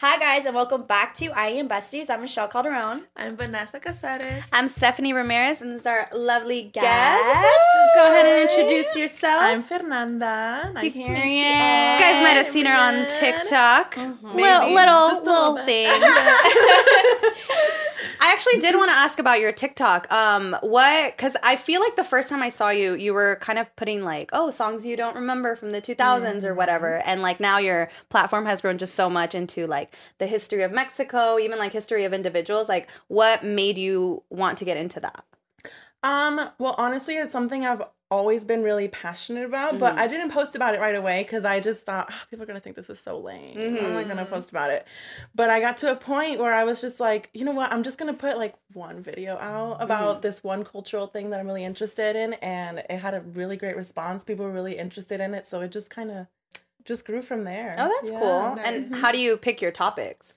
Hi, guys, and welcome back to I Am Besties. I'm Michelle Calderon. I'm Vanessa Cazarez. I'm Stephanie Ramirez, and this is our lovely guest. Guest. Go ahead and introduce yourself. I'm Fernanda. Nice to meet you. All. you guys might have seen her on Everyone. TikTok. Mm-hmm. Maybe, Little, little, just little thing. I actually did want to ask about your TikTok. Um, what? Because I feel like the first time I saw you, you were kind of putting like, oh, songs you don't remember from the 2000s or whatever, and like now your platform has grown just so much into like the history of Mexico, even like history of individuals. Like, what made you want to get into that? Um, well, honestly, it's something I've always been really passionate about, but I didn't post about it right away because I just thought "Ah, people are gonna think this is so lame. I'm not gonna post about it. But I got to a point where I was just like, you know what? I'm just gonna put like one video out about this one cultural thing that I'm really interested in, and it had a really great response. People were really interested in it, so it just kind of just grew from there. Oh, that's Yeah. cool. And how do you pick your topics?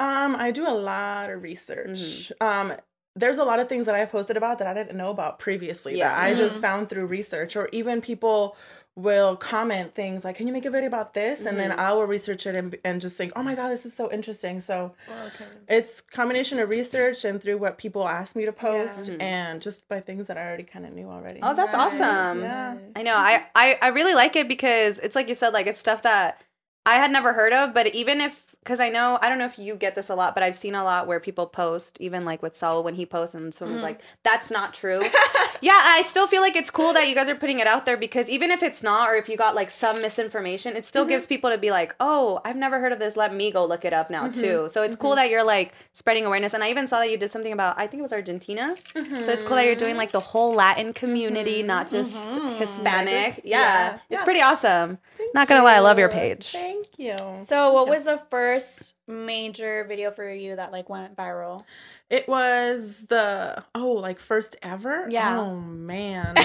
Um, I do a lot of research. Um, there's a lot of things that I've posted about that I didn't know about previously Yeah. that I just mm-hmm. found through research, or even people will comment things like, "Can you make a video about this?" And then mm-hmm. I will research it and, and just think, "Oh my god, this is so interesting." So okay. it's combination of research and through what people ask me to post, mm-hmm. and just by things that I already kind of knew already. Oh, that's Nice, awesome. Yeah. I know. I, I I really like it because it's like you said, like it's stuff that I had never heard of. But even if, because I know, I don't know if you get this a lot, but I've seen a lot where people post, even like with Saul when he posts, and someone's like, "That's not true." yeah, I still feel like it's cool that you guys are putting it out there because even if it's not, or if you got like some misinformation, it still gives people to be like, "Oh, I've never heard of this. Let me go look it up now too." So it's cool that you're like spreading awareness. And I even saw that you did something about, I think it was Argentina. So it's cool that you're doing like the whole Latin community, not just Hispanic. Yeah. yeah. It's Yeah. pretty awesome. Not gonna lie, I love your page. Thank you. So, what was the first major video for you that like went viral? It was the oh, like first ever? Yeah. Oh man.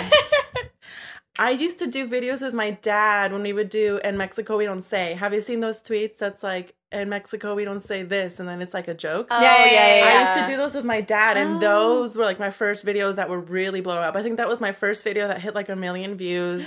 I used to do videos with my dad when we would do in Mexico we don't say. Have you seen those tweets that's like in Mexico we don't say this and then it's like a joke? Oh, yeah, yeah, I yeah. used to do those with my dad, and those were like my first videos that were really blowing up. I think that was my first video that hit like a million views.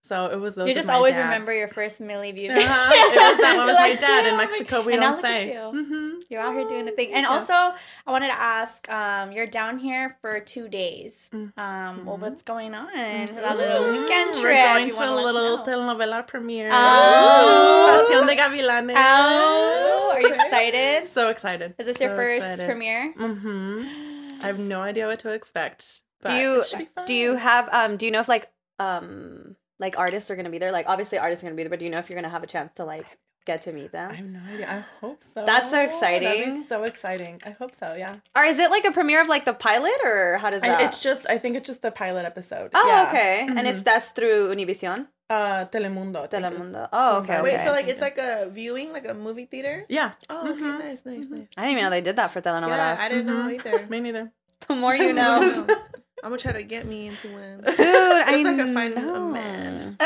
So it was those. You just always dad. remember your first milli view. Uh-huh. It was that one with my dad in Mexico. We and don't say. you. Mhm. You're out here doing the thing. And also, I wanted to ask, um, you're down here for two days. Um, well, what's going on? That little weekend trip. We're going you to a little telenovela premiere. Oh. Pasión de Gavilanes. Oh, are you excited? So excited. Is this your first excited. premiere? Mm-hmm. I have no idea what to expect. Do you it should be do you have um do you know if like um like artists are gonna be there? Like obviously artists are gonna be there, but do you know if you're gonna have a chance to like get to meet them? I have no idea. I hope so. That's so That'd exciting. be so exciting. I hope so. Yeah. Or is it like a premiere of like the pilot or how does that I, it's just. I think it's just the pilot episode. Oh, yeah. okay. And mm-hmm. it's that's through Univision? Uh, Telemundo. I is- Telemundo. Oh, okay. Wait, okay. so like it's like a viewing, like a movie theater? Yeah. Oh, okay, mm-hmm. nice, nice, mm-hmm. nice. I didn't even know they did that for telenovelas. Yeah, I didn't know either. Me neither. the more you know. I'm gonna try to get me into one. Dude, Just I so I can find know. a man.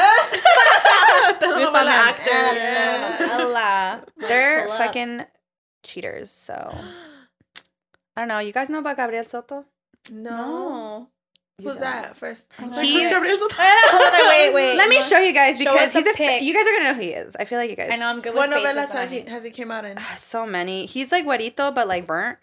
Telenovela actor. Yeah. Allah. They're fucking cheaters, so I don't know. You guys know about Gabriel Soto? No. You Who's don't. that first? He's- Gabriel Soto. Wait, wait. Let me show you guys because he's a. pic. You guys are gonna know who he is. I feel like you guys. I know I'm good What with novelas faces. has when I- he, has he came out in? Ah, so many. He's like güerito, but like burnt.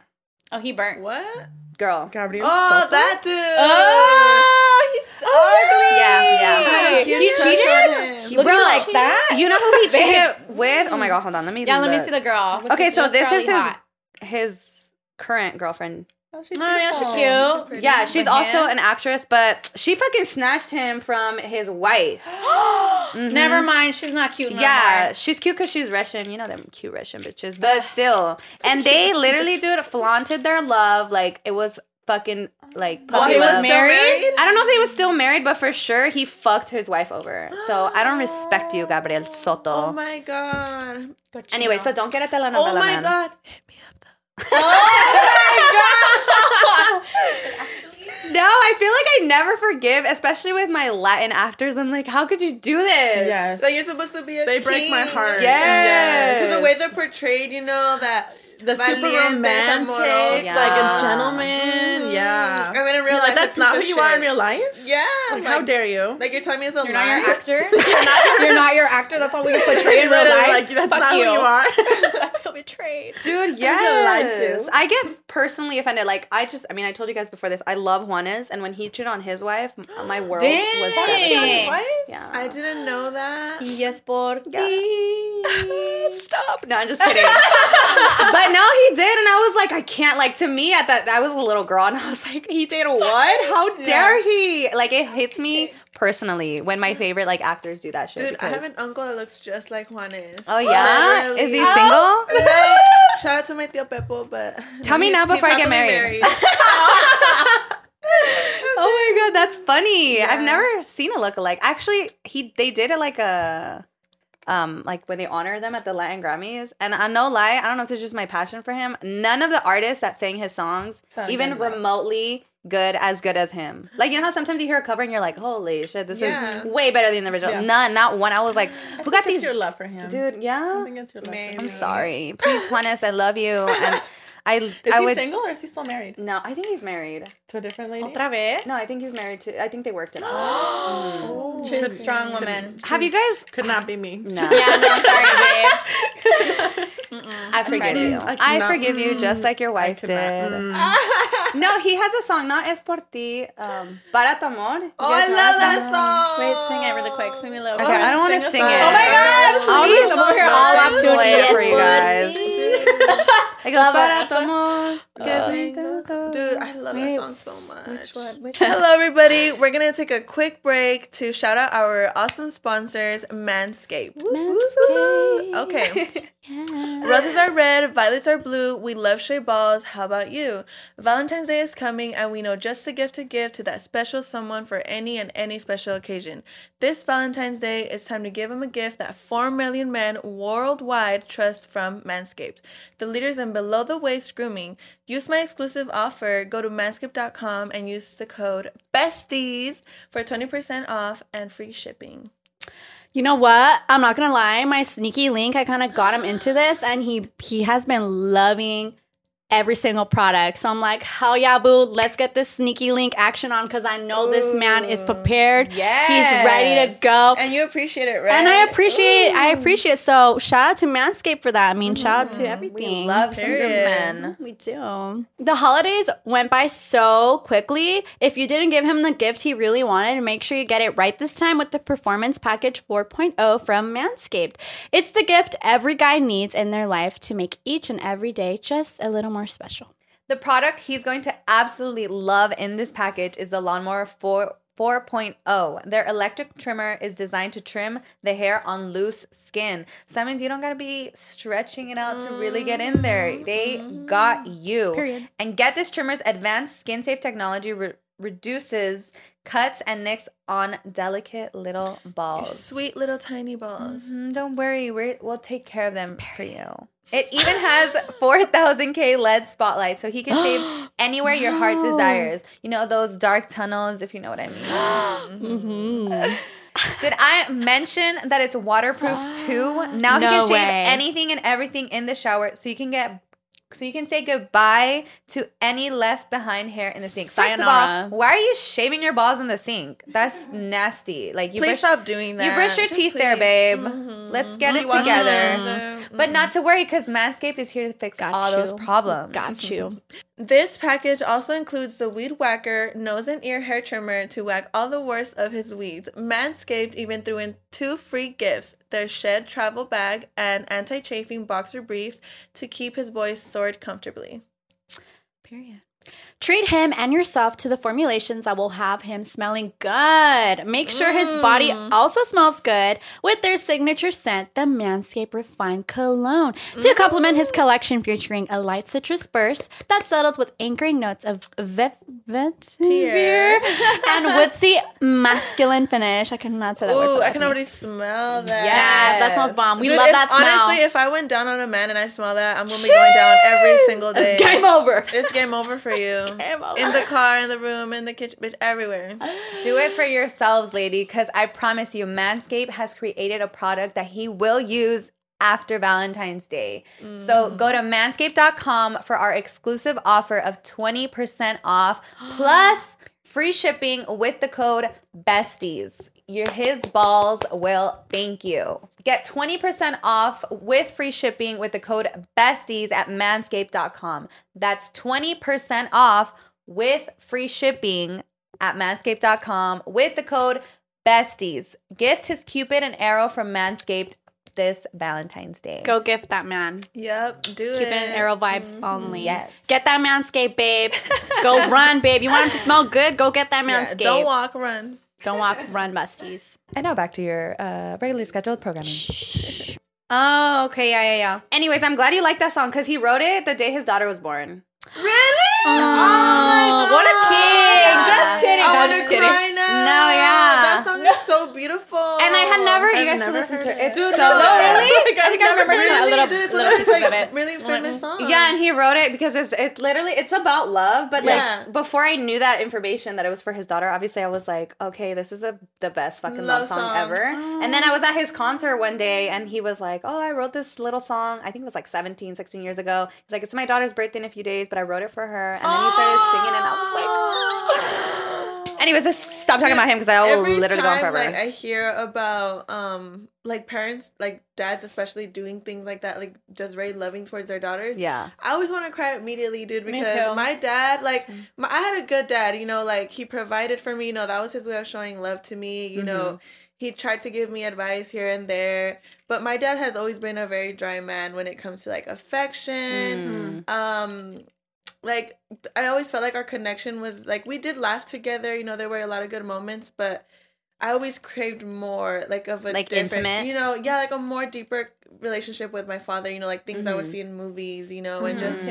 Oh, he burnt. What? Girl. Gabriel Oh, Soto? that dude. Oh, he's ugly. Oh, yeah, yeah. I had a He cheated? on him. Looking like that? You know who he cheated with? Oh my god, hold on. Let me. Yeah, let me see the girl. What's Okay, his- so this is his hot? his current girlfriend. Oh, she's Oh, yeah, she's beautiful. cute. pretty. Yeah, she's But also him? an actress, but she fucking snatched him from his wife. Never mm-hmm. mind, she's not cute. No Yeah, more. she's cute because she's Russian. You know them cute Russian bitches, but still. And they literally, dude, flaunted their love like it was fucking like While puppy he was love. still married? I don't know if he was still married, but for sure he fucked his wife over. So I don't respect you, Gabriel Soto. Oh my god. anyway, so don't get a telenovela, Oh my man. god. Hit me up Oh no, I feel like I never forgive, especially with my Latin actors. I'm like, how could you do this? Yes. So you're supposed to be a They break my king. heart. Yes. So the way they're portrayed, you know, that The super Valientes, romantic, amorosos. like a Yeah. gentleman. Mm-hmm. Yeah. I mean, in real life, like, that's not who of you are in real life? Yeah. Like, how dare you? Like you're telling me it's a You're lie. not your actor. you're not your actor. That's all we can portray in real life. Like, that's Fuck not you. who you are. I feel betrayed. afraid. Dude, lied to. yes. I get personally offended. Like, I just, I mean, I told you guys before this, I love Juanes, and when he cheated on his wife, my world was Dang. His devastated. wife? Yeah. I didn't know that. Yes, por ti. Stop. No, I'm just kidding. but no, he did, and I was like, I can't. Like to me, at that, I was a little girl, and I was like, he did what? How dare he? Like it hits me personally when my favorite like actors do that shit. Dude, I have an uncle that looks just like Juanes. Oh yeah, is he oh, single? Like, shout out to my tío Pepo, but Tell me now before I get happily married. Oh my god, that's funny. I've never seen a look-alike. Actually, he they did it like a um like when they honor them at the Latin Grammys. And I no lie, I don't know if this is just my passion for him. None of the artists that sang his songs Sound even good remotely good as good as him. Like you know how sometimes you hear a cover and you're like, holy shit, this Yeah. is way better than the original. Yeah. None, not one. I was like, who got It's these? your love for him. Dude, I yeah. think it's your love. Man. For I'm sorry. Please, Juanes, I love you. And I Is I he would single or is he still married no, I think he's married. to a different lady? Otra vez? No, I think he's married to. I think they worked it out. Oh. She's a Could- strong could- woman. Have you guys? Could not be me. No. Yeah, no, sorry, babe. I forgive tried you. I I, cannot- forgive you, just like your wife did. Mm. No, he has a song. Not es por ti. Um, Para tu amor. Oh, I love that song. Wait, sing it really quick. Sing me a little. Okay, I don't want to Sing sing it. Oh my God, I'll please. just I'm over here so all up to it. play for you guys. It goes para tu amor. Uh, que Dude, I love Wait, that song so much. Which one? Which Hello, everybody. We're going to take a quick break to shout out our awesome sponsors, Manscaped. Okay. Roses are red, violets are blue. We love stray balls. How about you? Valentine's Day is coming, and we know just the gift to give to that special someone for any and any special occasion. This Valentine's Day, it's time to give them a gift that 4 million men worldwide trust from Manscaped, the leaders in below the waist grooming. Use my exclusive offer. Go to manscaped.com and use the code BESTIES for 20% off and free shipping. You know what? I'm not gonna lie. My sneaky link, I kind of got him into this, and he he has been loving every single product. So I'm like, hell yeah, boo! Let's get this sneaky link action on because I know this man is mm. prepared. he's ready to go. And you appreciate it, right? And I appreciate, I appreciate. So shout out to Manscaped for that. I mean, shout out to mm-hmm. everything. We love some good men. We do. The holidays went by so quickly. If you didn't give him the gift he really wanted, make sure you get it right this time with the Performance Package 4.0 from Manscaped. It's the gift every guy needs in their life to make each and every day just a little more special. The product he's going to absolutely love in this package is the Lawnmower 4 4.0. Their electric trimmer is designed to trim the hair on loose skin. So that means you don't gotta be stretching it out to really get in there. They got you. Period. And get this trimmer's advanced skin safe technology re- reduces cuts and nicks on delicate little balls. Sweet little tiny balls. Mhm, don't worry, we're, we'll take care of them for you. It even has 4000K LED spotlight, so he can shave anywhere your heart desires. You know, those dark tunnels, if you know what I mean. Mm-hmm. Did I mention that it's waterproof too? Now he No can shave way. anything and everything in the shower, so you can get. So you can say goodbye to any left behind hair in the sink. First of all, why are you shaving your balls in the sink? That's nasty. Like you Please brush, stop doing that. you brush your Just teeth there, please. babe. Mhm. Let's get You it together. there. But not to worry, because Manscaped is here to fix Got all those problems. Got you. This package also includes the Weed Whacker nose and ear hair trimmer to whack all the worst of his weeds. Manscaped even threw in two free gifts their shed travel bag and anti chafing boxer briefs to keep his boys stored comfortably. Period. Treat him and yourself to the formulations that will have him smelling good. Make sure his body mm. also smells good with their signature scent, the Manscaped Refined Cologne, to complement his mm. collection featuring a light citrus burst that settles with anchoring notes of ve- vetiver and woodsy masculine finish. I cannot say that. Ooh, for I can already smell that. Yeah, that smells bomb. We Dude, love if- that smell. Honestly, if I went down on a man and I smell that, I'm gonna be going down every single day. It's game over. It's game over for you. In the car, in the room, in the kitchen, bitch, everywhere. Do it for yourselves, lady, because I promise you, Manscaped has created a product that he will use after Valentine's Day. So mm. go to manscaped.com for our exclusive offer of 20% off plus free shipping with the code BESTIES. Your his balls will thank you. Get 20% off with free shipping with the code besties at manscaped.com. That's 20% off with free shipping at manscaped.com with the code besties. Gift his Cupid an arrow from Manscaped this Valentine's Day. Go gift that man. Yep, do Keep it. it arrow vibes mm-hmm. only. Yes. Get that manscape, babe. Go run, babe. You want him to smell good? Go get that Yeah, manscape. don't walk, run. Don't walk, run, busties. And now back to your uh, regularly scheduled programming. Oh, okay. Yeah, yeah, yeah. Anyways, I'm glad you like that song because he wrote it the day his daughter was born. Really? Oh, what a king. Yeah. Just kidding. I No, want just to kidding. cry now. No, yeah. That song is so beautiful. And I had never, you I've guys should listen to it. it. It's Dude, so no, good. really? I think I remember really, a little, dude, it's little one of of like, it. really famous songs. Yeah, and he wrote it because it's it literally it's about love. But Yeah. like before I knew that information that it was for his daughter, obviously I was like, okay, this is a, the best fucking love, Love song, song. ever. And then I was at his concert one day and he was like, oh, I wrote this little song. I think it was like 17, 16 years ago. He's like, it's my daughter's birthday in a few days, but I wrote it for her. And then he started singing and I was like, anyways, just stop talking about him because I will Every literally go on time, forever. Like I hear about um like parents, like dads especially doing things like that, like just very loving towards their daughters. yeah. I always want to cry immediately, dude, Me because my dad, like, my, I had a good dad, you know, like, he provided for me, you know, that was his way of showing love to me, you know, he tried to give me advice here and there, but my dad has always been a very dry man when it comes to, like, affection, Mm. um, like, I always felt like our connection was, like, we did laugh together, you know, there were a lot of good moments, but I always craved more, like, of a Like different, intimate? you know, yeah, like a more deeper relationship with my father, you know, like things I would Mhm. see in movies, you know, and just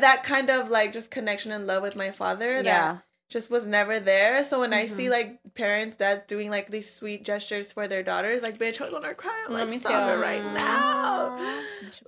that kind of like just connection and love with my father that Yeah. Just was never there. So when I Mm-hmm. see like parents, dads doing like these sweet gestures for their daughters, like bitch, I want to cry. I'm Yeah, like, me stop too. it right now.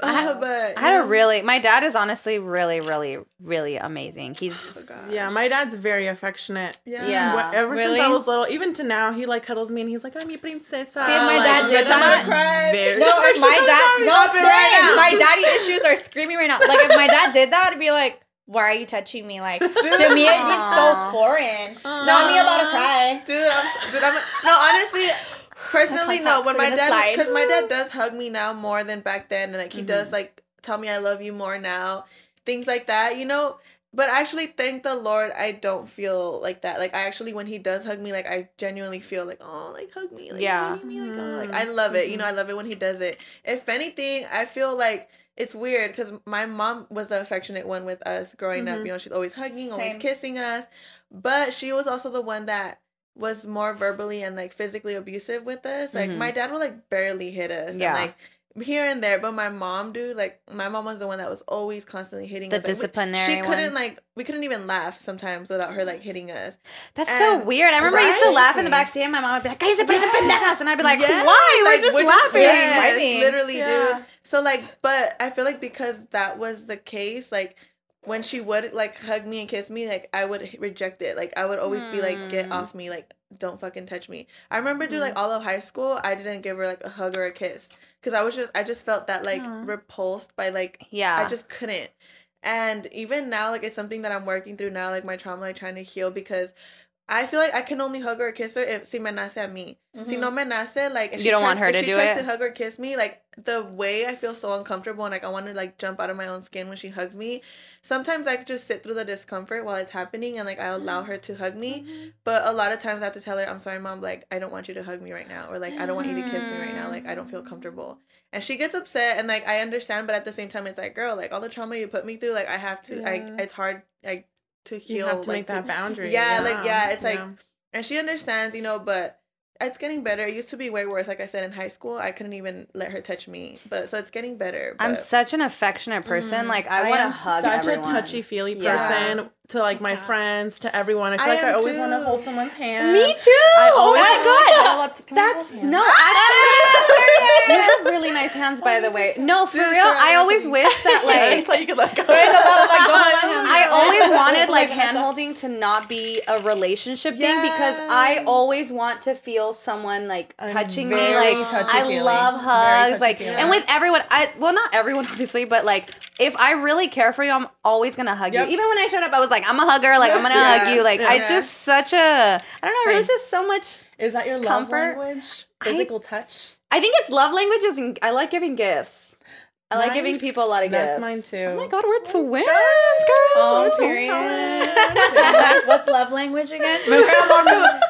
I had- Uh, but I had you a really my dad is honestly really, really, really amazing. He's oh. Yeah, my dad's very affectionate. yeah. Yeah. What, ever Really? since I was little, even to now, he like cuddles me and he's like, "I'm your princesa." See, if my dad did bitch, I'm that- gonna cry. Very No, my affectionate. dad, no, right now. my daddy issues are screaming right now. Like if my dad did that, I'd be like, "Why are you touching me?" Like to me, it'd be so Aw. foreign. Not me about to cry. dude. I'm, dude, I'm no honestly. Personally, no. contacts When my dad, because my dad does hug me now more than back then, and like he Mm-hmm. does like tell me I love you more now, things like that, you know. But actually, thank the Lord, I don't feel like that. Like I actually, when he does hug me, like I genuinely feel like, oh, like hug me, like Yeah. me, like oh, like I love it. You know, I love it when he does it. If anything, I feel like. It's weird because my mom was the affectionate one with us growing up. You know, she's always hugging, always Same. kissing us. But she was also the one that was more verbally and like physically abusive with us. Like Mhm. my dad would like barely hit us. Yeah. And, like here and there, but my mom, dude, like my mom was the one that was always constantly hitting The us. Like, we- disciplinary she couldn't one. like we couldn't even laugh sometimes without her like hitting us. That's so weird. I remember I used to laugh in the back seat and my mom would be like, "Cállese, parece pendejas," and I'd be like, Yes, "Why? We're like, just we're laughing." yes, vibing. literally, Yeah. dude. So like, but I feel like because that was the case, like when she would like hug me and kiss me, like I would reject it. Like I would always be like, "Get Hmm. off me!" Like don't fucking touch me. I remember, dude, like all of high school, I didn't give her like a hug or a kiss because I was just, I just felt that like repulsed by like Yeah. I just couldn't. And even now, like it's something that I'm working through now, like my trauma, like trying to heal because I feel like I can only hug her or kiss her if si me nace a mí. Si mm-hmm. no me nace, like if You she don't tries, want her to she do tries it? to hug or kiss me, like the way I feel so uncomfortable and like I want to like jump out of my own skin when she hugs me. Sometimes I just sit through the discomfort while it's happening and like I allow her to hug me. Mm-hmm. But a lot of times I have to tell her, I'm sorry, mom, like I don't want you to hug me right now, or like I don't want you to kiss me right now, like I don't feel comfortable. And she gets upset and like I understand, but at the same time it's like, girl, like all the trauma you put me through, like I have to, I Yeah. it's hard, like to heal. You have to like, make that boundary. Yeah, like, yeah, it's like- yeah. and she understands, you know, but it's getting better. It used to be way worse. Like I said in high school, I couldn't even let her touch me. But so it's getting better. I'm such an affectionate person. Mm-hmm. Like I, want am to hug everyone. such everyone. a touchy feely Yeah. To like my friends, to everyone. I feel I like I always want to hold someone's hand. Me too. I oh always Oh my God. to- That's no, actually, you have really nice hands, oh by the way. No, for Dude, real. I always wish that like until you could let go. I always wanted like hand holding to not be a relationship thing because I always want to feel someone like touching me. Like. I love hugs. Like and with everyone, I well not everyone obviously, but like if I really care for you, I'm always gonna hug Yep. you. Even when I showed up, I was like, I'm a hugger. Like I'm gonna Yeah. hug you. Like Yeah. it's just such a. I don't know. Same. This is so much. Is that your love comfort. language? I- Physical touch? I think it's love languages, and I like giving gifts. I like giving people a lot of gifts. That's gifts. mine too. Oh my god, we're twins, girls. Oh, Oh, period. What's love language again?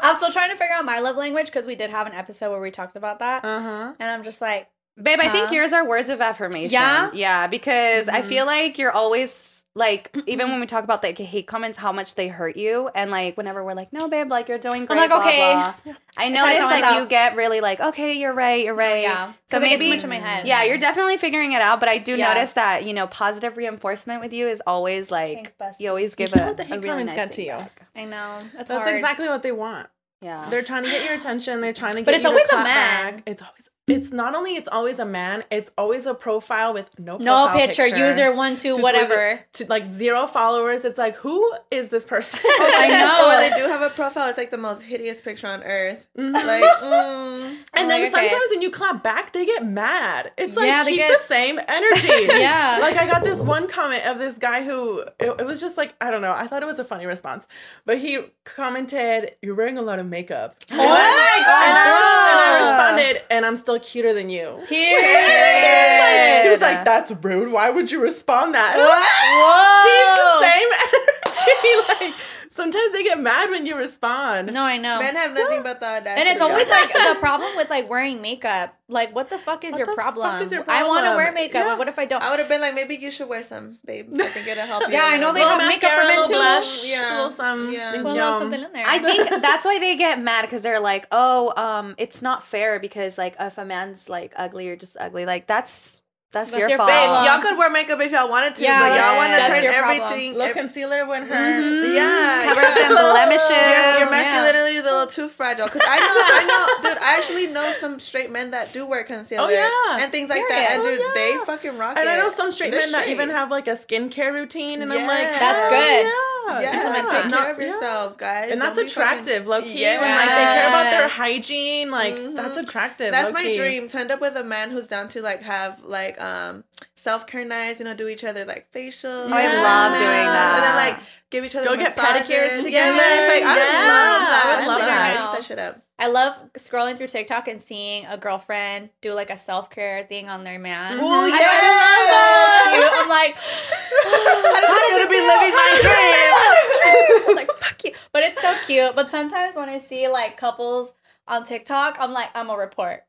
I'm still trying to figure out my love language because we did have an episode where we talked about that, Uh huh. and I'm just like, Babe, I think yours are words of affirmation. Yeah? Yeah, because I Mhm. feel like you're always like, even when we talk about like hate comments, how much they hurt you. And like, whenever we're like, no, babe, like you're doing great. I'm like, blah, okay. blah. I notice tell that myself. you get really like, okay, you're right, you're right. yeah. So maybe too much in my head. Yeah, you're definitely figuring it out. But I do Yeah. notice that, you know, positive reinforcement with you is always like, Thanks, you always give can't a, let the a hate really comments nice get to thing you. back. I know. That's, That's hard. exactly what they want. Yeah. They're trying to get your attention. They're trying to get But it's you to always a clap man. back. It's always it's not only it's always a man, it's always a profile with no No profile picture, user one, two, to whatever. to like zero followers. It's like who is this person? I know. Or when they do have a profile, it's like the most hideous picture on earth. Mhm. Like, mm. and I'm then like, okay. sometimes when you clap back, they get mad. It's like Yeah, keep get- the same energy. Yeah. Like I got this one comment of this guy who it, it was just like I don't know. I thought it was a funny response, but he commented, "You're wearing a lot of makeup." Oh my god. And I, and I bruh. responded, and I'm still cuter than you. Period. He was like, "That's rude. Why would you respond that?" And I was like, Whoa. Keep the same energy. Like sometimes they get mad when you respond. No, I know. men have nothing but the audacity. and it's always like the problem with like wearing makeup. Like, what the fuck is What your the fuck problem? is your I want to wear makeup. Yeah. What if I don't? I would have been like, maybe you should wear some, babe. I think it'll help you. Yeah, I know they have makeup for men too. blush, Yeah. a little some, Yeah. thank Put a little something in there. I think that's why they get mad because they're like, oh, um, it's not fair because like if a man's like ugly or just ugly, like that's that's, That's your, your fault. Babe, y'all could wear makeup if y'all wanted to, Yeah, but y'all want to turn your problem. everything. little concealer when her. Mm-hmm. yeah, Cover up yeah. them blemishes. Your, your Yeah. masculinity is a little too fragile. Cause I know, I know, dude. I actually know some straight men that do wear concealer Oh, yeah. and things like that. And dude, Oh, they fucking rock And it. I know some straight They're men that even have like a skincare routine, and I'm like, That's hell good. Yeah, Yeah, Implement take it. care Not- of yeah. yourselves, guys. And that's Don't be fucking- attractive, low key. When like they care about their hygiene, like Mhm. that's attractive. That's my low-key. dream to end up with a man who's down to like have like um self care nights, you know, do each other like facials. Oh, I love doing that. And then like give each other Go get massages. pedicures together. it's like I Yeah, love that. I would I love love that. that. That shit up. I love scrolling through TikTok and seeing a girlfriend do like a self care thing on their man. Mhm. Ooh, I yes! find it so cute. I'm like, How did you be living my dream? I'm like, fuck you. But it's so cute. But sometimes when I see like couples on TikTok, I'm like, I'm a report.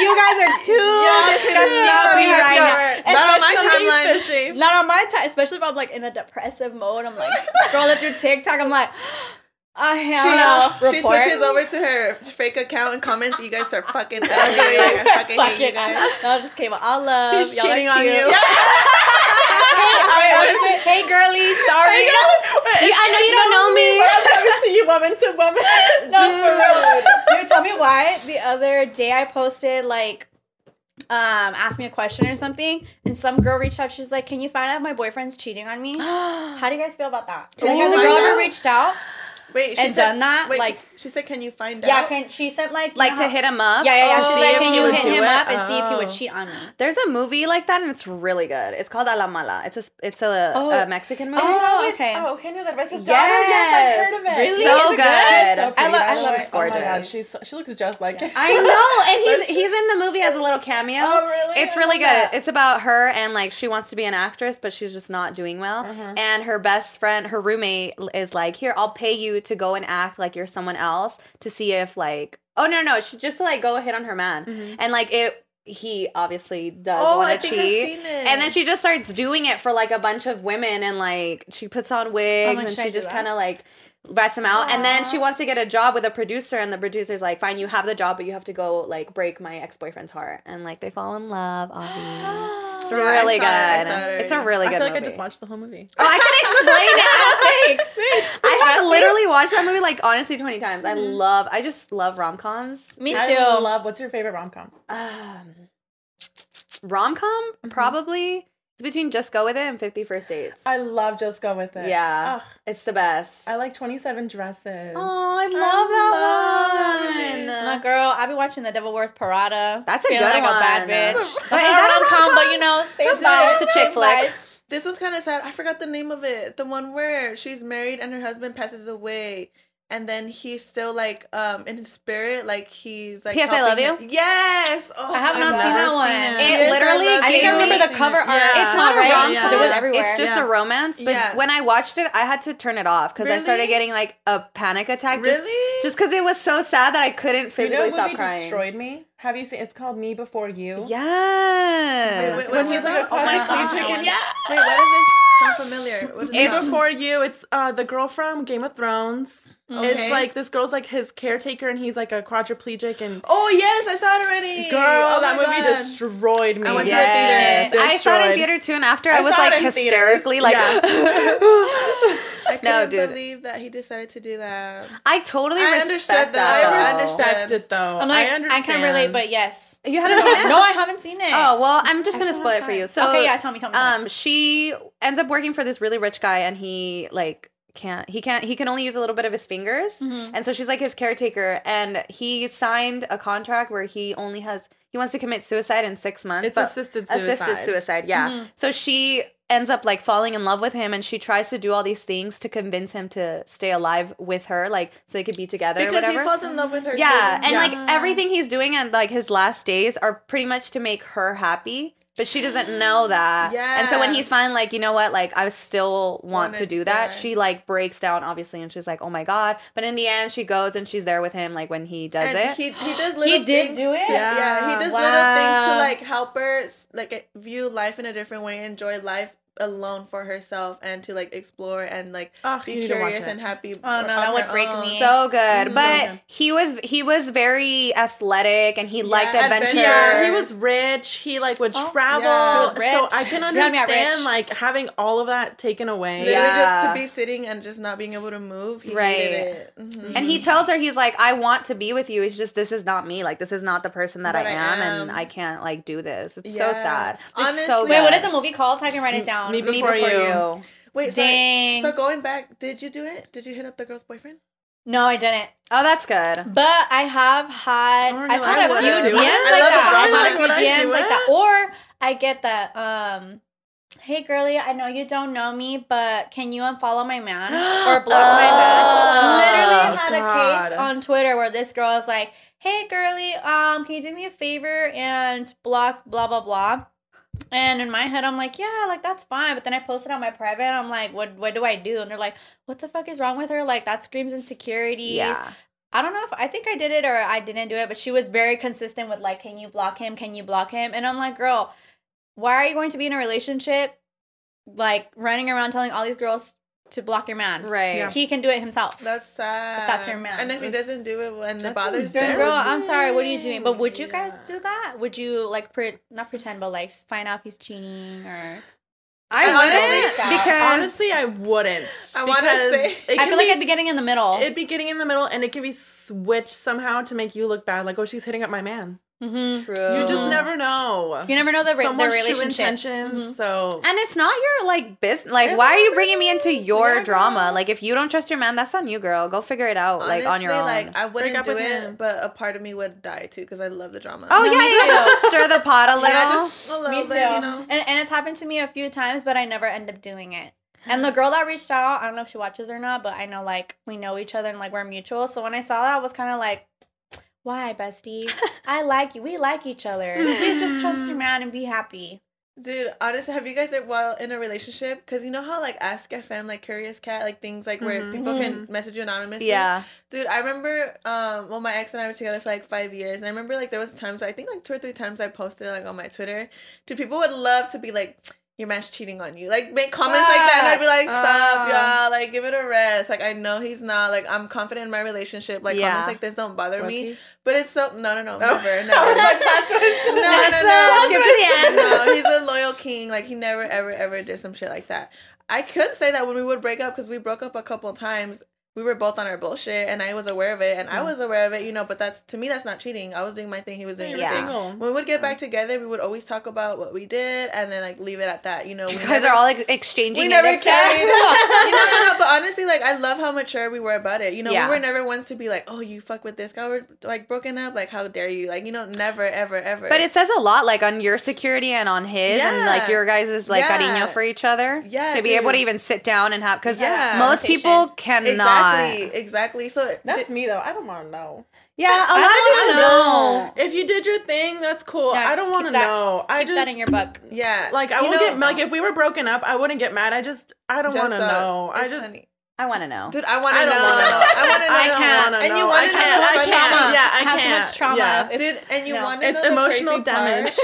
You guys are too disgusting for me right hour. now. Not on my timeline. Fishy. Not on my time, especially if I'm like in a depressive mode. I'm like scrolling through TikTok. I'm like, oh hell no. She Report. switches over to her fake account and comments. You guys are fucking ugly. I fucking hate you guys. no, just came. I'll love. He's Y'all cheating on you. hey, what is it? Hey, girly, sorry. You- I know you don't know me. I'm talking to you, woman to woman. No, Dude, tell me why. The other day I posted like um asked me a question or something and some girl reached out she's like can you find out my boyfriend's cheating on me how do you guys feel about that Can Like, you has a find girl ever reached out Wait, she and said, done that Wait, like she said, "Can you find yeah out?" can she said like like know to hit him up. yeah yeah yeah Oh, she's see like can you hit him it? up and see if he Oh. would cheat on me There's a movie like that and it's really good. It's called A La Mala. It's a it's a, Oh. a Mexican movie. Oh, okay. Oh, Eugenio Derbez's Yes. daughter. Yes, I've heard of it. Really? So Is it good. So I pretty, love- I love way. it. It's Oh my god, she's so, she looks just like it. I know, and he's he's in the movie as a little cameo. Oh, really? It's I really good. that. It's about her and like she wants to be an actress, but she's just not doing well. Uh-huh. And her best friend, her roommate, is like, "Here, I'll pay you to go and act like you're someone else to see if like, oh no, no, she just to like go hit on her man, Mhm. and like it." He obviously does Oh, want to cheat. seen it. And then she just starts doing it for like a bunch of women and like she puts on wigs my, and she just kind of like rats him out. And then she wants to get a job with a producer and the producer's like, fine, you have the job, but you have to go like break my ex boyfriend's heart. And like they fall in love, Avi. It's Yeah, really saw it. Good. it it's a really I good feel like movie. I just watched the whole movie. Oh, I can explain it. thanks I have literally watched that movie like honestly 20 times. I love, I just love rom coms. me I too love. What's your favorite rom com? Um, rom com, probably. Between Just Go With It and 50 First Dates. I love Just Go With It. yeah. Ugh, It's the best. I like 27 Dresses. Oh, I love that love one. it. My girl, I be watching The Devil Wears Prada. That's a feeling good like a bad bitch. But is that a rom-com, rom-com? but you know, same It's a chick flick. This one's kind of sad. I forgot the name of it. The one where she's married and her husband passes away. And then he's still like um in his spirit, like he's like. P.S. I love helping you? Yes. Oh, I have not seen that one. It, It Yes, literally love I think I gave remember me- the cover art. Yeah. It's not a right? rom Yeah. It was everywhere. It's just Yeah. a romance. But Yeah. when I watched it, I had to turn it off because I started getting like a panic attack. Just, Really? Just because it was so sad that I couldn't You physically know stop movie crying. destroyed me? Have you seen? It's called Me Before You. Yes. Wait, wait, When he's like a Oh my quadriplegic God. Yeah. Wait, what is this? Sound familiar? What is Me It's- Before You. It's uh the girl from Game of Thrones. Okay. It's like this girl's like his caretaker and he's like a quadriplegic and Oh yes, I saw it already. girl, Oh that movie God. destroyed me. I went to Yes. the theater. I saw it in theater too, and after I, I was like in theaters. hysterically like. I couldn't No, dude. believe that he decided to do that. I totally I respect understood that. that. though. I I understood. respect it though. I'm like, I I, understand. can relate, but yes. You haven't seen it? no, I haven't seen it. Oh well, I'm just I gonna spoil it for you. So okay, yeah, tell me, tell me. tell me. um, she ends up working for this really rich guy, and he like can't he can't he can only use a little bit of his fingers, Mhm. and so she's like his caretaker, and he signed a contract where he only has he wants to commit suicide in six months, it's assisted suicide. assisted suicide, yeah. Mhm. So she ends up like falling in love with him, and she tries to do all these things to convince him to stay alive with her, like so they could be together. or Because he falls in love with her. Yeah, too. and Yeah. like everything he's doing and like his last days are pretty much to make her happy, but she doesn't know that. yeah And so when he's finally like, you know what, like I still want Wanna- do that, yeah. she like breaks down obviously, and she's like, oh my god. But in the end, she goes and she's there with him like when he does and it. he he does little He did things do it? to- yeah. he does little things to like help her like view life in a different way, enjoy life alone for herself, and to like explore and like Oh, be you need to watch curious and happy. Oh, no, that would break own. me. so good, Mm. but he was he was very athletic and he liked Yeah, adventure. adventure. Yeah, he was rich. He like would Oh, travel. yeah. He was rich. So I can You had me at understand like having all of that taken away. Literally Yeah. just to be sitting and just not being able to move. He Right. hated it. Mhm. And he tells her, he's like, I want to be with you. It's just, this is not me. Like, this is not the person that But I I am, am. and I can't, like, do this. It's so Yeah. sad. It's so Honestly- good. Wait, what is the movie called? So I can write it down. Me Me Before You. Wait, sorry. So going back, did you do it? Did you hit up the girl's boyfriend? No, I didn't. Oh, that's good. But I have had Oh, I've had a few DMs it. like I love the that. drama. I've had a few DMs like that. Or I get that um Hey girly, I know you don't know me, but can you unfollow my man or block my Oh, man? Literally had a case on Twitter where this girl is like, "Hey girly, um, can you do me a favor and block blah blah blah?" And in my head, I'm like, yeah, like that's fine. But then I posted on my private. I'm like, what what do I do? And they're like, what the fuck is wrong with her? Like that screams insecurities. Yeah. I don't know if I think I did it or I didn't do it, but she was very consistent with like, can you block him? Can you block him? And I'm like, girl, why are you going to be in a relationship like running around telling all these girls to block your man? Right. Yeah. He can do it himself. That's sad. If that's your man. And if he doesn't do it and it bothers Girl, you, girl, I'm sorry. What are you doing? But would you guys Yeah. do that? Would you like pre- not pretend, but like find out if he's cheating or? I I wouldn't honestly- because Honestly, I wouldn't. I wanna say- it I feel like be I'd be getting in the middle. It'd be getting in the middle, and it can be switched somehow to make you look bad. Like, oh, she's hitting up my man. Mm-hmm. true. You just never know. You never know the, re- the Someone's true relationship. intentions. Mhm. So And it's not your like business. Like, It's why are you bringing me into your Yeah, drama? girl. Like, if you don't trust your man, that's on you, girl. Go figure it out, like on your own. Like I wouldn't up do with it, him. but a part of me would die too because I love the drama. oh No, yeah, me you just stir the pot a little. yeah, just a little Me too. bit, you know. And and it's happened to me a few times, but I never end up doing it. And the girl that reached out, I don't know if she watches or not, but I know like we know each other and like we're mutual. So when I saw that, I was kind of like, "Why, bestie? I like you. We like each other. Please just trust your man and be happy." Dude, honestly, have you guys like while in a relationship? Because you know how like Ask FM, like Curious Cat, like things like where Mhm. people can message you anonymously. yeah. Dude, I remember um well my ex and I were together for like five years and I remember like there was times I think like two or three times I posted like on my Twitter. Dude, people would love to be like your man's cheating on you. Like make comments like that and I'd be like, Stop, Ah. y'all, like give it a rest. Like I know he's not like I'm confident in my relationship. Like Yeah. comments like this don't bother Was me. he? But it's so no no no, Oh. never, never. like, plot twist. No, no, no. uh, skip to the end. No, he's a loyal king. Like he never, ever, ever did some shit like that. I couldn't say that when we would break up because we broke up a couple times. We were both on our bullshit, and I was aware of it, and I was aware of it, you know. But that's to me, that's not cheating. I was doing my thing, he was doing You're his Yeah. thing. single. When we would get back together, we would always talk about what we did, and then like leave it at that. You know, we You guys are all like exchanging. we never carried. you know, no, but honestly, like I love how mature we were about it. You know, Yeah. we were never ones to be like, "Oh, you fuck with this guy," we're like broken up. Like, how dare you? Like, you know, never, ever, ever. But it says a lot, like on your security and on his, and like your guys' like Yeah. cariño for each other. Yeah, to be able to even sit down and have, because Yeah. most people cannot. exactly, exactly. So That's me though. I don't want to know. Yeah, a lot I don't want to know. If you did your thing, that's cool. Yeah, I don't want to keep know. I Keep just that in your book. yeah, like I You won't know- get like if we were broken up, I wouldn't get mad. I just I don't want to know. I just funny. I want to know. dude, I want to know. don't want to know. I want to know. I can't. And you wanna know can't. too I much can't. trauma. Yeah, I Have too can't. much trauma. Yeah. If- Dude, and you No. want to know the emotional crazy part? damage.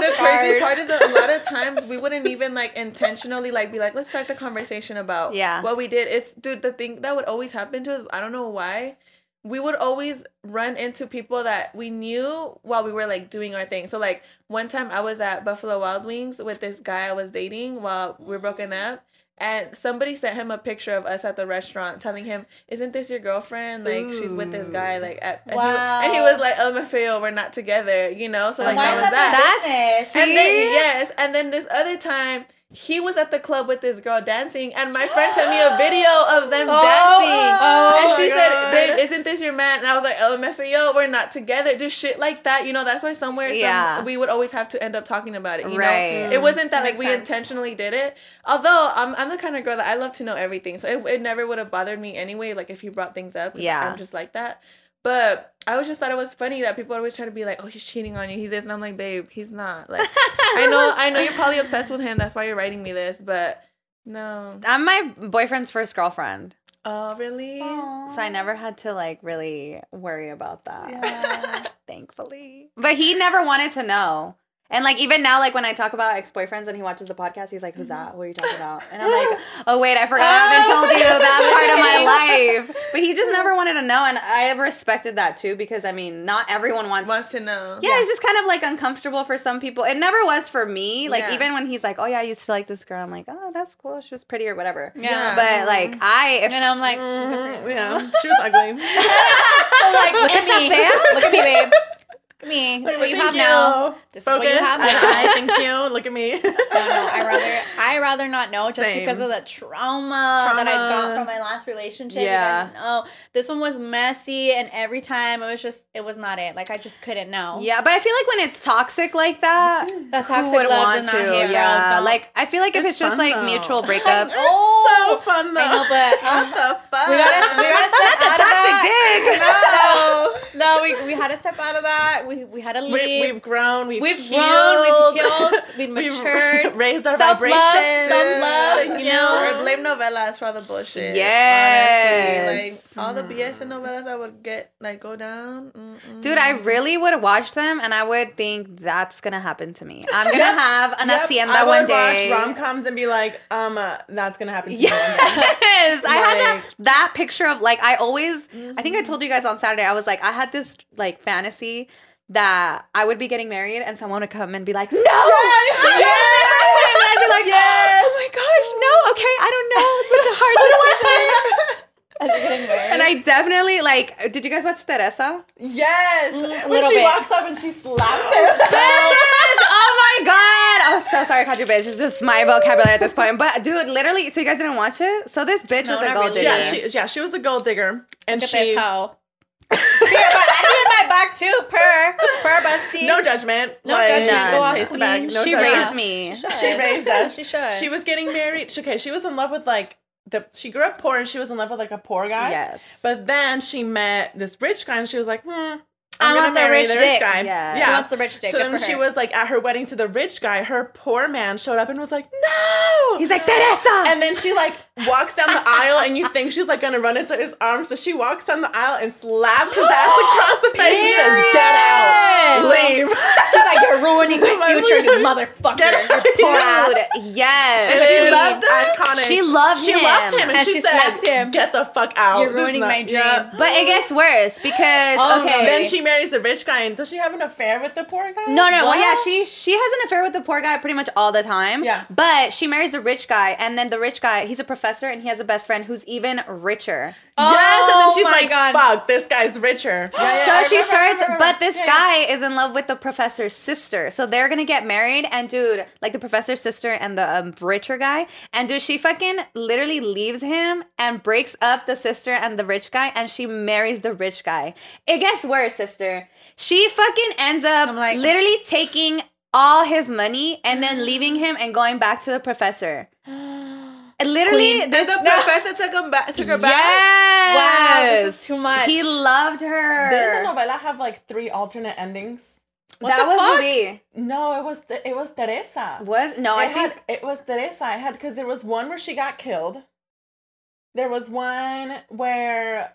the crazy part is that a lot of times we wouldn't even like intentionally like be like let's start the conversation about Yeah. what we did it's dude the thing that would always happen to us i don't know why we would always run into people that we knew while we were like doing our thing so like one time i was at buffalo wild wings with this guy i was dating while we were broken up and somebody sent him a picture of us at the restaurant telling him isn't this your girlfriend like she's with this guy like at, and, Wow. he, and he was like oh, lmfao we're not together you know so like Why that is was that that their business? and then See? yes, and then this other time he was at the club with this girl dancing, and my friend sent me a video of them Oh, dancing. oh and she said, "Babe, isn't this your man?" And I was like, "LMFAO, we're not together." Just shit like that, you know. That's why somewhere, some- Yeah. we would always have to end up talking about it. You Right. know, it wasn't that That like we sense. intentionally did it. Although I'm, I'm the kind of girl that I love to know everything, so it, it never would have bothered me anyway. Like if he brought things up. Yeah. I'm just like that. But I always just thought it was funny that people always try to be like, "Oh, he's cheating on you. He's this," and I'm like, "Babe, he's not." Like, I know, I know you're probably obsessed with him. That's why you're writing me this, but no. I'm my boyfriend's first girlfriend, Oh, really? so I never had to like really worry about that. Yeah. Thankfully, but he never wanted to know. And like even now, like when I talk about ex boyfriends and he watches the podcast, he's like, "Who's that? What are you talking about?" And I'm like, "Oh wait, I forgot. I haven't told you that part of my life." But he just never wanted to know, and I have respected that too because I mean, not everyone wants. Wants to know. yeah, it's just kind of like uncomfortable for some people. It never was for me. Like Yeah. even when he's like, "Oh yeah, I used to like this girl," I'm like, "Oh, that's cool. She was pretty or whatever." Yeah. But like I, if And I'm like, Mhm, yeah, she was ugly. like look It's at a me. fan? Look at me, babe. Me. This is what you have now. This is what you have now. I thank you. Look at me. No, no, I rather I rather not know just Same. because of the trauma, that I got from my last relationship. Yeah. You guys know this one was messy, and every time it was just it was not it. Like I just couldn't know. yeah, but I feel like when it's toxic like that, that's who would want to? hit, yeah, Don't. like I feel like if it's, It's just fun, like though. mutual breakups. so oh, fun though. I know, but What um, the fuck? we gotta we gotta step out of toxic that. dick. No, we, we had to step out of that. We we had to leave. we, we've grown. We've, We've healed, grown, we've healed, we've matured. raised our Self-love, vibrations. self-love, Thank you know. Or blame novelas for all the bullshit. Yes. Honestly. Like all the BS in novelas that would get like go down. Mm-mm. Dude, I really would watch them and I would think that's gonna happen to me. I'm gonna have an Yep, hacienda I would one day. watch rom coms and be like, um, uh, that's gonna happen to you one day. Yes, I had that, that picture of like I always. I think I told you guys on Saturday. I was like I had this like fantasy that I would be getting married and someone would come and be like, no, yes, and I'd be like, yes. oh my gosh, no, okay, I don't know, it's such a hard decision. As you're getting married. and I definitely like. Did you guys watch Teresa? Yes. Mm, when she bit. walks up and she slaps him. Bitch! oh my god! I'm so sorry, I called you bitch. It's just my vocabulary at this point. But dude, literally, so you guys didn't watch it? So this bitch No, was a gold really. digger. yeah, she yeah she was a gold digger, and Look at she this hoe. Here, but I did my back too. Per, per busty. no judgment, No like, judgment. Go off chase the bag, no she judgment. raised me. She raised us. She should. She was getting married. Okay, she was in love with like the. She grew up poor and she was in love with like a poor guy. Yes. But then she met this rich guy and she was like, hmm. I I'm want the rich the rich dick. guy. Yeah. Yeah. She wants the rich dick. So Good then she was like at her wedding to the rich guy. Her poor man showed up and was like, "No!" He's like Teresa. and then she like walks down the aisle, and you think she's like gonna run into his arms, but she walks down the aisle and slaps his ass across the face and says, "Get out, leave." She's like, you're ruining my My future, you motherfucker. Get out. You poor ass. Dude, yes. And she she loved loved iconic. She loved She him. loved him, and, And she, she said, him. "Get the fuck out! You're ruining not- my dream." Yeah. But it gets worse because Oh, no. okay. Then she marries the rich guy, and does she have an affair with the poor guy? No, no, well, yeah, she she has an affair with the poor guy pretty much all the time. Yeah. But she marries the rich guy, and then the rich guy, he's a professor, and he has a best friend who's even richer. Yes, and Oh then she's my like, God. "Fuck, this guy's richer." so I she remember, starts, remember. but this Yeah, guy is in love with the professor's sister. So they're gonna get married, and dude, like the professor's sister and the um, richer guy, and dude, she fucking literally leaves him and breaks up the sister and the rich guy, and she marries the rich guy. It gets worse, sister. She fucking ends up like- literally taking all his money and then leaving him and going back to the professor. Literally, Queen. this And the professor took him back. Took her back. Yes. Wow, this is too much. He loved her. Didn't the novela have like three alternate endings? that the was fuck? Ruby. No, it was it was Teresa. Was no, I I think had, it was Teresa. I had because there was one where she got killed. There was one where,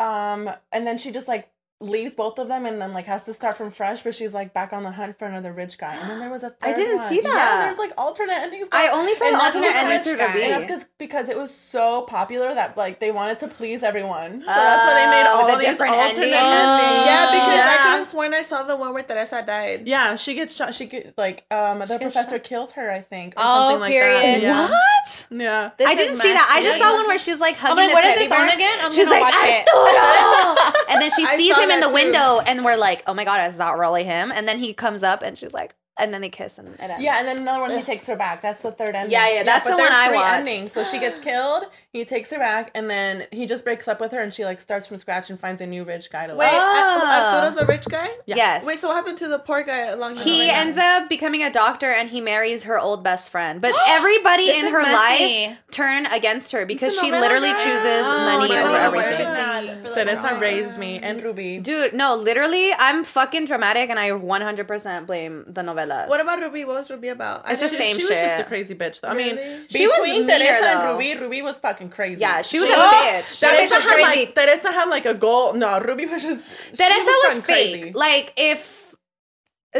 um, and then she just like leaves both of them and then like has to start from fresh, but she's like back on the hunt for another rich guy. And then there was a third I didn't one. see that. Yeah, there's like alternate endings. I only saw and alternate the endings rich for guy. And that's because because it was so popular that like they wanted to please everyone. So that's why they made Oh, all the these different alternate endings. endings. Yeah, because I Yeah. could have sworn I saw the one where Teresa died. Yeah, she gets shot. She get like um the gets professor kills her. I think. Or Oh, something like period. That. Yeah. what? Yeah. This I didn't see that. I just messy. saw one where she's like hugging I'm like, what is this on again? I'm She's gonna like, watch "I it. don't know." and then she sees saw him in the too. window, and we're like, "Oh my god, is that really him?" And then he comes up, and she's like, and then they kiss, and it ends. Yeah, and then another one he takes her back. That's the third ending. Yeah, yeah, that's but the one there's I three watched. endings. So she gets killed. He takes her back, and then he just breaks up with her, and she like starts from scratch and finds a new rich guy to Wait, love. Oh. Uh, Arturo's a rich guy? Yes. Wait, so what happened to the poor guy along the He way? ends up becoming a doctor and he marries her old best friend. But everybody in her messy. life turn against her because she literally girl. chooses Oh, money I over know, everything. where- Teresa oh, raised me and Ruby. Dude, no, literally, I'm fucking dramatic and I 100% blame the novelas. What about Ruby? What was Ruby about? I It's the didn't- same she shit. was just a crazy bitch. Though. I mean, Really? She was between Teresa and Ruby, Ruby was fucking crazy. Yeah, she was She- a bitch. Teresa was had crazy. like Teresa had like a goal. No, Ruby was just she Teresa was, fucking fake. crazy. Like, if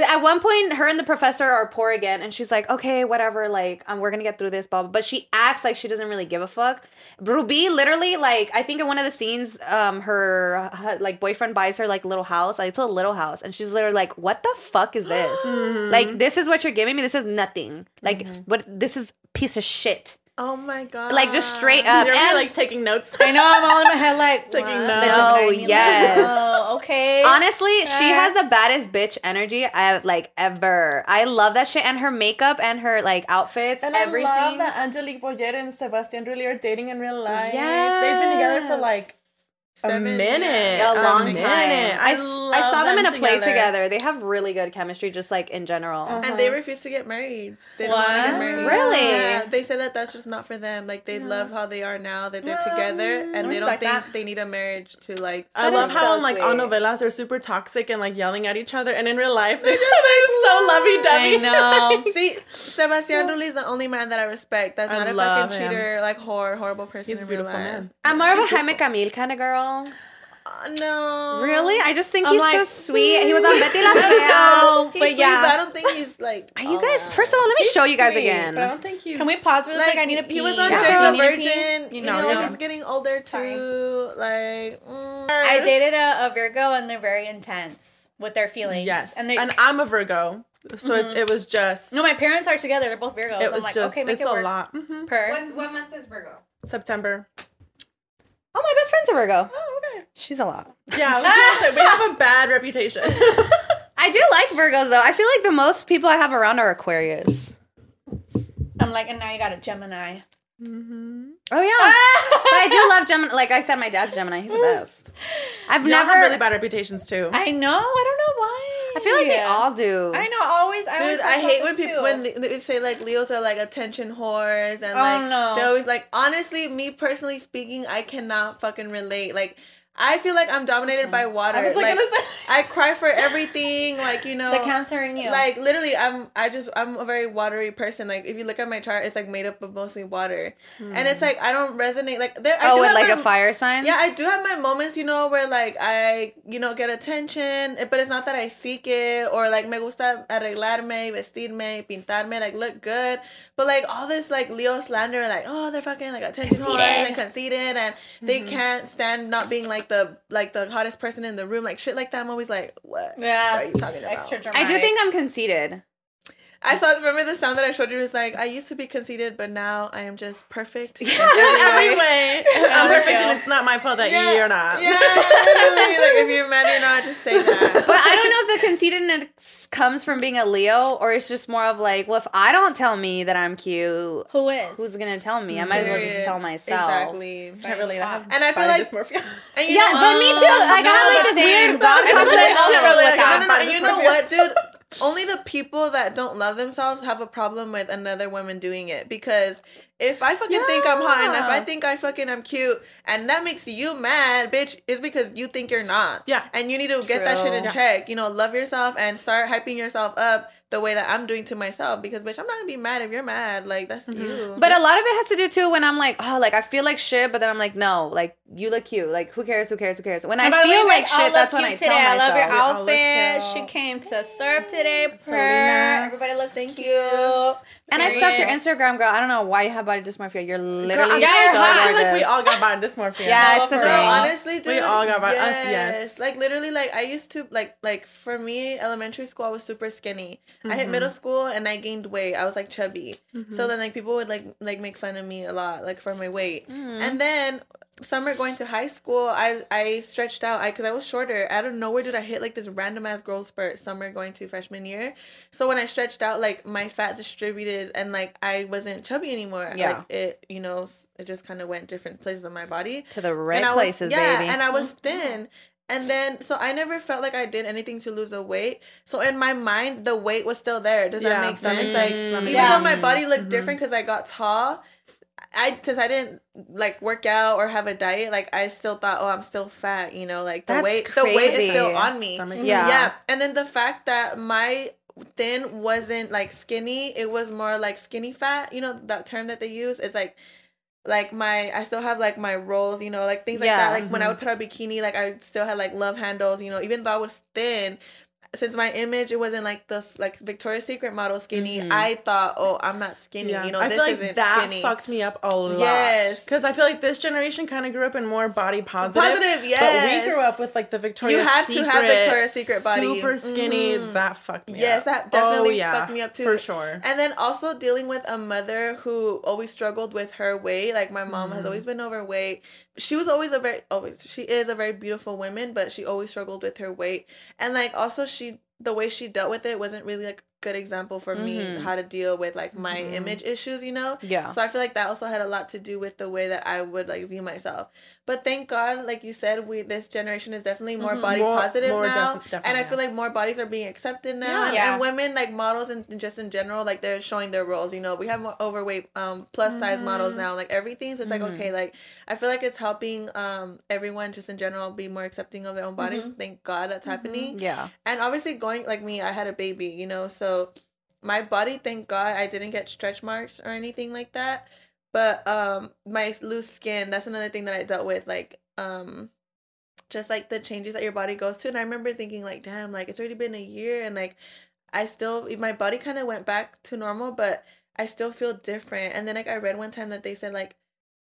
at one point her and the professor are poor again, and she's like, okay, whatever, like, um, we're gonna get through this, blah, blah. But she acts like she doesn't really give a fuck. Ruby literally, like, I think in one of the scenes, um, her, her like boyfriend buys her like little house. Like, it's a little house, and she's literally like, what the fuck is this? Mm-hmm. Like, this is what you're giving me. This is nothing. Like, what? This is piece of shit. Oh my god. Like, just straight up. You're and- like taking notes. I know I'm all in my head like Taking what? notes. The No, Gemini. yes. Oh, okay. Honestly, she has the baddest bitch energy I've like ever. I love that shit and her makeup and her like outfits, And everything. I love that Angelique Boyer and Sebastian really are dating in real life. Yeah, They've been together for like a Seven minute. a years. long minute. time. I, s- I love saw them in a them play together. They have really good chemistry, just like in general. Uh-huh. And they refuse to get married. They don't want to What? get married. Really? Yeah, they said that that's just not for them. Like they love how they are now. That they're together, and I they don't respect think that. they need a marriage to like. I love how so in like on sweet. novelas they're super toxic and like yelling at each other, and in real life they're, they're so lovey dovey. I know. See, Sebastian Rulli is the only man that I respect. That's I not a fucking him. cheater, like horror, horrible person He's a in real life. man. I'm more of a Jaime Camil kind of girl. Uh, no, Really? I just think I'm he's so sweet. He was on Betty La Fea. No, but sweet, yeah. but I don't think he's like. Are you guys? First of all, let me He's show you guys sweet, again. But I don't think he's. Can we pause really Like, quick? I need to pee. he was on Yeah. Jane Do the you need to pee? Virgin. You You know, know, yeah. he's getting older too. Like, mm. I dated a, a Virgo and they're very intense with their feelings. Yes, and they. and I'm a Virgo, so it's, it was just. no, my parents are together. They're both Virgos. it I'm was like, just. okay, make it's it a work. lot. Mhm. Per. What, what month is Virgo? September. Oh, my best friend's a Virgo. Oh, okay. She's a lot. Yeah, I say, we have a bad reputation. I do like Virgos though. I feel like the most people I have around are Aquarius. I'm like, and now you got a Gemini. Mm-hmm. Oh yeah, but I do love Gemini. Like I said, my dad's Gemini. He's the best. I've Y'all never. have really bad reputations too. I know. I don't know why. I feel like they all do. I know. Always. I always Dude, talk I hate when people too. when they, they say like Leos are like attention whores and Oh, like no. they always like honestly, me personally speaking, I cannot fucking relate. Like I feel like I'm dominated by water. I was like, like gonna say. I cry for everything. Like you know, the cancer in you. like literally, I'm I just I'm a very watery person. Like if you look at my chart, it's like made up of mostly water, and it's hmm. like I don't resonate. Like there, I oh, do with like my- a fire sign. yeah, I do have my moments, you know, where like I, you know, get attention, eh, but it's not that I seek it or like me gusta arreglarme, vestirme, pintarme, like look good. But like all this like Leo slander, like oh they're fucking like attention whores and conceited, and they mm-hmm. can't stand not being like like the like the hottest person in the room, like shit like that. I'm always like, what? Yeah. What are you talking about? Extra I do think I'm conceited. I saw. Remember the sound that I showed you was like, I used to be conceited, but now I am just perfect. in In every way. way, I'm perfect, and it's not my fault that Yeah, you're not. Yeah, like if you're mad, you're not. Just say that. But I don't know if the conceitedness comes from being a Leo or it's just more of like, well, if I don't tell me that I'm cute, Who is? who's gonna tell me? I might as well just Period. tell myself. Exactly. I really I have And I feel like- dysmorphia. And you Yeah, know, but me too. Like no, I have like this weird same. God I feel complex like also also with like- that. no, no, no. body And you know what, dude? Only the people that don't love themselves have a problem with another woman doing it because if I fucking think I'm hot enough, I think I fucking I'm cute, and that makes you mad, bitch, is because you think you're not. Yeah. And you need to get that shit in True. check. You know, love yourself and start hyping yourself up the way that I'm doing to myself because, bitch, I'm not gonna be mad if you're mad. Like, that's mm-hmm. you. But a lot of it has to do too when I'm like, oh, like I feel like shit, but then I'm like, no, like you look cute. Like who cares? Who cares? Who cares? When I And by the way, feel like shit, that's when I cute tell myself. I love your You all look outfit. She came to surf today. Salinas. Purr. Everybody looks Thank cute. you. And I stalked your Instagram, girl. I don't know why you have body dysmorphia. You're Girl, literally I, so I feel like we all got body dysmorphia. Yeah, No, it's a for thing. real. honestly, dude, We all got bi- uh, yes. yes. Like literally, like I used to like like for me, elementary school, I was super skinny. I hit middle school and I gained weight. I was like chubby. Mhm. So then like people would like like make fun of me a lot, like for my weight. Mm. And then summer going to high school, I I stretched out. I because I was shorter. Out of nowhere, did I hit like this random ass growth spurt summer going to freshman year. So when I stretched out, like my fat distributed and like I wasn't chubby anymore. Yeah. Like it, you know, it just kind of went different places of my body to the right I places, yeah, baby. and I was thin. And then, so I never felt like I did anything to lose a weight. So in my mind, the weight was still there. Does Yeah, that make sense? makes Like, sense. That even Yeah. though my body looked Mhm. different because I got tall, I since I didn't like work out or have a diet, like I still thought, oh, I'm still fat. You know, like the That's weight, the weight is still on me. That Yeah. Yeah. And then the fact that my thin wasn't like skinny, it was more like skinny fat. You know that term that they use? It's like like my I still have like my rolls, you know, like things like Yeah. that. Like when I Mhm. would put on a bikini, like I still had like love handles, you know, even though I was thin. Since my image it wasn't like this like Victoria's Secret model skinny, Mhm. I thought, oh, I'm not skinny. Yeah. You know, I this feel like isn't that skinny. fucked me up a lot. Yes. because I feel like this generation kind of grew up in more body positive. Positive, yes. But we grew up with like the Victoria's You have to Secret, have Victoria's Secret body. super skinny. Mhm. That fucked me Yes, up. that definitely oh, yeah, fucked me up too. for sure. And then also dealing with a mother who always struggled with her weight. Like my mom has Mhm. always been overweight. She was always a very always she is a very beautiful woman, but she always struggled with her weight. And like also she the way she dealt with it wasn't really like a good example for me Mhm. how to deal with like my Mhm. image issues, you know? yeah. So I feel like that also had a lot to do with the way that I would like view myself. But thank God, like you said, we this generation is definitely more Mhm. body More- positive more now, defi- and I feel like more bodies are being accepted now. Yeah. And, Yeah. and women like models and and just in general, like they're showing their roles. You know, we have more overweight, um, plus size models Mhm. now, like everything. So it's like okay, like I feel like it's helping um everyone just in general be more accepting of their own bodies. Thank God that's happening yeah. and obviously going like me i had a baby you know so my body thank god i didn't get stretch marks or anything like that but um my loose skin that's another thing that i dealt with like um just like the changes that your body goes to and i remember thinking like damn like it's already been a year and like i still my body kind of went back to normal but i still feel different and then like i read one time that they said like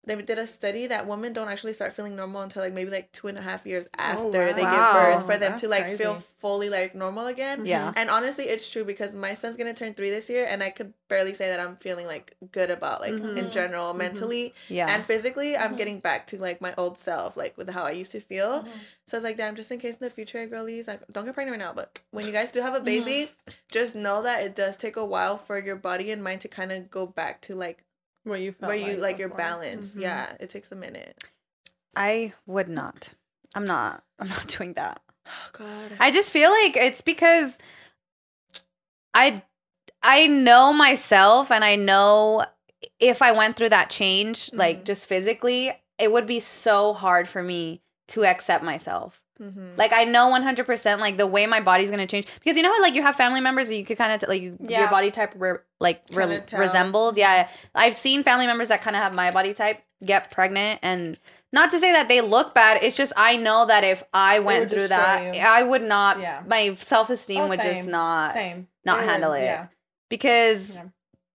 they did a study that women don't actually start feeling normal until like maybe like two and a half years after they wow. give birth for them That's to like feel fully like normal again. Yeah. And honestly, it's true because my son's gonna turn three this year, and I could barely say that I'm feeling like good about like in Mhm. general, Mhm. mentally Yeah. and physically. I'm Mhm. getting back to like my old self, like with how I used to feel. Mhm. So it's like, damn, just in case in the future, girlies, like don't get pregnant right now, but when you guys do have a baby, just know that it does take a while for your body and mind to kind of go back to like Where you felt where you like your before. balance. Mhm. Yeah, it takes a minute. I would not. I'm not. I'm not doing that. Oh God. I just feel like it's because I I know myself and I know if I went through that change like Mhm. just physically, it would be so hard for me to accept myself. Mm-hmm. Like I know 100% like the way my body's going to change because you know how like you have family members that you could kind of like you, Yeah. your body type re- like re- resembles. Yeah. I've seen family members that kind of have my body type get pregnant and not to say that they look bad, it's just I know that if I went through that, you. I would not Yeah. my self-esteem Oh, would just not Same. not It would, handle it. Yeah. because.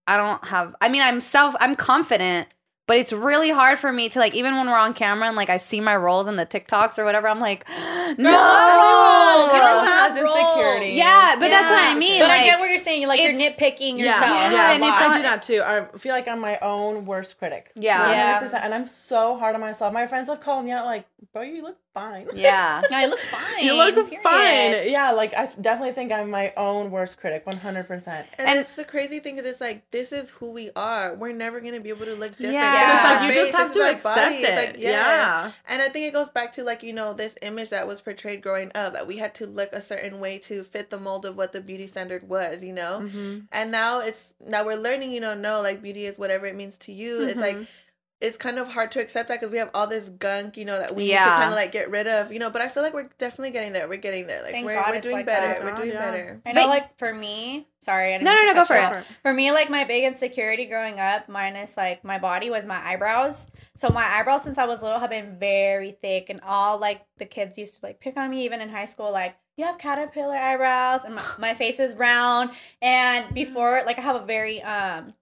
I don't have I mean I'm self I'm confident, But it's really hard for me to like even when we're on camera and like I see my rolls in the TikToks or whatever, I'm like, no. rolls. You don't have insecurities. Yeah, but that's what I mean. But like, I get what you're saying. You're like you're nitpicking Yeah, yourself. yeah, Yeah, and and it's I do that too. I feel like I'm my own worst critic. Yeah. Yeah. 100%. And I'm so hard on myself. My friends have called me out like, bro, you look fine. yeah. I look fine. You look period. fine. Yeah, like I definitely think I'm my own worst critic, 100%. And, And- it's the crazy thing is it's like this is who we are. We're never gonna be able to look different. Yeah. So it's like you just have to is accept body. It's it. like, yes. Yeah. And I think it goes back to like, you know, this image that was portrayed growing up that we had to look a certain way to fit the mold of what the beauty standard was, you know? Mm-hmm. And now it's now we're learning, you know, no, like beauty is whatever it means to you. It's like Mhm. it's kind of hard to accept that because we have all this gunk, you know, that we need to kind of like get rid of, you know. But I feel like we're definitely getting there. We're getting there. Like Thank we're, God we're doing like better. We're doing yeah. better. I know, But- like for me, sorry, No, no, no, go for it. For me, like my big insecurity growing up, minus like my body, was my eyebrows. So my eyebrows, since I was little, have been very thick, and all like the kids used to like pick on me, even in high school, like. You have caterpillar eyebrows, and my, my face is round. And before, like, I have a very um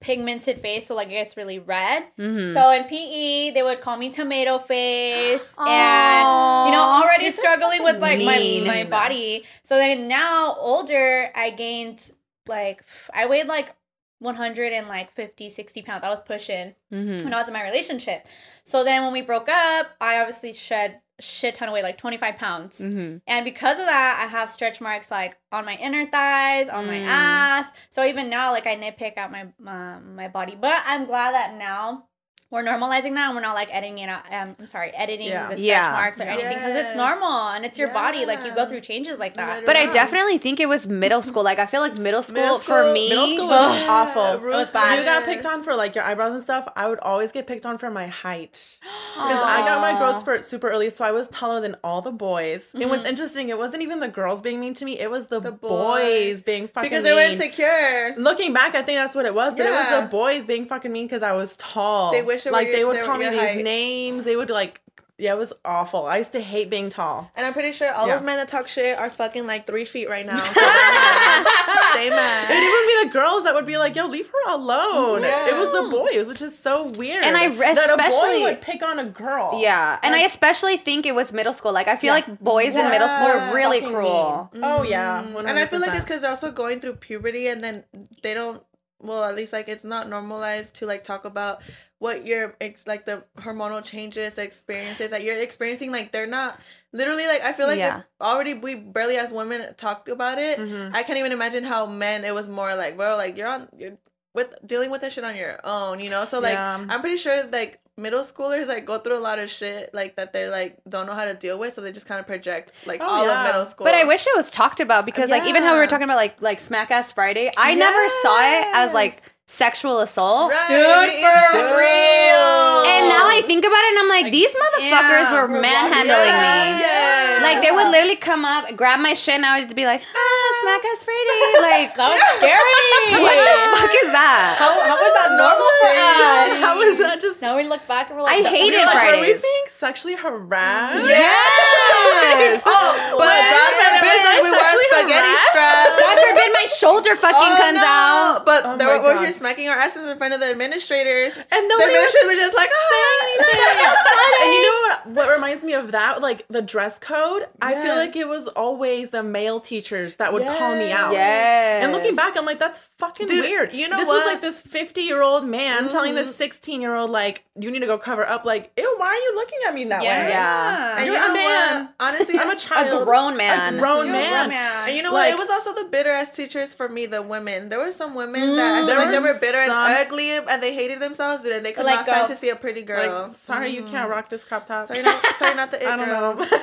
pigmented face, so like it gets really red. Mhm. So in PE, they would call me tomato face, and you know, already struggling with like my mean. my body. So then now older, I gained like I weighed like 100 and like 50, 60 pounds. I was pushing Mhm. when I was in my relationship. So then when we broke up, I obviously shed shit ton of weight, like 25 pounds. Mhm. And because of that, I have stretch marks like on my inner thighs, on my Mm. ass. So even now, like I nitpick out my um, my body. But I'm glad that now we're normalizing that and we're not like editing it out. Um, I'm sorry, editing Yeah. the stretch Yeah. marks or Yeah. anything because it's normal and it's your body. Like you go through changes like that. Literally. But I definitely think it was middle school. Like I feel like middle school, Middle for me. Middle school was awful. It was bad. You got picked on for like your eyebrows and stuff. I would always get picked on for my height. Because I got my growth spurt super early, so I was taller than all the boys. It was interesting. It wasn't even the girls being mean to me; it was the, The boys. boys. being fucking because they were insecure. Looking back, I think that's what it was. But it was the boys being fucking mean because I was tall. They wish it like were they would they were call me these height. names. They would like, yeah, it was awful. I used to hate being tall. And I'm pretty sure all Yeah. those men that talk shit are fucking like three feet right now. So they're mad. Stay It'd be the girls that would be like, "Yo, leave her alone." Yeah. It was the boys, which is so weird. And I that a especially- boy would pick on a girl. Yeah, and I especially think it was middle school. Like I feel Yeah. like boys in middle school are really cruel. mean. Oh yeah, Mm. And I feel like it's because they're also going through puberty and then they don't, well, at least like it's not normalized to like talk about what your ex like the hormonal changes, experiences that you're experiencing. Like they're not literally like I feel like Yeah. already we barely as women talked about it. Mhm. I can't even imagine how men it was more like, well like you're on you're with dealing with this shit on your own, you know? So like Yeah. I'm pretty sure like middle schoolers like go through a lot of shit like that they're like don't know how to deal with, so they just kind of project like Oh, all yeah. of middle school. But I wish it was talked about because like even how we were talking about like like Smack Ass Friday, I never saw it as like sexual assault. Right, Dude, me either. for real. And now I think about it and I'm like, these motherfuckers damn, were we're manhandling me. Yes. Like they would literally come up, grab my shit, and I would be like, ah, Smack Ass Friday. Like that was scary. what the fuck is that? How, how was that normal for us? How was that just? Now we look back and we're like, I that- hated You're like, Are we being sexually harassed? Yes. Oh, but God I forbid we wear sexually spaghetti harassed? straps. God forbid my shoulder fucking Oh, comes no. out. But Oh they my were, we're God. here smacking our asses in front of the administrators. And The administrators were just like, say "Ah." anything. and you know what? What reminds me of that? Like the dress code. I feel like it was always the male teachers that would call me out. Yes. And looking back, I'm like, that's fucking Dude, weird. you know this what? was like this 50 year old man telling Mhm. this 16 year old, like, you need to go cover up. Like, ew, why are you looking at me that Yeah. way? Yeah. And you You're a know man. what? Honestly, I'm a A child. grown man. A grown You're a grown man. And you know Like- what? It was also the bitter ass teachers for me, the women. There were some women that I feel There like they were were bitter and ugly and they hated themselves, and they could Like, not stand uh, to see a pretty girl. Like, sorry, you can't rock this crop top. sorry, not, sorry, not the it I don't girl. know.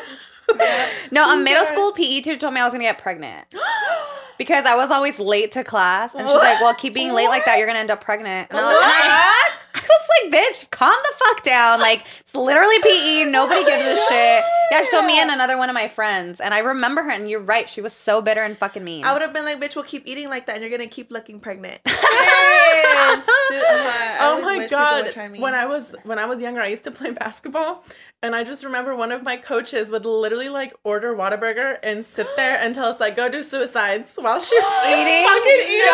No, a middle school PE teacher told me I was gonna get pregnant. Because I was always late to class. And she's like, Well, keep being late like that, you're gonna end up pregnant. And I was, and I- I was like, bitch, calm the fuck down. Like, it's literally PE. Nobody gives a shit. Yeah, she told me and another one of my friends. And I remember her, and you're right. She was so bitter and fucking mean. I would have been like, bitch, we'll keep eating like that and you're gonna keep looking pregnant. Dude, oh my, oh my wish people would god when i was when i was younger i used to play basketball and i just remember one of my coaches would literally like order Whataburger and sit there and tell us like go do suicides while she was Eating? fucking eating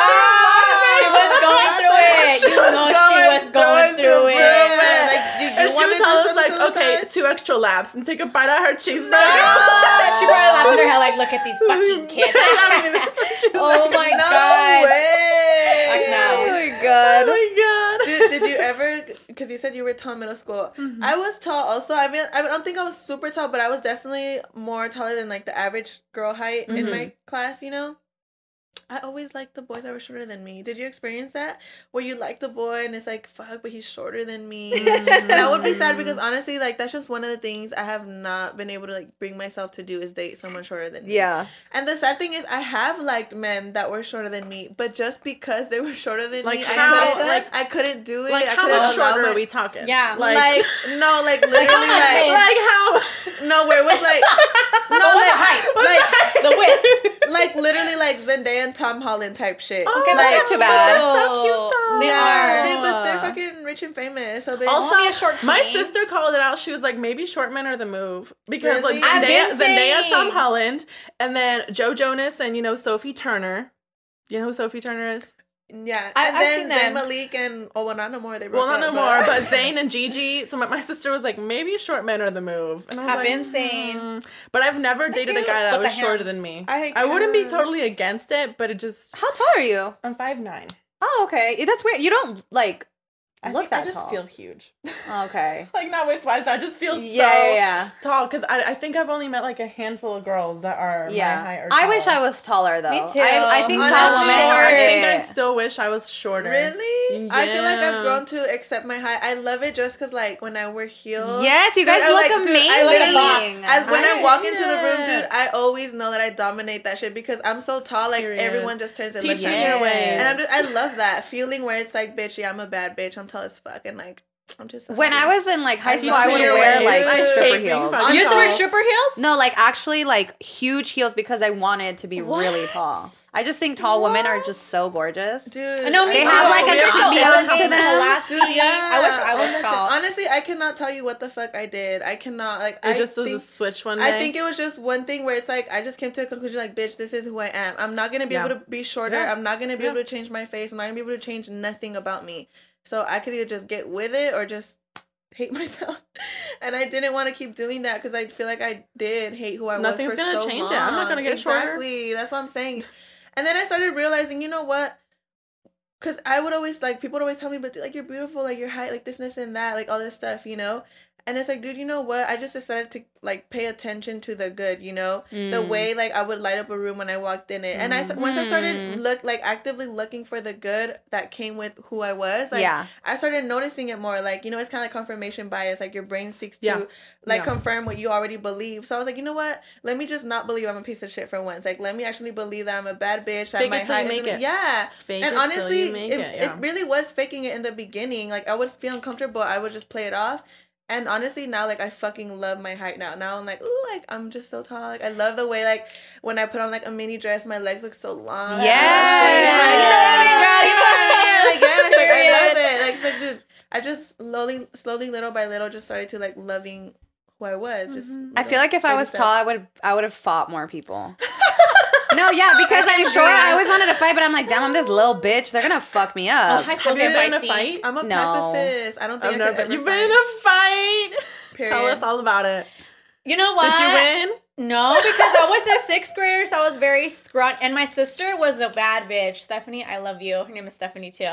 She was going through it. She you was know going- she was going, going through through it. was like, so okay, two extra laps and take a bite out of her cheeseburger. she probably laughed at her head like, look at these fucking kids. I mean, that's what she's oh my no god. way. Fuck no. Oh my god. Oh my god. Dude, did you ever? Because you said you were tall in middle school. Mm-hmm. I was tall also. I mean, I don't think I was super tall, but I was definitely more taller than like the average girl height in Mm-hmm. my class. You know. I always liked the boys that were shorter than me. Did you experience that? Where you like the boy and it's like, fuck, but he's shorter than me. and I would be sad because honestly, like that's just one of the things I have not been able to like bring myself to do is date someone shorter than me. Yeah. And the sad thing is, I have liked men that were shorter than me, but just because they were shorter than Like me, how? I couldn't. Like- I couldn't do it. Like I how couldn't much shorter my- are we talking? Yeah. Like, Like, no, like literally, like like how? no, where it was like no, what's like the height? like The width. like literally like Zendaya and Tom Holland type shit. Oh, Okay, but like, they're too bad. They're so cute though. They yeah, are. they, but they're fucking rich and famous. So they Also, Only a short my sister called it out. She was like, maybe short men are the move because Really? like I've Zendaya, Zendaya. Tom Holland, and then Joe Jonas, and you know Sophie Turner. You know who Sophie Turner is? Yeah, I- and I've then Zayn. Malik and oh well, not no more. They were. Well, broke not no up, more, but Zayn and Gigi. So my, my sister was like, maybe short men are the move, and I was I've like, been saying. "Hmm." But I've never dated a guy that But was shorter hands. than me. I I wouldn't be totally against it, but it just How tall are you? I'm five nine. Oh, okay. That's weird. You don't like I look that I just tall. feel huge. Okay. like not with wise, I just feel Yeah, so yeah, yeah. tall because I, I think I've only met like a handful of girls that are Yeah. my height or I wish. I was taller though. Me too. I, I think Honestly, tall women are I think I still wish I was shorter. Really? I feel like I've grown to accept my height. I love it just because, like, when I wear heels. Yes, you guys I, look like, dude, I amazing. literally- I, when I, I walk hate into the room, dude, I always know that I dominate that shit because I'm so tall. Like Period. everyone just turns and Teach looks at me. ways. And I'm just, I love that feeling where it's like, bitch, yeah, I'm a bad bitch. I'm tall as fuck, and like, I'm just. When I was in like high school, I me would wear ways. like I stripper heels. You used to wear stripper heels? No, like actually like huge heels because I wanted to be really tall. I just think tall women are just so gorgeous. dude, I know, me They too. have, like, a They're so confidence to elegant, them. classy. Dude, yeah. I wish I was that tall. Honestly, I cannot tell you what the fuck I did. I cannot like. It I just was a switch one day. I think it was just one thing where it's like I just came to a conclusion like, bitch, this is who I am. I'm not gonna be Yeah. able to be shorter. Yeah. I'm not gonna be Yeah. able to change my face. I'm not gonna be able to change nothing about me. So I could either just get with it or just hate myself. And I didn't want to keep doing that because I feel like I did hate who I Nothing's was for gonna so change long. it. I'm not gonna get shorter. exactly. That's what I'm saying. And then I started realizing, you know what? Cause I would always like people would always tell me, but like you're beautiful, like your height, like this, this, and that, like all this stuff, you know. And it's like, dude, you know what? I just decided to like pay attention to the good, you know, the Mm. way like I would light up a room when I walked in it. And I s- once I started Mm. look like actively looking for the good that came with who I was, like yeah. I started noticing it more. Like you know, it's kind of like confirmation bias. Like your brain seeks to like Yeah. confirm what you already believe. So I was like, you know what? Let me just not believe I'm a piece of shit for once. Like let me actually believe that I'm a bad bitch. that Fake my you make it. Yeah Fake and it honestly, it, it. it, really was faking it in the beginning. Like I would feel uncomfortable, I would just play it off. And honestly, now like I fucking love my height now. Now I'm like, ooh, like I'm just so tall. Like I love the way like when I put on like a mini dress, my legs look so long. Yes. you know what I mean? Like yes, like I love it. Like, it's like dude, I just slowly, slowly, little by little, just started to like loving who I was. Just mm-hmm. I feel like if I was tall, I would I would have fought more people. no, yeah, because I'm sure I always wanted to fight, but I'm like, damn, I'm this little bitch. They're gonna fuck me Oh, up. high Have you been in a fight? I'm a No. pacifist. I don't think I've I never could been. ever You've been in a fight. Period. Tell us all about it. You know what? Did you win? No, because I was a sixth grader, so I was very scrunt. And my sister was a bad bitch. Stephanie, I love you. Her name is Stephanie too.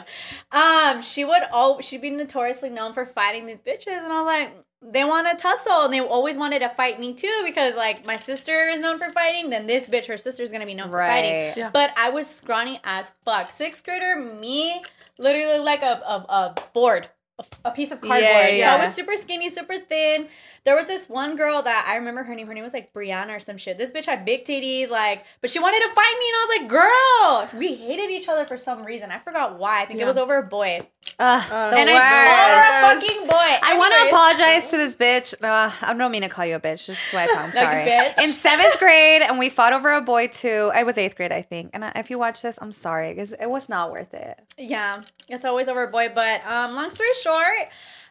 Um, she would all she'd be notoriously known for fighting these bitches, and I was like, they want to tussle, and they always wanted to fight me too because like my sister is known for fighting, then this bitch, her sister's gonna be known for fighting. Yeah. But I was scrawny as fuck. Sixth grader, me, literally like a a, a board. A- A piece of cardboard. Yeah, So yeah. I was super skinny, super thin. There was this one girl that I remember her name. Her name was like Brianna or some shit. This bitch had big titties, like, but she wanted to fight me, and I was like, "Girl, we hated each other for some reason. I forgot why. I think Yeah. it was over a boy, Ugh, Uh, the and worst. I over a fucking boy. I want to apologize to this bitch. Uh, I don't mean to call you a bitch. Just swear I'm Like, sorry. bitch. In seventh grade, and we fought over a boy too. I was eighth grade, I think. And I- if you watch this, I'm sorry because it was not worth it. Yeah, it's always over a boy. But um, long story short,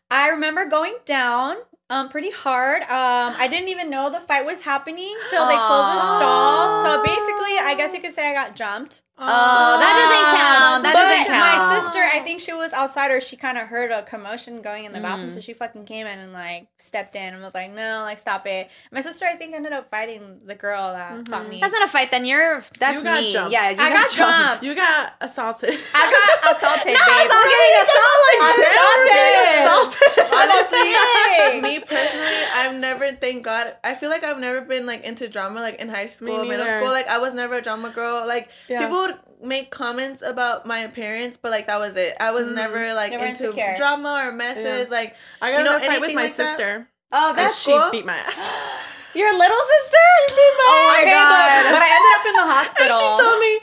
I remember going down um pretty hard. Um, I didn't even know the fight was happening till they closed the stall. So basically, I guess you could say I got jumped. Oh, that doesn't count. That but doesn't count. my sister, I think she was outside or she kind of heard a commotion going in the bathroom, Mm. so she fucking came in and like stepped in and was like, "No, like stop it." My sister, I think, ended up fighting the girl that fought me. That's not a fight. Then you're. That's You got me. jumped. Yeah, you I got jumped. You got assaulted. I got assaulted. No, babe. it's all getting assaulted. assaulted. Honestly, me personally, I've never, thank God, I feel like I've never been like into drama like in high school, middle school. Like I was never a drama girl. Like Yeah. people would make comments about my appearance, but like that was it. I was mm. never like Never into insecure. drama or messes. Like I got You know, in a fight with my like that? sister. Oh, And that's she beat my ass. Your little sister? Oh my Okay, god. But, but I ended up in the and hospital. she told me,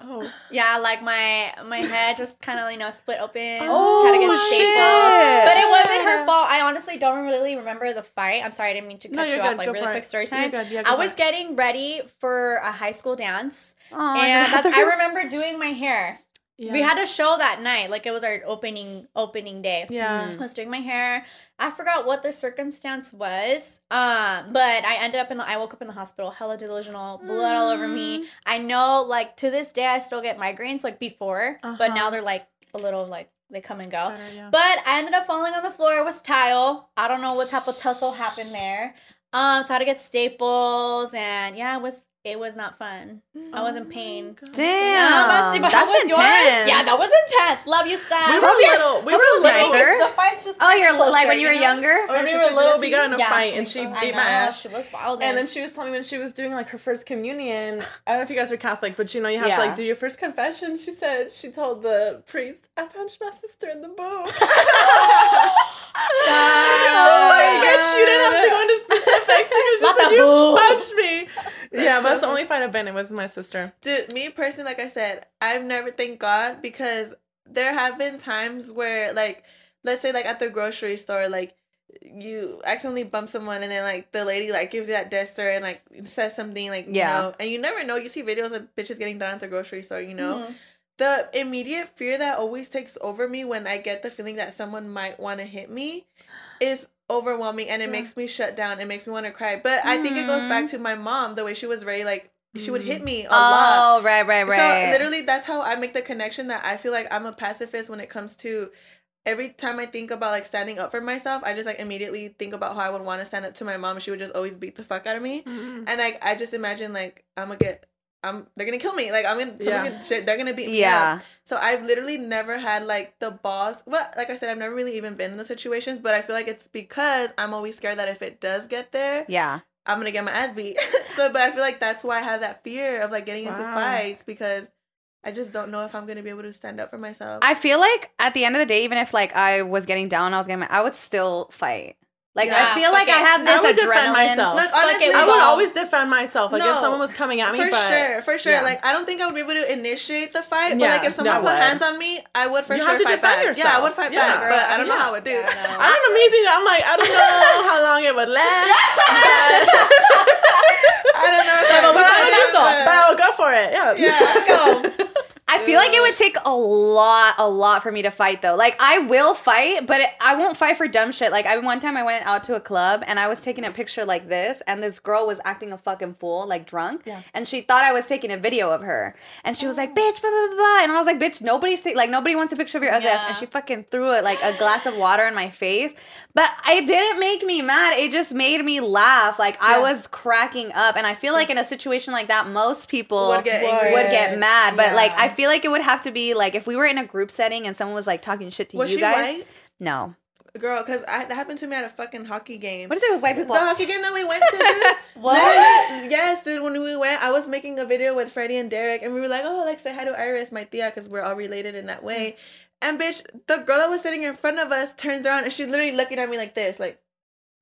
"Oh, Yeah, like my my head just kind of you know split open. Oh, had to get shit. staples. But it wasn't her fault. I honestly don't really remember the fight. I'm sorry, I didn't mean to cut No, you off. Like Go really quick story time. Yeah, I was getting ready for a high school dance, Oh, and that's, I remember doing my hair. Yeah. We had a show that night, like it was our opening opening day. yeah." I was doing my hair. I forgot what the circumstance was. Um, but I ended up in the I woke up in the hospital, hella delusional, blood all over me. I know like to this day I still get migraines like before, but Uh-huh. now they're like a little like they come and go. Better, yeah. But I ended up falling on the floor. It was tile. I don't know what type of tussle happened there. Um, so I had to get staples and yeah, it was it was not fun. I was in oh pain. Damn. Yeah, Musty, but how that's was yours? intense. Yeah, that was intense. Love you, Stan. We were little. We were little. nicer. The fights just Oh, you're closer, like when you were know? younger? When we sister were did little, that we got in a Yeah. fight, and she I beat know, my ass. She was wild. And then she was telling me when she was doing like her first communion. I don't know if you guys are Catholic, but you know you have Yeah. to like do your first confession. She said she told the priest, "I punched my sister in the boob." Stop. I was like, "Bitch, you didn't have to go into specifics. You just Not said you punched me." Yeah, but that's the only fight I've been in with my sister. Dude, me personally, like I said, I've never thank God because there have been times where, like, let's say, like at the grocery store, like you accidentally bump someone and then like the lady like gives you that gesture and like says something like Yeah. you know, and you never know. You see videos of bitches getting done at the grocery store, you know. Mhm. The immediate fear that always takes over me when I get the feeling that someone might want to hit me is overwhelming and it Yeah. makes me shut down. It makes me want to cry. But I think it goes Mm-hmm. back to my mom, the way she was very like she would hit me a lot. Oh, right, right, right. So literally that's how I make the connection that I feel like I'm a pacifist when it comes to every time I think about like standing up for myself, I just like immediately think about how I would want to stand up to my mom. She would just always beat the fuck out of me. And like I just imagine like I'm gonna get I'm they're gonna kill me. Like I'm gonna, Yeah. gonna they're gonna beat me yeah. up. So I've literally never had like the balls. Well, like I said, I've never really even been in those situations, but I feel like it's because I'm always scared that if it does get there, Yeah. I'm gonna get my ass beat. so, but I feel like that's why I have that fear of like getting into fights because I just don't know if I'm gonna be able to stand up for myself. I feel like at the end of the day, even if like I was getting down, I was getting, mad, I would still fight. Like Yeah, I feel fuck like I it. have I this would defend adrenaline. myself. Look, Fuck honestly, I would always defend myself. Like if someone was coming at me, for but sure, for sure. yeah. Like I don't think I would be able to initiate the fight, but Yeah, like if someone no, put I would. hands on me, I would for You sure have to fight defend back. Yeah, I would fight Yeah. back, Girl, but I don't know how I would do. Yeah, I. I don't know. Me either. I'm like, I don't know how long it would last. I don't know. If Yeah, I but we would, gotta tussle. but- but I would go for it. Yeah. Yeah. Let's go. I feel like it would take a lot, a lot for me to fight though. Like I will fight, but it, I won't fight for dumb shit. Like I one time I went out to a club and I was taking a picture like this, and this girl was acting a fucking fool, like drunk, Yeah. and she thought I was taking a video of her, and she was like, oh. "Bitch, blah blah blah,", and I was like, "Bitch, nobody's ta- like nobody wants a picture of your ugly ass," and she fucking threw it like a glass of water in my face, but it didn't make me mad. It just made me laugh. Like I was cracking up, and I feel like in a situation like that, most people Would get would get mad. But like I feel like it would have to be like if we were in a group setting and someone was like talking shit to Was you guys. white? No. Girl, because that happened to me at a fucking hockey game. What is it with white people? The hockey game that we went to. What? Yes, dude. When we went, I was making a video with Freddie and Derek, and we were like, "Oh, like say hi to Iris, my tia, because we're all related in that way." Mm. And bitch, the girl that was sitting in front of us turns around and she's literally looking at me like this, like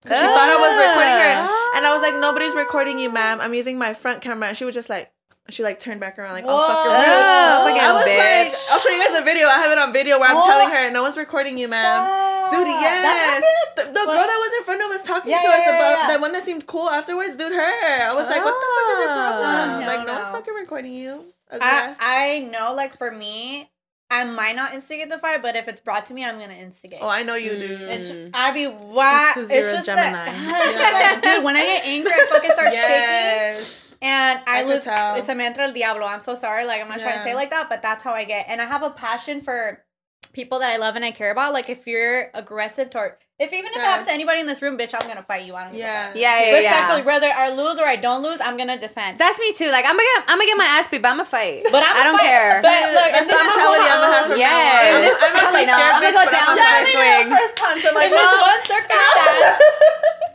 she thought I was recording her. And I was like, "Nobody's recording you, ma'am. I'm using my front camera." And she was just like, she like turned back around, like, "Oh, fucking Whoa. rude." Oh, I was bitch. like, I'll show you guys the video. I have it on video where I'm Oh. telling her, "No one's recording you, ma'am." Dude, yes. The, the girl that was in front of us talking Yeah, to yeah, us yeah, about yeah. the one that seemed cool afterwards, dude, her. I was like, what the fuck is your problem? Ah. like, No, no, one's fucking recording you. A I. I know, like for me, I might not instigate the fight, but if it's brought to me, I'm gonna instigate. oh, I know you do. It's. I'd be why? It's It's you're a just Gemini. that, just like, dude, when I get angry, I fucking start shaking, yes. And I, I lose. tell. Se me entra el diablo. I'm so sorry. Like I'm not trying to say it like that, but that's how I get. And I have a passion for people that I love and I care about. Like if you're aggressive toward, if even if it Yeah. happened to anybody in this room, bitch, I'm gonna fight you. I don't give Yeah. fuck. Yeah, yeah, Respectfully, yeah. whether I lose or I don't lose, I'm gonna defend. That's me too. Like I'm gonna get, I'm gonna get my ass beat, but I'm gonna fight. But I'm I don't fight- care. But look, That's the mentality I'm gonna have from Yes. now on. I'm, This- I'm a totally scared not. I'm gonna go down I'm the first swing. First punch. I'm like, in this one circumstance,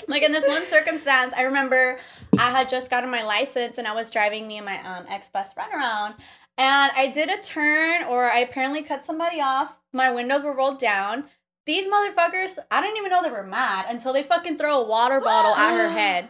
like in this one circumstance, I remember I had just gotten my license and I was driving me and my um, ex best friend around, and I did a turn or I apparently cut somebody off. My windows were rolled down. These motherfuckers, I didn't even know they were mad until they fucking throw a water bottle at her head.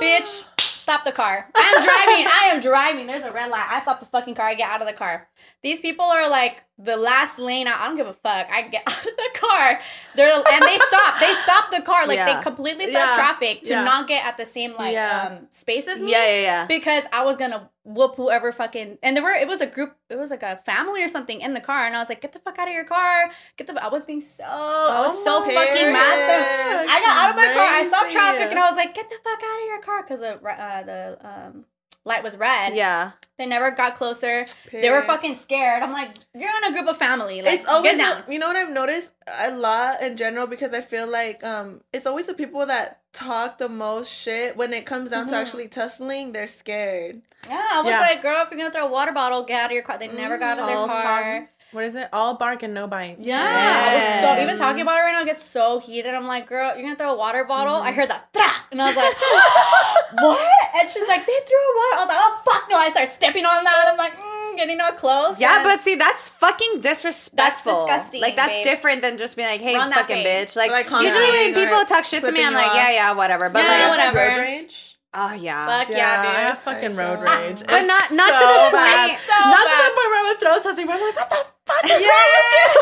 Bitch, stop the car. I'm driving. I am driving. There's a red light. I stop the fucking car. I get out of the car. These people are like the last lane out. I don't give a fuck. I get out of the car. They're and they stop. They stop the car. Like Yeah. they completely stop Yeah. traffic to Yeah. not get at the same like Yeah. um space as me. Yeah, yeah, yeah. Because I was gonna whoop whoever fucking and there were it was a group it was like a family or something in the car and I was like get the fuck out of your car get the I was being so I was so my fucking mad so I got out of my car. I stopped traffic and I was like, "Get the fuck out of your car!" Because the re- uh, the um, light was red. Yeah. They never got closer. They were fucking scared. I'm like, "You're in a group of family. Like, it's always get down." the- you know what I've noticed a lot in general because I feel like um it's always the people that talk the most shit when it comes down to Mhm. actually tussling they're scared yeah, I was Yeah. like, "Girl, if you're gonna throw a water bottle, get out of your car." They never got out of their All car. talk- What is it? All bark and no bite. Yeah, I was so even talking about it right now. I get so heated. I'm like, "Girl, you're gonna throw a water bottle?" Mm-hmm. I heard that, "Tra!" and I was like, "What?" And she's like, "They threw a water." I was like, "Oh fuck no!" I start stepping on that. I'm like, mm, getting all close. Yeah, but see, that's fucking disrespectful. That's disgusting, Like that's babe. different than just being like, "Hey, Run that fucking fade. bitch." Like, Like, usually when people talk shit to me, I'm like, off. "Yeah, yeah, whatever." But Yeah, like, Is that whatever. Road rage oh yeah, Fuck Yeah, yeah, I have fucking I road don't. rage. But It's not- not to the point- So not to the point where I would throw something. Where I'm like, what the fuck is wrong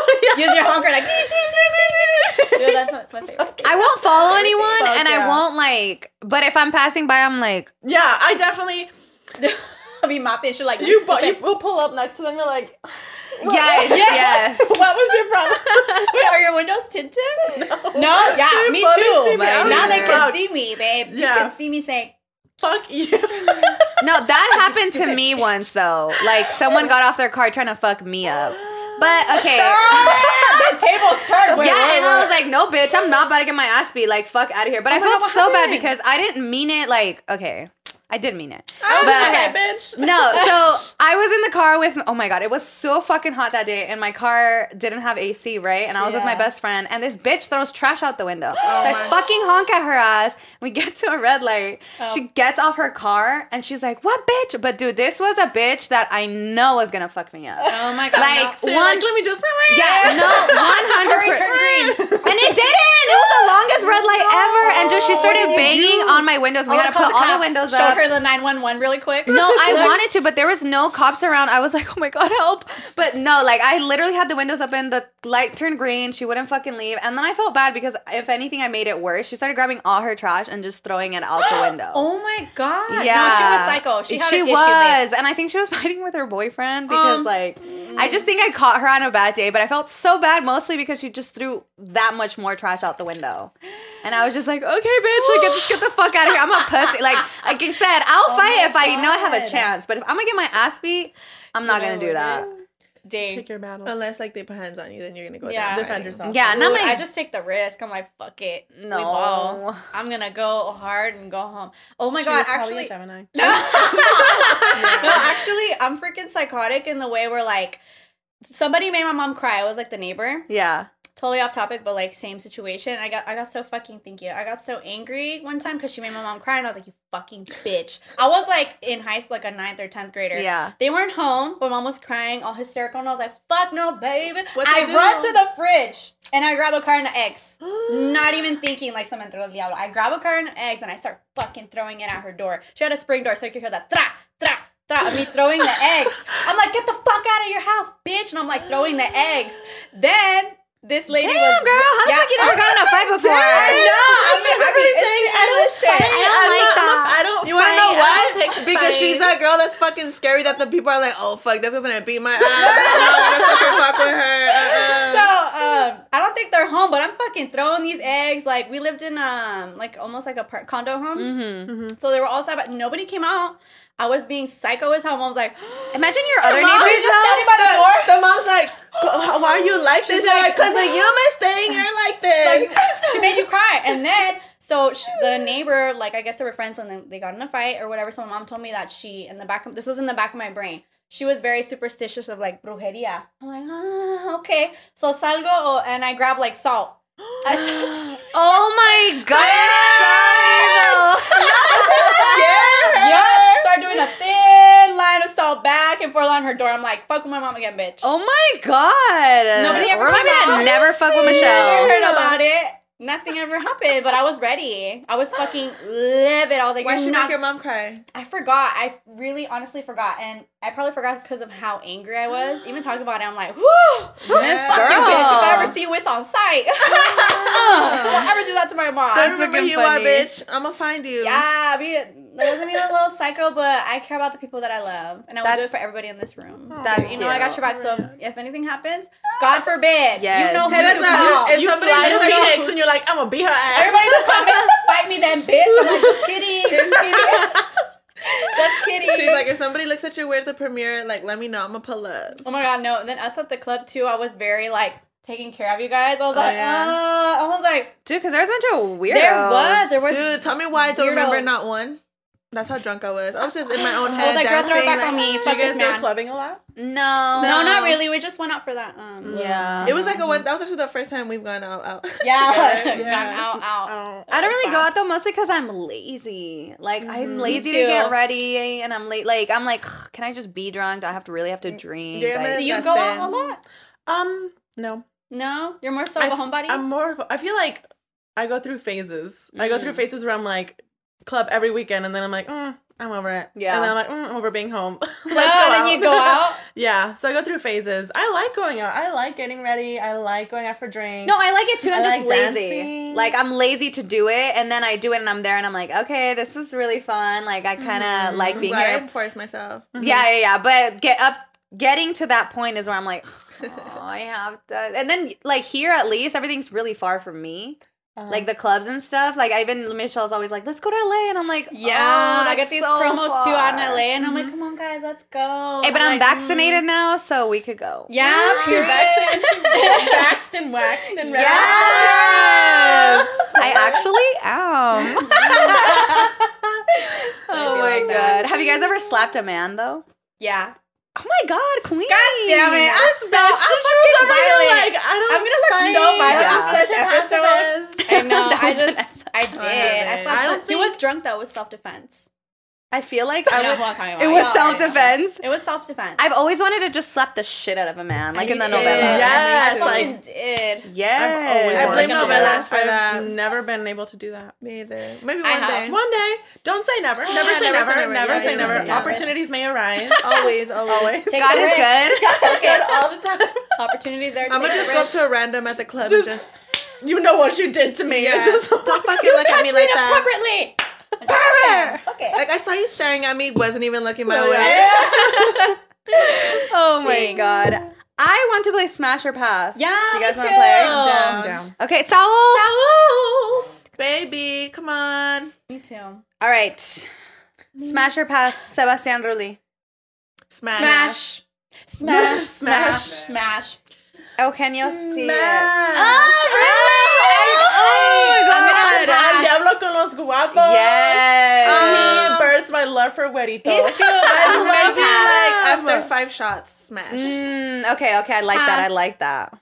with you? Use your honker like. Dude, that's my, that's my favorite. I won't follow anyone, Fuck and I won't like. But if I'm passing by, I'm like, yeah, I definitely. I'll be mopping shit like You, you. bu- you stupid. will pull up next to them. You're like, what- Yes, what- yes. What was your problem? Wait, are your windows tinted? no, No, yeah, They me too. me. I'm Now Now they can see me, babe. You Yeah. can see me saying, Fuck you. no, that happened to me once though. Like someone got off their car trying to fuck me up. But okay. the tables turned. Wait, yeah, wait, and I was like, no, bitch, I'm not about to get my ass beat. Like, fuck out of here. But oh, I Oh my felt God, so bad because I didn't mean it. Like, okay, I did mean it. I was But- okay, bitch. No, so I was in the car with. Oh my god, it was so fucking hot that day, and my car didn't have AC, right? And I was with my best friend, and this bitch throws trash out the window. Oh so I fucking honk at her ass. We get to a red light. Oh. She gets off her car, and she's like, "What bitch?" But dude, this was a bitch that I know was gonna fuck me up. Oh my god. Like, So you're one- like, let me just. Yeah, no, one hundred turn green. and it didn't. It was the longest red light ever, and just she started Oh, banging on my windows. We I had to put all the cops. windows Show up. Her the 911 really quick. No, I Like, wanted to, but there was no cops around. I was like, oh my god, help! But no, like I literally had the windows open. The light turned green. She wouldn't fucking leave, and then I felt bad because if anything, I made it worse. She started grabbing all her trash and just throwing it out the window. Oh my god. Yeah, No, she was psycho. She had she issue, was, babe. and I think she was fighting with her boyfriend because, Um, like, I just think I caught her on a bad day. But I felt so bad, mostly because she just threw that much more trash out the window, and I was just like, okay, bitch, like, just get the fuck out of here. I'm a pussy. Like, I I said, I'll Oh fight my if I know I have a chance. But if I'm gonna get my ass beat, I'm not You gonna do that. Dang. Pick your battles. unless like they put hands on you then you're gonna go Yeah. down Defend fighting. yourself. Yeah, not Dude, my. I just take the risk. I'm like, fuck it. No. I'm gonna go hard and go home. Oh my She god, actually a Gemini. No. no, actually, I'm freaking psychotic in the way where like somebody made my mom cry. I was like the neighbor. yeah. Totally off topic, but like same situation. I got I got so fucking thank you. I got so angry one time because she made my mom cry, and I was like, "You fucking bitch." I was like in high school, like a ninth or tenth grader. Yeah. They weren't home, but mom was crying, all hysterical, and I was like, "Fuck no, babe!" I do? run to the fridge and I grab a carton of eggs, not even thinking like someone threw the diablo. I grab a carton of eggs and I start fucking throwing it at her door. She had a spring door, so you could hear that tra tra tra of me throwing the eggs. I'm like, "Get the fuck out of your house, bitch!" And I'm like throwing the eggs. Then this lady Damn, was girl, how the fuck you never got in a fight before? I know. I'm just I mean, saying I don't English. I don't like not- that. I don't. You wanna know fight. I what? Because she's that girl that's fucking scary that the people are like, oh fuck, this was gonna beat my ass. I'm not gonna fucking fuck with her. Uh-uh. So I don't think they're home, but I'm fucking fucking throwing these eggs. Like we lived in um like almost like a par- condo homes. Mhm. So they were all outside, but nobody came out. I was being psycho as hell. Mom was like, Imagine your other Mom, neighbors just standing by the door. The mom's like, why are you like this? She's They're like- like, because of you, Miss Thing, you're like this. she made you cry. And then, so sh the neighbor, like, I guess they were friends and then they got in a fight or whatever. So my mom told me that she, in the back of, this was in the back of my brain. She was very superstitious of like brujeria. I'm like, ah, okay. So salgo and I grab like salt. I Oh my god! yeah, start doing a thin line of salt back and forth on her door. I'm like, fuck with my mom again, bitch. Oh my god! Nobody ever Remind me came to never fuck with Michelle. Never Michelle. heard about it. Nothing ever happened, but I was ready. I was fucking livid. I was like, Why you're should not make your mom cry? I forgot. I really honestly forgot. And I probably forgot because of how angry I was. Even talking about it, I'm like, whoo! Miss Fuck you, girl. bitch. If I ever see you, it's on sight. uh, don't ever do that to my mom. That's remember fucking who you are, funny. bitch. I'm gonna find you. Yeah, be, that doesn't mean a little psycho, but I care about the people that I love. And I will do it for everybody in this room. That's you know, I got your back. So if, if anything happens, God forbid, Yes. you know who to call. If you somebody fly to looks like Phoenix and you're like, I'm gonna beat her ass. Everybody in the comments, fight me then, bitch. I'm like, just kidding. Just kidding. Just kidding. She's like, if somebody looks at you weird at the premiere, like, let me know. I'm gonna pull up. Oh my god, no. And then us at the club too, I was very like taking care of you guys. I was Oh, like, yeah. uh, I was like, Dude, because there's a bunch of weirdos. there was, there was. Dude, tell me why I don't remember not one. That's how drunk I was. I was just in my own I head was like, girl, dancing. throw back like, on me. Do you guys this go man. clubbing a lot? No. No, No. not really. We just went out for that. Um, Yeah. It was like a one. That was actually the first time we've gone out. out yeah, together. yeah. out, out. Oh. I don't really go out though, mostly because I'm lazy. Like I'm lazy to get ready, and I'm late. Like I'm like, can I just be drunk? Do I have to really have to drink? Yeah, Like, man. Do you go it. out a lot? Um, no. No, you're more so I of a f- homebody. I'm more. Of, I feel like I go through phases. I go through Mm. phases where I'm like club every weekend, and then I'm like, mm, I'm over it. Yeah. And then I'm like, mm, I'm over being home. Let's No, go then you go out. yeah. So I go through phases. I like going out. I like getting ready. I like going out for drinks. No, I like it too. I'm I just like lazy. dancing. Like I'm lazy to do it, and then I do it, and I'm there, and I'm like, okay, this is really fun. Like I kind of like I'm being here. I here. forced myself. Yeah, yeah, yeah. But get up, getting to that point is where I'm like, oh, I have to. And then like here, at least everything's really far from me. Uh-huh. Like the clubs and stuff. Like I even Michelle's always like, let's go to LA, and I'm like, Yeah, oh, I get these so promos too out in. LA, and I'm like, come on, guys, let's go. Hey, but I'm like, vaccinated mm. now, so we could go. Yeah, She period. waxed and, she waxed and waxed and Yes. I actually am. oh my god! Have you guys ever slapped a man though? Yeah. Oh my god, queen! God damn it! I'm so I'm fucking violent. like, I don't know. I'm gonna look fight. so violent Yeah. on such Passive episode. I know. I just, I did. I, I don't some- He was drunk though. It was self defense. I feel like I know would. I'm. It was Y'all self already know. defense. It was self defense. I've always wanted to just slap the shit out of a man, like in the did. novella. Yes, I like- did. Yes. I blame wanted to do novelas that. for I've. Never been able to do that. Me either. Maybe I one have. day. One day, don't say never. Never Yeah, say never say never. never. Never Yeah, say never never. say never. Opportunities may arise. Always, always. Always. Take God the is risk. good. Good all the time. Opportunities are there. I'm gonna just go up to a random at the club and just You know what you did to me. Yeah. Just Don't fucking look at me like that. appropriately. Pervert. Okay. like I saw you staring at me, wasn't even looking my Oh, way. oh my Dang. god. I want to play Smash or Pass. Yeah, Do you guys want to too. play? Down, down. Okay, Saul. Saul. Baby, come on. Me too. All right. Smash or Pass, Sebastian Rulli. Smash. Smash. Smash. Smash. Smash. Smash. Eugenio sí. Smash. Oh, I'm gonna God. pass. Al Diablo con los guapos. Yes. Um, bursts my love for Huerito. He's cute. I I love Maybe him. like after five shots, smash. Mm, okay, okay, I like that. I like that.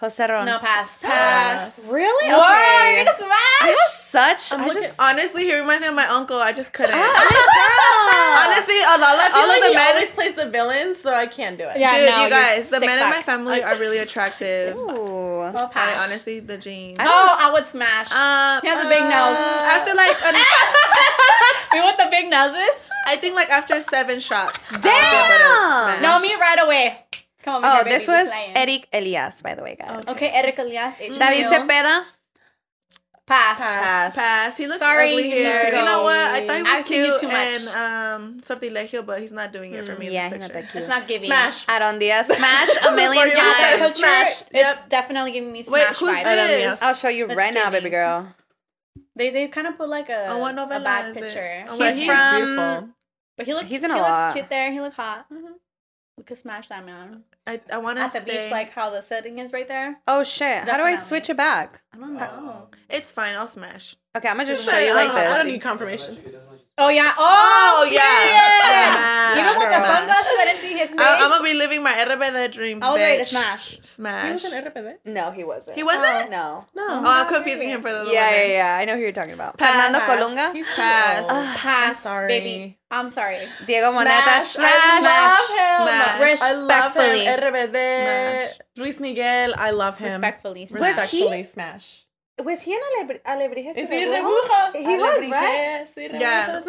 Jose Ron. No pass. Pass. Really? What? Okay. You're gonna smash? I have such. I'm I looking- just. Honestly, he reminds me of my uncle. I just couldn't. Ah, this girl. Honestly, all, all, I feel all like of the he men. always plays the villains, so I can't do it. Yeah. Dude, no, you guys, the sick men in my fuck. family are really attractive. Ooh. Well, I pass. honestly, the jeans. Oh, I would smash. Um, He has a big nose. After like, an, we want the big noses? I think like after seven shots. Damn! able. No, me right away. Come on, Oh, baby, this was playing. Erick Elías, by the way, guys. Okay, Erick Elías. H- David New. Zepeda. Pass. Pass. Pass. He looks Sorry, ugly you here. need You know what? I thought he was I've seen you cute too much. and um sortilegio, but he's not doing it for me. Yeah, in he's this not picture. that cute. It's not giving. Smash. Aaron Diaz smash a million Before you Look at said the times. Smash. It's Yep. definitely giving me Wait, smash who's vibes. this? I'll show you It's right now, baby girl. They they kind of put like a, Oh, what a novela bad picture. Oh, But He's he's from- beautiful. But he looks He's in he a looks lot. cute there. He look hot. We could smash that man I, I want to at the say beach, like how the setting is right there. Oh shit! How do I switch it back? I don't know. Oh. it's fine. I'll smash. Okay, I'm gonna just Just show say, you like don't- I don't need confirmation. Oh yeah. Oh, yeah. Smash. Even with the sunglasses, I didn't see his face. I, I'm gonna be living my RBD dreams. I was ready to bitch. smash. He was an RBD. No, he wasn't. He wasn't? No. No. Oh, I'm confusing him for the little Yeah, yeah, yeah. I know who you're talking about. Pass. Fernando Colunga. He's Pass. cute. Ah, Pass, sorry. baby. I'm sorry. Diego Boneta. Smash. Smash. I love him. Smash. I love him. Respectfully. RBD. Smash. Luis Miguel. I love him. Respectfully. smash. Respectfully smash. Was he in Alebri- Alebrijes? Is de he Rebujos? Rebujos? He was, right? Sí, Yeah.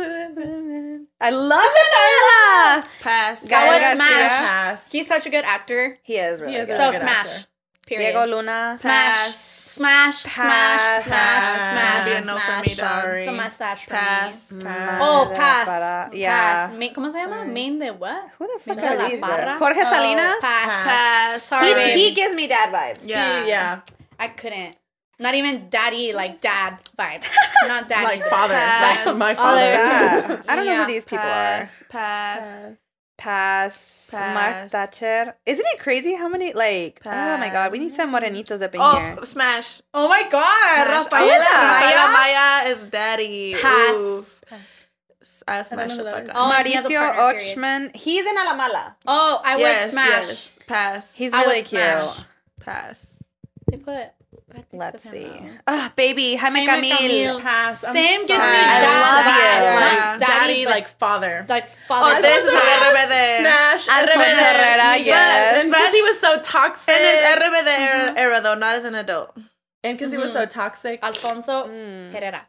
I love the novela. Pass. That was smash. Pass. He's such a good actor. He is really He is good. a So good smash. actor. Period. Diego Luna. Smash. Smash. Smash. Pass. Smash. Smash. Be a no for me, dog. Sorry. It's a mustache for Pass. me. Pass. Oh, pass. para- Pass. Yeah. Main- ¿Cómo se llama? Main de what? Who the fuck Miguel are these? Parra? girl? Jorge Oh, Salinas. Pass. Pass. Sorry, He, he gives me dad vibes. Yeah. He- yeah. I couldn't. Not even daddy, like dad vibes. Not daddy. Like father. Pass. Like my Oh, father. yeah. I don't know who these people Pass. are. Pass. Pass. Mark Tacher. Isn't it crazy how many like? Oh my god, we need some morenitos up in Oh, here. f- smash. Oh my god. Smash. Rafaela Oh, Rafael Amaya. Maya is daddy. Pass. Ooh. I smash know the who fuck that up. Oh, he has a Mauricio. Ochmann. He's in Alamala. Oh, I would smash. yes. Pass. He's I really cute. smash. Pass. They put bad pics Let's see. him, Ah, baby, Jaime, Jaime Camil. Camil. Pass. I'm Same gives me sorry. I love you. vibes. Yeah. Not Daddy, daddy, but like father. like Oh, this is Pass. RBD. Smash. Alfonso RBD. Herrera, yes. And because he was so toxic. And it's RBD era, era though, not as an adult. And because he was so toxic. Alfonso Mm. Herrera.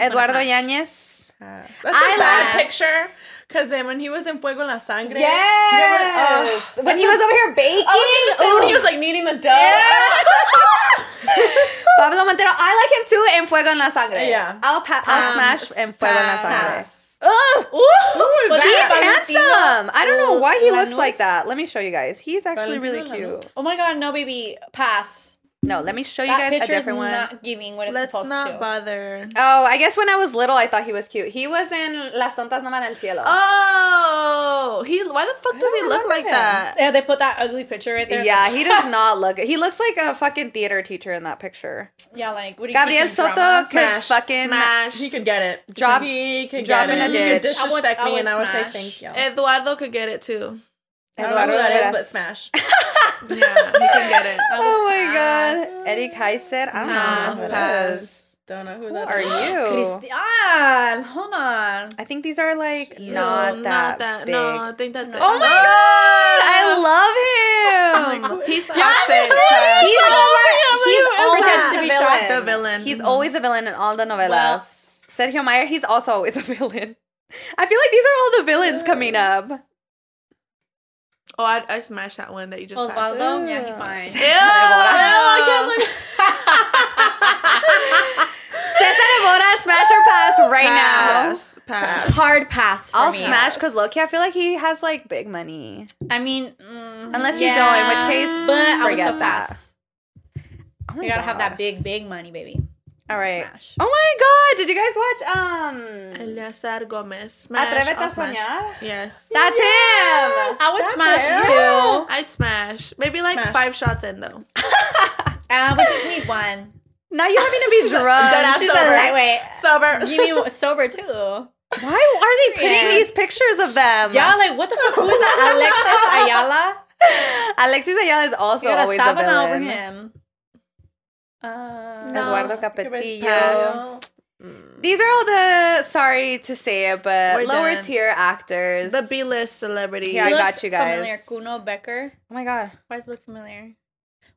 Eduardo Smash. Yañez. Pass. That's I a bad like- picture. Because then when he was in Fuego en la Sangre. Yes. You know what? Oh, when he was over here baking. I was gonna when he was like kneading the dough. Pablo Montero. I like him too in Fuego en la Sangre. Yeah. I'll, pa- I'll Um, smash in Fuego en la. Sangre. Pass. Ugh. Who is Was He's that that? handsome. I don't know why he looks like that. Let me show you guys. He's actually really Valentino cute. Oh my god, no baby. Pass. No, let me show you that guys a different one. not giving what it's supposed to. Let's supposed not to. bother. Oh, I guess when I was little, I thought he was cute. He was in Las Tontas No Van al Cielo. Oh, he. Why the fuck does he look like him. that? Yeah, they put that ugly picture right there. yeah, he does not look. He looks like a fucking theater teacher in that picture. Yeah, like what do you Gabriel teach Soto dramas? could Smash. fucking. Smash. He could get it. Drop- He could drop get in it. a He could ditch. I would- disrespect I me, would and I would say thank you. Eduardo could get it too. I don't know who that is, but smash. Yeah, he can get it. Oh my Pass. god, Eddie Kaiser. I don't Pass. know who that Pass. is. Don't know who Who that are is. you? Cristian, hold on. I think these are like No, not that, not that. big. No, I think that's oh it. Oh my god, I love him. He's Just- toxic. He's, I'm he's like, always pretends to the be villain. shocked. The villain. He's always a villain in all the novelas. Well- Sergio Mayer, he's also always a villain. I feel like these are all the villains coming up. Oh, I, I smashed that one that you just passed. Osvaldo, yeah, he fine. Ew, I can't look. Cesar Evora, smash or pass right Pass. Pass. Hard pass for. I'll me. smash because Loki, I feel like he has like big money. I mean, mm, Unless you don't, in which case, but I would forget still that. pass. Oh my You gotta have that big, big money, baby. All right. Smash. Oh my god, did you guys watch um Eleazar Gomez. Smash. Atrévete a smash. soñar? Yes. That's him. I would That's smash him. too. I'd smash. Maybe like Smash. five shots in though. Uh, we just need one. Now you're having to be drunk. Deadass She's a sober. lightweight. Sober. Give me sober too. Why are they putting Yeah. these pictures of them? Yeah, like what the fuck? Who is that? Alexis Ayala. Alexis Ayala is also You got a always a Sabana over villain. him. Uh, Eduardo skip. Capetillo. These are all the sorry to say it, but We're lower done. tier actors. The B list celebrities. Yeah, I He got you guys. Familiar. Kuno Becker. oh my god. Why does it look familiar?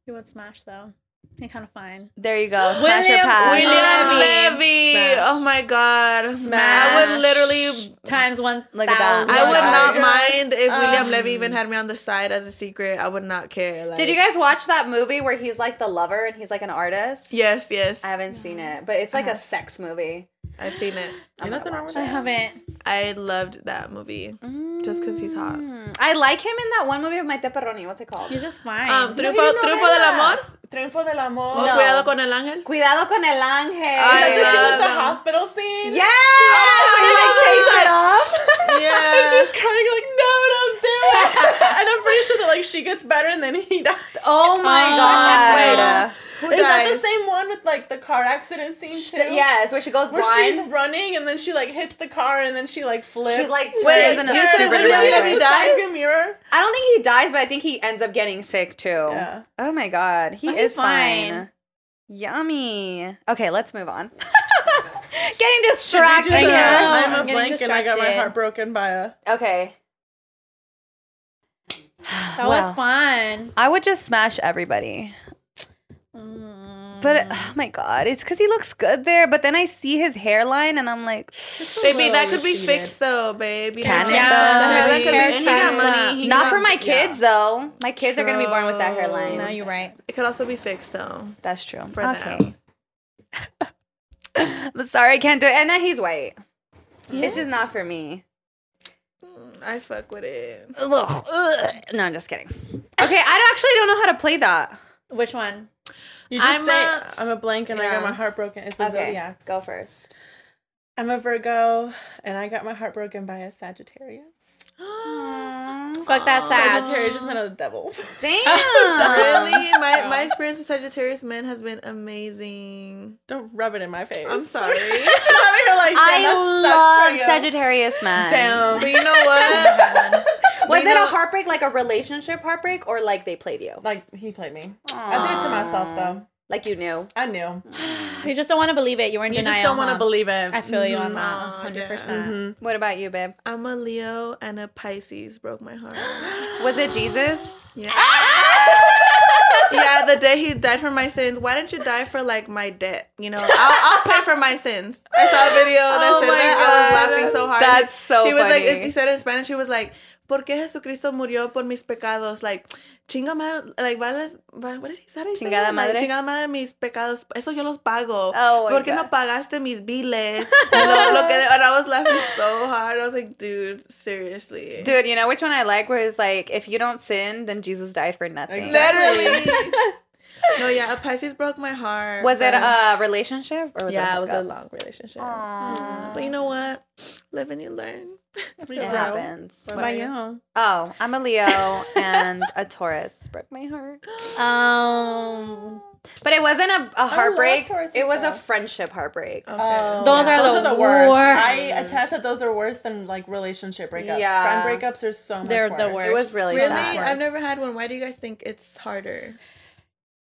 We would smash though. He's kind of fine. There you go. Smash your William- pass. William Levy. Levy. Smash. Oh my god. Smash. I Smash. would literally Times one. like at that. I would not Just, mind if William um, Levy even had me on the side as a secret. I would not care. Like, Did you guys watch that movie where he's like the lover and he's like an artist? Yes, yes. I haven't seen it, but it's like Uh-huh. a sex movie. I've seen it. I'm Ain't gonna nothing wrong watch with I haven't. I loved that movie. just because he's hot. Mm. I like him in that one movie of Maite Perroni. What's it called? You're just fine. Um, No, Triunfo, you didn't know Triunfo del. Amor. Triunfo del Amor. Oh, No. Cuidado con el ángel. Cuidado con el ángel. I Is that the scene love with the hospital scene? Yes! Oh, he like takes it off. And Yeah. she's crying like, no, don't do it. and I'm pretty sure that like she gets better and then he dies. Oh my Oh, god. wait. Who Is that the same one with like the car accident scene too? Yes, where she goes Where blind. she's running and then she like hits the car and then she like flips. She, like, She, turns in a super and then she, dumb like, way. the Dies? mirror. I don't think he dies, but I think he ends up getting sick too. Yeah. Oh my god, he But he's is fine. fine. Yummy. Okay, let's move on. Getting Should do distracted. the, I know. I'm a I'm getting blank and I got my heart broken by a. Okay. that was fun. I would just smash everybody. But oh my god, it's because he looks good there. But then I see his hairline and I'm like, Baby, that could be receded. fixed though, babe. You Can know? it, Yeah, though? The hairline could Hair be And he got fixed. money. He not got- for my yeah. kids though. My kids are gonna be born with that hairline. No, you're right. It could also be fixed though. That's true. For okay. I'm sorry, I can't do it. And then he's white. It's just not for me. Mm, I fuck with it. Ugh, ugh. No, I'm just kidding. Okay, I actually don't know how to play that. Which one? You just I'm say, a- I'm a blank and I got my heart broken. It's the Okay, zodiacs. go first. I'm a Virgo and I got my heart broken by a Sagittarius. Fuck that Sag. Sagittarius just meant a devil. Damn. really? My my experience with Sagittarius men has been amazing. Don't rub it in my face. I'm sorry. She's over here like, damn, I that love sucks for you. Sagittarius man. Damn. But you know what? Was it know- a heartbreak, like a relationship heartbreak, or like they played you? Like he played me. I did it to myself though. Like you knew. I knew. You just don't want to believe it. You were in You denial. just don't want to huh? believe it. I feel you on that. Aw, Hundred yeah. percent. Mhm. What about you, babe? I'm a Leo and a Pisces broke my heart. Was it Jesus? Yeah. yeah, the day he died for my sins. Why didn't you die for like my debt? You know, I'll, I'll pay for my sins. I saw a video that Oh said my that. I was laughing so hard. That's so He was like, funny. he said it in Spanish. He was like, "¿Por qué Jesucristo murió por mis pecados?" Like, chinga madre, like, what did he Chingada madre. chingada madre mis pecados. Eso yo los pago. Oh ¿Por qué God. no pagaste mis biles? lo, lo que, and I was laughing so hard. I was like, dude, seriously. Dude, you know which one I like? Where it's like, if you don't sin, then Jesus died for nothing. Exactly. Literally. no, yeah, a Pisces broke my heart. Was it a relationship or was yeah, it, it was a long relationship. Aw. But you know what? Live and you learn. It Yeah. happens. What What about you? Oh, I'm a Leo and a Taurus. Broke my heart. Um, But it wasn't a, a heartbreak. It was a friendship heartbreak. Okay. Oh, Those are the worst. I attach that those are worse than like relationship breakups. Yeah. Friend breakups are so much They're worse. the worst. It was really really? sad. I've never had one. Why do you guys think it's harder?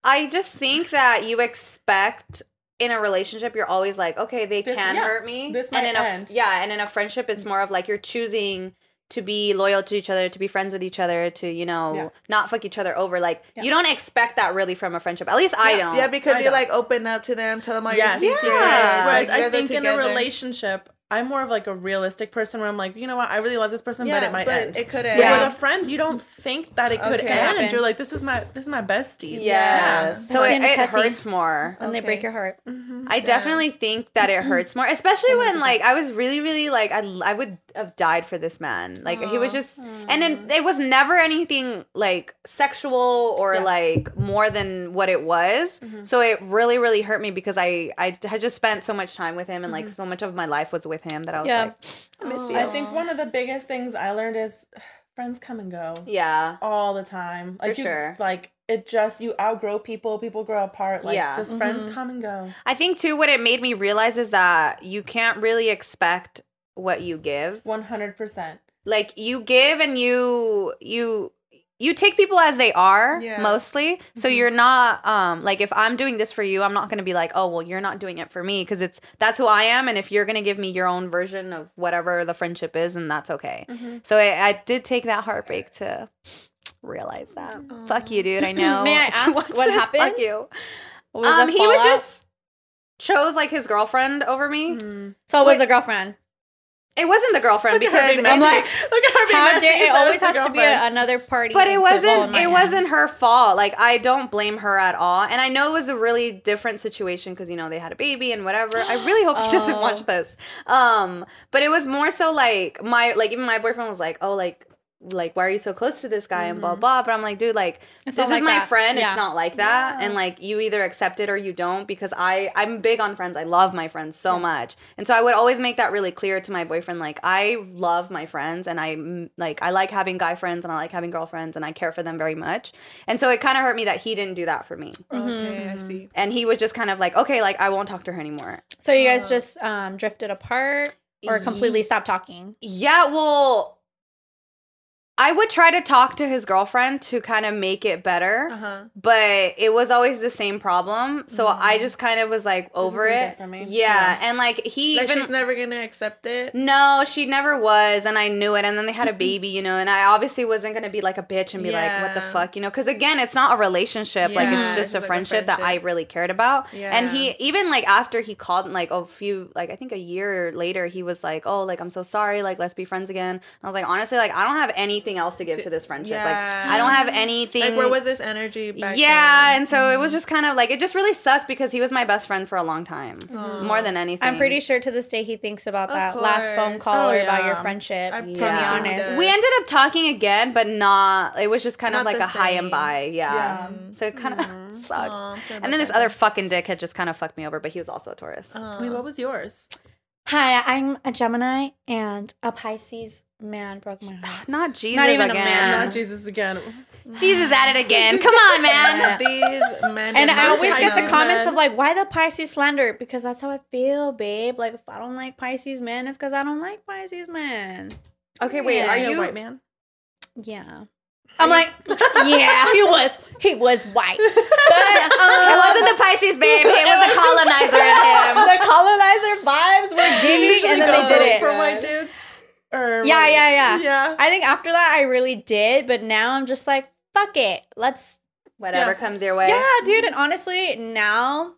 I just think that you expect in a relationship you're always like, okay, they This- can yeah, hurt me. this and might in a yeah, and in a friendship it's more of like you're choosing to be loyal to each other, to be friends with each other, to, you know, Yeah. not fuck each other over. Like Yeah. you don't expect that really from a friendship. At least I Yeah. don't. Yeah, because I you don't. like open up to them, tell them all Yes. your secrets. Yeah. Whereas like, I think in a relationship, I'm more of like a realistic person where I'm like, you know what, I really love this person, yeah, but it might but end. it could end. Yeah. with a friend, you don't think that it could Okay. end. Happen. You're like, this is my this is my bestie. Yes. Yeah. So it, it hurts more. when they break your heart. Mhm. I definitely think that it hurts more, especially when like I was really, really like I, I would have died for this man. Like he was Aw. just, hmm. and then it was never anything like sexual or Yeah. like more than what it was. Mm-hmm. So it really, really hurt me because I I had just spent so much time with him and like mm-hmm. so much of my life was with him that I was Yeah. like, I miss you. I think one of the biggest things I learned is friends come and go yeah. all the time. Like you, sure. Like it just you outgrow people, people grow apart. Like Yeah. just friends mm-hmm. come and go. I think too what it made me realize is that you can't really expect what you give. One hundred percent. like you give and you you you take people as they are Yeah. mostly so Mm-hmm. you're not um like if i'm doing this for you i'm not going to be like oh well you're not doing it for me because it's that's who i am and if you're going to give me your own version of whatever the friendship is and that's okay Mm-hmm. so I, I did take that heartbreak to realize that fuck you dude i know May I ask watch what happened? fuck you was Um, he fallout? just chose like his girlfriend over me. Mm. So it was Wait. the girlfriend. It wasn't the girlfriend Look at her because being I'm messy. like, look at her being How messy. dare it always has to be a, another party. but it wasn't it hand. wasn't her fault like i don't blame her at all and i know it was a really different situation because you know they had a baby and whatever i really hope he doesn't Oh. watch this um but it was more so like my like even my boyfriend was like oh like like why are you so close to this guy? and blah mm-hmm. blah but i'm like dude like It's this is like my that. friend. Yeah. it's not like that. And like you either accept it or you don't because i i'm big on friends. I love my friends so much. And so i would always make that really clear to my boyfriend like i love my friends and i like i like having guy friends and i like having girlfriends and i care for them very much. And so it kind of hurt me that he didn't do that for me. Okay, I mm-hmm. see. and he was just kind of like okay like i won't talk to her anymore. So you guys uh. just um, drifted apart or completely stopped talking? yeah well I would try to talk to his girlfriend to kind of make it better. Uh huh. but it was always the same problem. So I just kind of was like over it. me. Yeah. and like he Like even she's never gonna accept it. no, she never was, and I knew it. And then they had a baby, you know, and I obviously wasn't gonna be like a bitch and be like, "What the fuck," you know, because again, it's not a relationship. like Yeah, it's it's just a like a friendship, that I really cared about. Yeah. And he even like after he called, like a few, like I think a year later, he was like, "Oh, like I'm so sorry, like let's be friends again." I was like, honestly, like I don't have anything else to give to this friendship. Like I don't have anything. Like where was this energy back yeah, then? and so it was mm-hmm. just kind of like it just really sucked because he was my best friend for a long time, more than anything. I'm pretty sure to this day he thinks about Of that last phone call Oh, or about your friendship. I'm to be totally Yeah. honest. we ended up talking again, but not. It was just kind of like the a high and same. by, yeah. Yeah. So it kind of mm-hmm. sucked. Aw, and then this other fucking dick had just kind of fucked me over, but he was also a Taurus. Aw. Wait, what was yours? Hi, I'm a Gemini and a Pisces man broke my heart. not Jesus Not even a again. man. Not Jesus again. Jesus at it again. Come on, man. These men And I always get the comments men. of like, why the Pisces slander? Because that's how I feel, babe. Like, if I don't like Pisces men, it's because I don't like Pisces men. Okay, wait. Yeah. Are Is he a you? white man? Yeah. I'm like, yeah, he was. He was white. But um, It wasn't the Pisces, babe. It was the colonizer in him. the colonizer vibes were giving, and then they did it. for white dudes? Or Yeah, yeah, yeah. Yeah. I think after that, I really did, but now I'm just like, fuck it. Let's. Whatever Yeah. comes your way. Yeah, dude. And honestly, now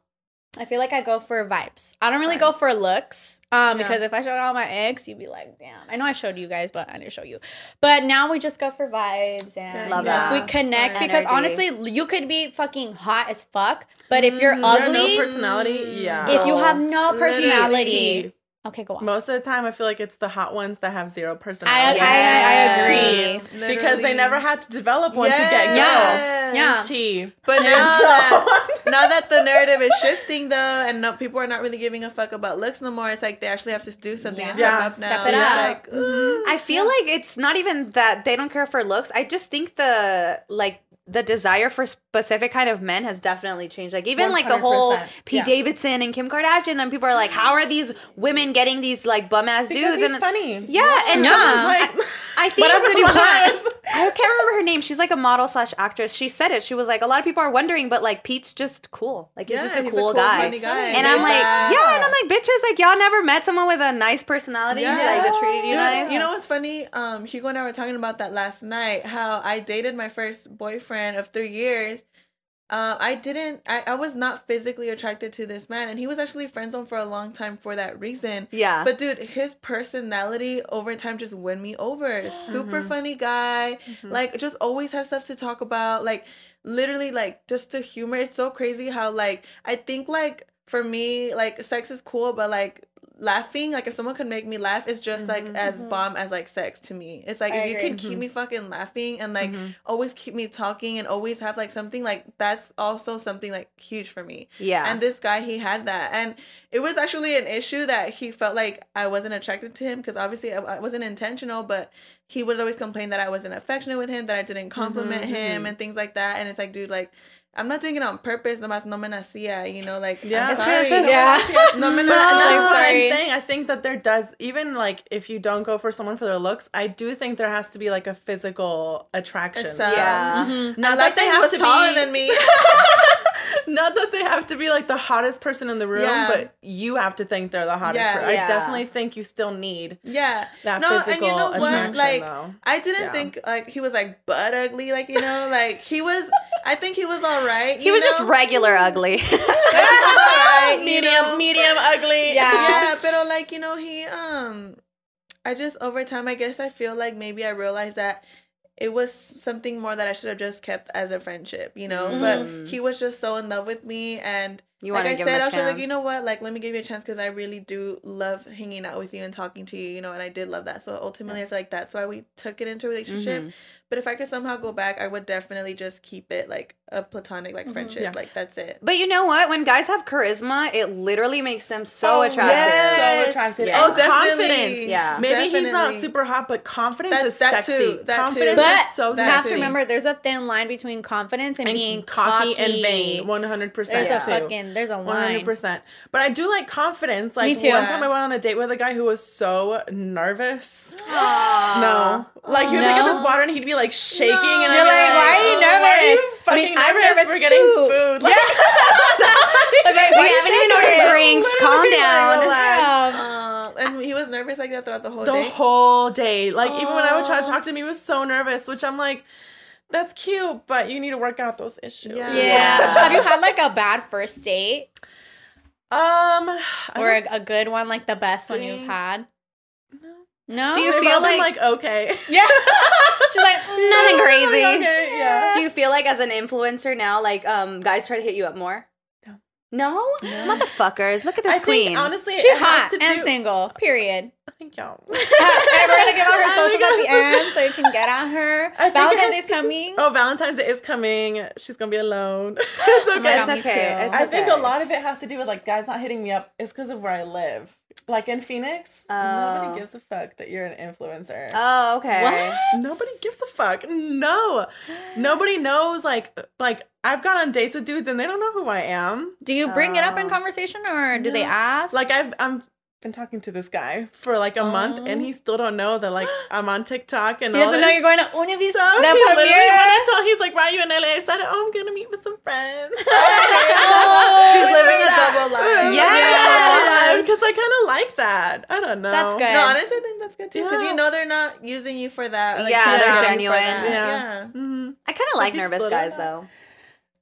I feel like I go for vibes. I don't really go for looks. Um, Yeah. because if I showed all my ex, you'd be like, damn. I know I showed you guys, but I didn't show you. But now we just go for vibes and Love we connect. Right. Because honestly, you could be fucking hot as fuck, but if you're Mm, ugly, no personality. Yeah. if you have no personality, okay, go on. Most of the time, I feel like it's the hot ones that have zero I, personality. I, I Yes. agree. because they never had to develop one to get Yes. girls. Yeah. Tea. But now And that, now that the narrative is shifting though, and no, people are not really giving a fuck about looks no more, it's like they actually have to do something and Yeah. step up Step it up. like, mm-hmm. ooh. I feel like it's not even that they don't care for looks. I just think the like the desire for specific kind of men has definitely changed. Like even like the whole 100%. Pete Yeah. Davidson and Kim Kardashian, then people are like, how are these women getting these like bum ass dudes? he's and funny. yeah, and Yeah. Like, I think whatever that he it was- wants. I can't remember her name. She's like a model slash actress. She said it. She was like, a lot of people are wondering, but like Pete's just cool. Like he's Yeah, just a he's a cool, cool, guy. guy. And I'm like, Yeah. yeah, and I'm like, bitches, like y'all never met someone with a nice personality, Yeah. like that treated you Dude, nice. you know what's funny? Um, Hugo and I were talking about that last night. How I dated my first boyfriend of three years. Uh, I didn't. I, I was not physically attracted to this man, and he was actually friend zone for a long time for that reason. yeah, But dude, his personality over time just won me over. Super funny guy. Like just always had stuff to talk about. Like literally like just the humor. It's so crazy how like I think like for me like sex is cool, but like laughing like if someone could make me laugh it's just like mm-hmm, as mm-hmm. bomb as like sex to me it's like I if you agree. can keep me fucking laughing and like mm-hmm. always keep me talking and always have like something like that's also something like huge for me yeah. and this guy, he had that. And it was actually an issue that he felt like I wasn't attracted to him because obviously I, I wasn't intentional, but he would always complain that I wasn't affectionate with him, that I didn't compliment him, and things like that. And it's like, dude, like, I'm not doing it on purpose. Nomás no me nacía, you know, like, Yeah. I'm sorry. just- Yeah. No me And nacía. that's what sorry. I'm saying. I think that there does, even like if you don't go for someone for their looks, I do think there has to be like a physical attraction. So- yeah. Mhm. Not I like that he was taller than me. Not that they have to be like the hottest person in the room, Yeah. but you have to think they're the hottest. Yeah. per- I definitely think you still need Yeah. that no, and you know what? Like though. I didn't Yeah. think like he was like butt ugly, like you know, like he was. I think he was all right. He you was just regular ugly. Like, he was alright, medium, know? medium, ugly. Yeah. yeah, but like you know, he um, I just over time, I guess I feel like maybe I realized that it was something more that I should have just kept as a friendship, you know. Mhm. But he was just so in love with me, and You like I said, I was like, you know what, like let me give you a chance because I really do love hanging out with you and talking to you, you know, and I did love that. So ultimately, I feel like that's why we took it into a relationship. Mhm. But if I could somehow go back, I would definitely just keep it like a platonic like mm-hmm. friendship, Yeah. like that's it. But you know what? When guys have charisma, it literally makes them so Oh, attractive. yes. So attractive. Yeah. And Oh, definitely. confidence. Yeah. Maybe he's not super hot, but confidence That's- is that sexy. too, that too. confidence But is so you that have to remember there's a thin line between confidence and, and being cocky, and vain. One hundred percent. There's a fucking there's a line. hundred percent. But I do like confidence. Like Me too. one time I went on a date with a guy who was so nervous. Aw. No. Like he would pick up No? his water and he'd be like shaking No. and You're I'd be like, why are you "Oh, Why are you nervous?" I mean, I'm nervous? nervous We're getting too. food. Like, Okay, We why you haven't even ordered drinks. Calm Literally, like, down. Um, Um, and he was nervous like that throughout the whole the day. The whole day. Like even when I would try to talk to him, he was so nervous, which I'm like, that's cute, but you need to work out those issues. Yeah. yeah. Have you had like a bad first date Um, or a, a good one, like the best one you've had? know. No. Do you feel like- like okay? yeah. She's like Nothing crazy. okay, yeah. Do you feel like as an influencer now, like um, guys try to hit you up more? No. No, motherfuckers! Look at this I queen. think honestly, She's hot and do- single. Period. Thank y'all. and we're gonna give out her socials at the it has to end so you can get at her. I Valentine's Day's coming. Oh, Valentine's Day is coming. She's gonna be alone. it's okay. my it's okay. too. It's I think a lot of it has to do with like guys not hitting me up. It's because of where I live. Like in Phoenix, Oh. nobody gives a fuck that you're an influencer. Oh, okay. What? Nobody gives a fuck. No, nobody knows. Like, like I've gone on dates with dudes and they don't know who I am. Do you bring it up in Oh. conversation or do they ask? Like I've I'm been talking to this guy for like a month and he still don't know that like I'm on TikTok and He all doesn't know you're going to Univis- stuff. the He literally when I told he's like, "Why are you in LA?" I said, "Oh, I'm gonna meet with some friends." She's living a double life. Yeah, because I kind of like that. I don't know. That's good. No, honestly, I think that's good too because Yeah. you know they're not using you for that. like, Yeah, they're get you for genuine. that. Yeah. Yeah. hmm I kind of like nervous guys though.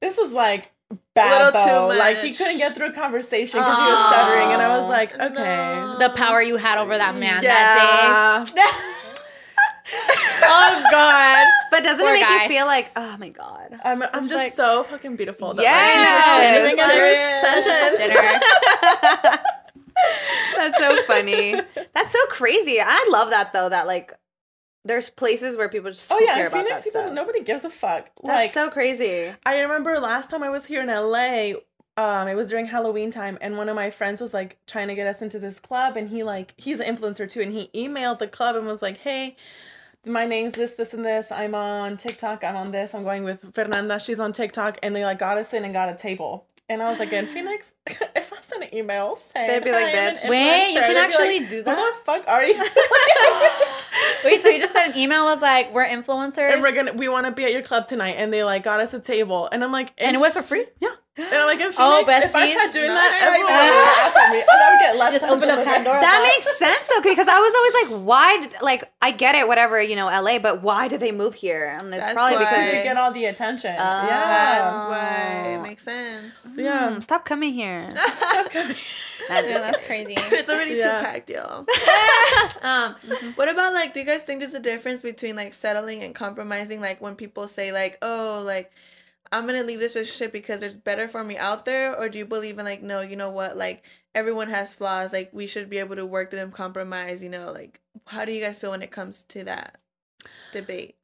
This was like bad Little too though. Like he couldn't get through a conversation because he was stuttering, and I was like, No. okay. the power you had over that man yeah. that day. oh God. But doesn't Poor it make guy. you feel like, oh my god? I'm, I'm just like- so fucking beautiful. That Yes. like, I can't even get through a sentence. Dinner. That's so funny. That's so crazy. I love that though. That like, there's places where people just Oh yeah, care in about Phoenix, that people, stuff. nobody gives a fuck. That's like so crazy. I remember last time I was here in LA, um, it was during Halloween time, and one of my friends was like trying to get us into this club, and he like he's an influencer too, and he emailed the club and was like, "Hey, my name's this, this, and this. I'm on TikTok. I'm on this. I'm going with Fernanda. She's on TikTok, and they like got us in and got a table." And I was like, in Phoenix, if I send an email saying, They'd be like, "Hi, I'm an "Bitch." Wait, you can actually like, do Who that? the fuck are you? Wait, so you just sent an email was like, we're influencers. and we're gonna, we want to be at your club tonight, and they like got us a table, and I'm like, and it was for free? Yeah. And I'm like, in Phoenix, Oh, if I besties. tried doing No, that, no, everyone no. would laugh at me. And I would get left Just open a Pandora room. That makes sense though, because I was always like, why? Did, like, I get it, whatever, you know, LA, but why did they move here? And it's That's probably why. because you get all the attention. Oh. yeah. That's why it makes sense. yeah. Hmm, stop coming here. Okay. That's Yeah, that's crazy. it's already Yeah. too packed, y'all. um, what about like? Do you guys think there's a difference between like settling and compromising? Like when people say like, "Oh, like I'm gonna leave this relationship because there's better for me out there," or do you believe in like, no, you know what, like everyone has flaws. Like we should be able to work through them, compromise. You know, like how do you guys feel when it comes to that debate?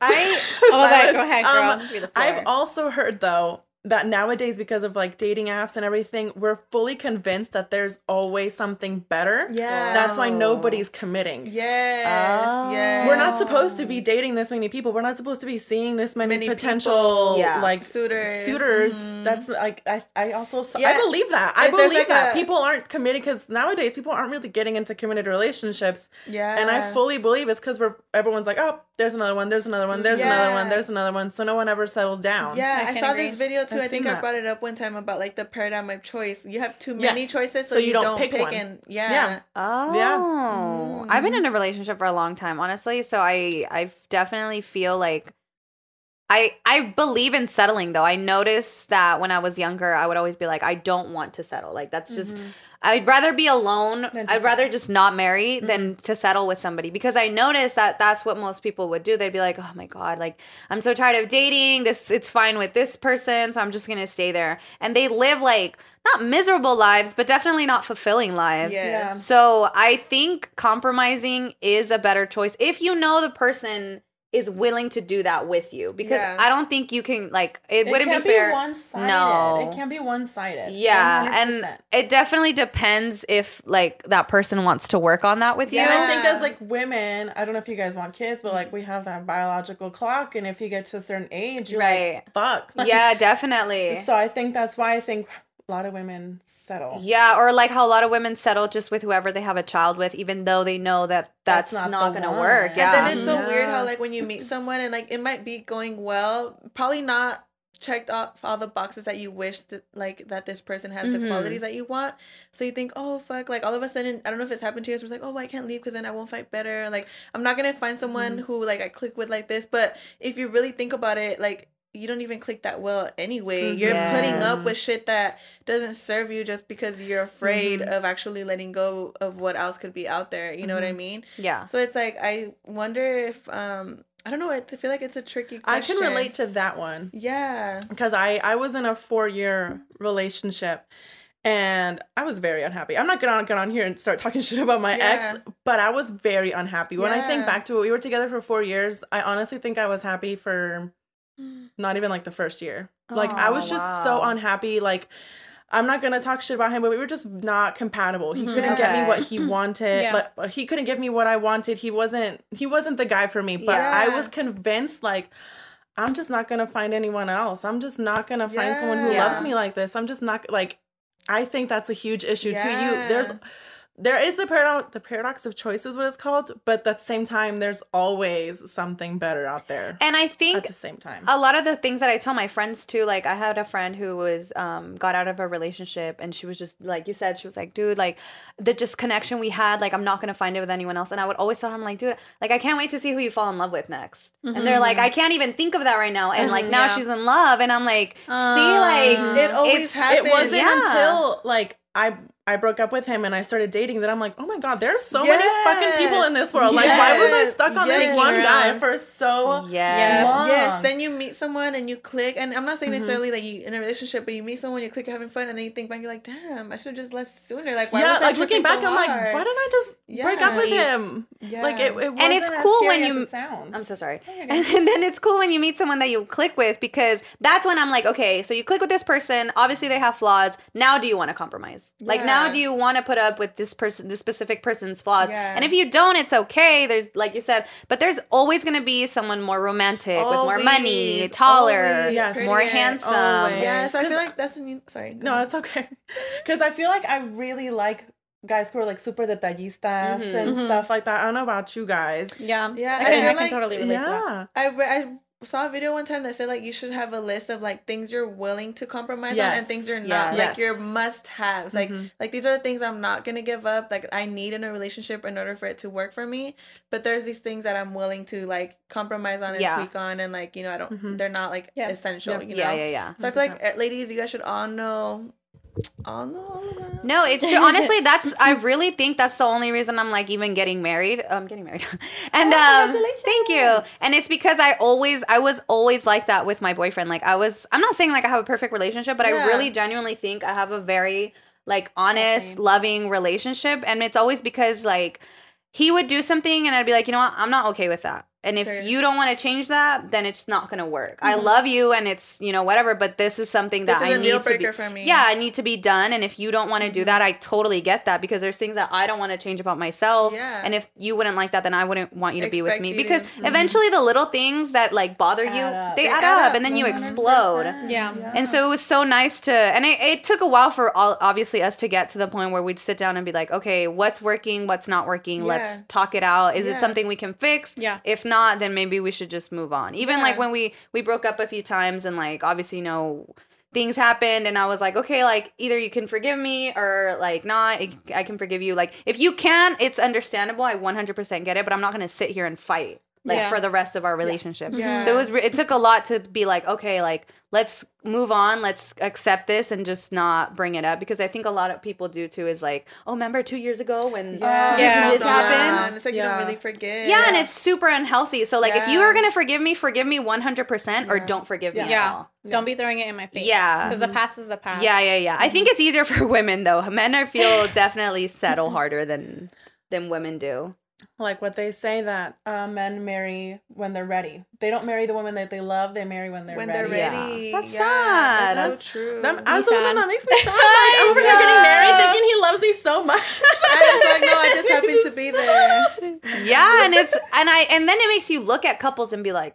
I was go ahead, girl. Um, Give you the floor. I've also heard though that nowadays because of like dating apps and everything, we're fully convinced that there's always something better. Yeah. That's why nobody's committing. Yes. Oh. Yes. We're not supposed to be dating this many people. We're not supposed to be seeing this many, Many potential. Yeah. like Suitors. Suitors. Mhm. That's like I. I also yeah. I believe that. I If there's, believe like, that a- people aren't committed because nowadays people aren't really getting into committed relationships. Yeah. And I fully believe it's because we're everyone's like, oh, there's another one, there's another one, there's another one, there's another one. So no one ever settles down. Yeah, I I, saw agree. this video too. I've I think I brought it up one time about like the paradigm of choice. You have too many Yes. choices, so, So you, you don't, don't pick, pick one. and yeah. Yeah. Oh, Yeah. I've been in a relationship for a long time, honestly. So I, I definitely feel like I, I believe in settling. Though I noticed that when I was younger, I would always be like, I don't want to settle. Like that's just, mm-hmm. I'd rather be alone. I'd rather just not marry than to settle with somebody because I noticed that that's what most people would do. They'd be like, oh my god, like I'm so tired of dating. This, it's fine with this person, so I'm just gonna stay there. And they live like not miserable lives, but definitely not fulfilling lives. Yes. Yeah. So I think compromising is a better choice if you know the person is willing to do that with you because Yeah. I don't think you can like it, wouldn't can't be fair. one-sided. No. it can't be one-sided. yeah, 100%. and it definitely depends if like that person wants to work on that with And I think Yeah. as like women, I don't know if you guys want kids, but like we have that biological clock, and if you get to a certain age, you're Right. like, fuck. Like, Yeah, definitely. So I think that's why I think a lot of women settle. Yeah, or like how a lot of women settle just with whoever they have a child with, even though they know that that's, That's not not, gonna one. work. Yeah. And then it's so Yeah. weird how like when you meet someone and like it might be going well, probably not checked off all the boxes that you wish that like that this person had the Mhm. qualities that you want. So you think, oh fuck, like all of a sudden, I don't know if it's happened to you. It's like, oh, I can't leave because then I won't fight better. Like I'm not gonna find someone who like I click with like this. But if you really think about it, like you don't even click that well anyway. Mm-hmm. You're putting up with shit that doesn't serve you just because you're afraid mm-hmm. of actually letting go of what else could be out there. You know what I mm-hmm. mean? yeah. So it's like I wonder if um I don't know. I feel like it's a tricky question. I can relate to that one Yeah. because I I was in a four year relationship. And I was very unhappy. I'm not gonna get on here and start talking shit about my Yeah. ex, but I was very unhappy. When I think back to it, we were together for four years. I honestly think I was happy for not even like the first year. Like I was Oh, just so unhappy. Like I'm not gonna talk shit about him, but we were just not compatible. He couldn't get me what mm-hmm. he wanted. Yeah. Like uh, he couldn't give me what I wanted. He wasn't he wasn't the guy for me. But I was convinced like I'm just not gonna find anyone else. I'm just not gonna find someone who Yeah. loves me like this. I'm just not like I think that's a huge issue too. You there's there is the paradox the paradox of choice is what it's called, but at the same time there's always something better out there And I think at the same time. a lot of the things that I tell my friends too, like I had a friend who was um got out of a relationship and she was just like you said, she was like, dude, like the just connection we had, like I'm not gonna find it with anyone else. And I would always tell her, I'm like, dude, like I can't wait to see who you fall in love with next. And they're like, I can't even think of that right now. And like now Yeah. she's in love, and I'm like, see, like It always it's- happens. it wasn't yeah. until like I I broke up with him and I started dating that I'm like, oh my god, there's so many fucking people in this world. Like, why was I stuck on Yes. this one guy for so Yeah. long? Yes, then you meet someone and you click, and I'm not saying Mhm. necessarily that you in a relationship, but you meet someone, you click, you're having fun, and then you think back, you're like, damn, I should have just left sooner. Like, why yeah, was I like looking back, so I'm like, why didn't I just break up with him? Yeah. Like it, it And it's as cool scary when you- it. I'm so sorry. Oh, And, then it's cool when you meet someone that you click with because that's when I'm like, okay, so you click with this person. Obviously, they have flaws. Now, do you want to compromise? Like, now, Yeah. do you want to put up with this person, this specific person's flaws? Yeah. And if you don't, it's okay. There's, like you said, but there's always going to be someone more romantic with more money, taller, Yes. more prettier. handsome. Always. Yeah, so I feel like that's when you. Sorry. No, ahead. it's okay. Because I feel like I really like guys who are like super detallistas Mhm. and Mhm. stuff like that. I don't know about you guys. Yeah. Yeah, I I can, feel I can like- totally relate to that. Yeah. I I saw a video one time that said like you should have a list of like things you're willing to compromise on and things you're not. Yes. Like your must haves. Like Mhm. like these are the things I'm not gonna give up. Like I need in a relationship in order for it to work for me. But there's these things that I'm willing to like compromise on and Yeah. tweak on and like you know I don't Mhm. they're not like Yeah. essential. Yeah. You know. yeah, yeah, yeah. So I feel like uh, ladies, you guys should all know, all know all of that. No, it's true. Honestly, that's I really think that's the only reason I'm like even getting married. I'm getting married, and Oh, um, thank you. And it's because I always, I was always like that with my boyfriend. Like I was, I'm not saying like I have a perfect relationship, but Yeah. I really genuinely think I have a very like honest, Healthy. loving relationship, and it's always because like he would do something, and I'd be like, you know what, I'm not okay with that. And if Sure. you don't want to change that, then it's not gonna work. I Mhm. love you, and it's you know whatever, but this is something This that is I a need deal to be. for me. Yeah, I need to be done. And if you don't want to do that, I totally get that because there's things that I don't want to change about myself. Yeah. And if you wouldn't like that, then I wouldn't want you to be with me because to- Mm-hmm. eventually the little things that like bother you, up. they, They add, add up, up, and then you 100%. explode. Yeah. And so it was so nice to, and it, it took a while for all, obviously us to get to the point where we'd sit down and be like, okay, what's working, what's not working, let's talk it out. Is Yeah. it something we can fix? Yeah. If not, then maybe we should just move on. Even Yeah. like when we we broke up a few times and like obviously you know things happened and I was like, okay, like either you can forgive me or like not, I- can forgive you. Like if you can, it's understandable. I 100% get it, but I'm not to sit here and fight like Yeah. for the rest of our relationship. Yeah. So it was re- it took a lot to be like, okay, like let's move on, let's accept this and just not bring it up because I think a lot of people do too is like, oh, remember 2 years ago when Yeah. this Yeah. and this happened? And it's like you don't really forget. Yeah, and it's super unhealthy. So like if you are going to forgive me, forgive me 100% or Yeah. don't forgive me at Yeah. Don't be throwing it in my face. Yeah. Because the past is the past. Yeah, yeah, yeah. I think mm-hmm. it's easier for women though. Men I feel definitely settle harder than than women do. Like what they say that uh, men marry when they're ready. They don't marry the woman that they love. They marry when they're when ready. they're Yeah. That's yeah, sad. That's, That's- so true. Them, as a sad. woman, that makes me sad. Like, I'm over here getting married, thinking he loves me so much. I was like, no, I just happened to be there. Yeah, and it's and I and then it makes you look at couples and be like,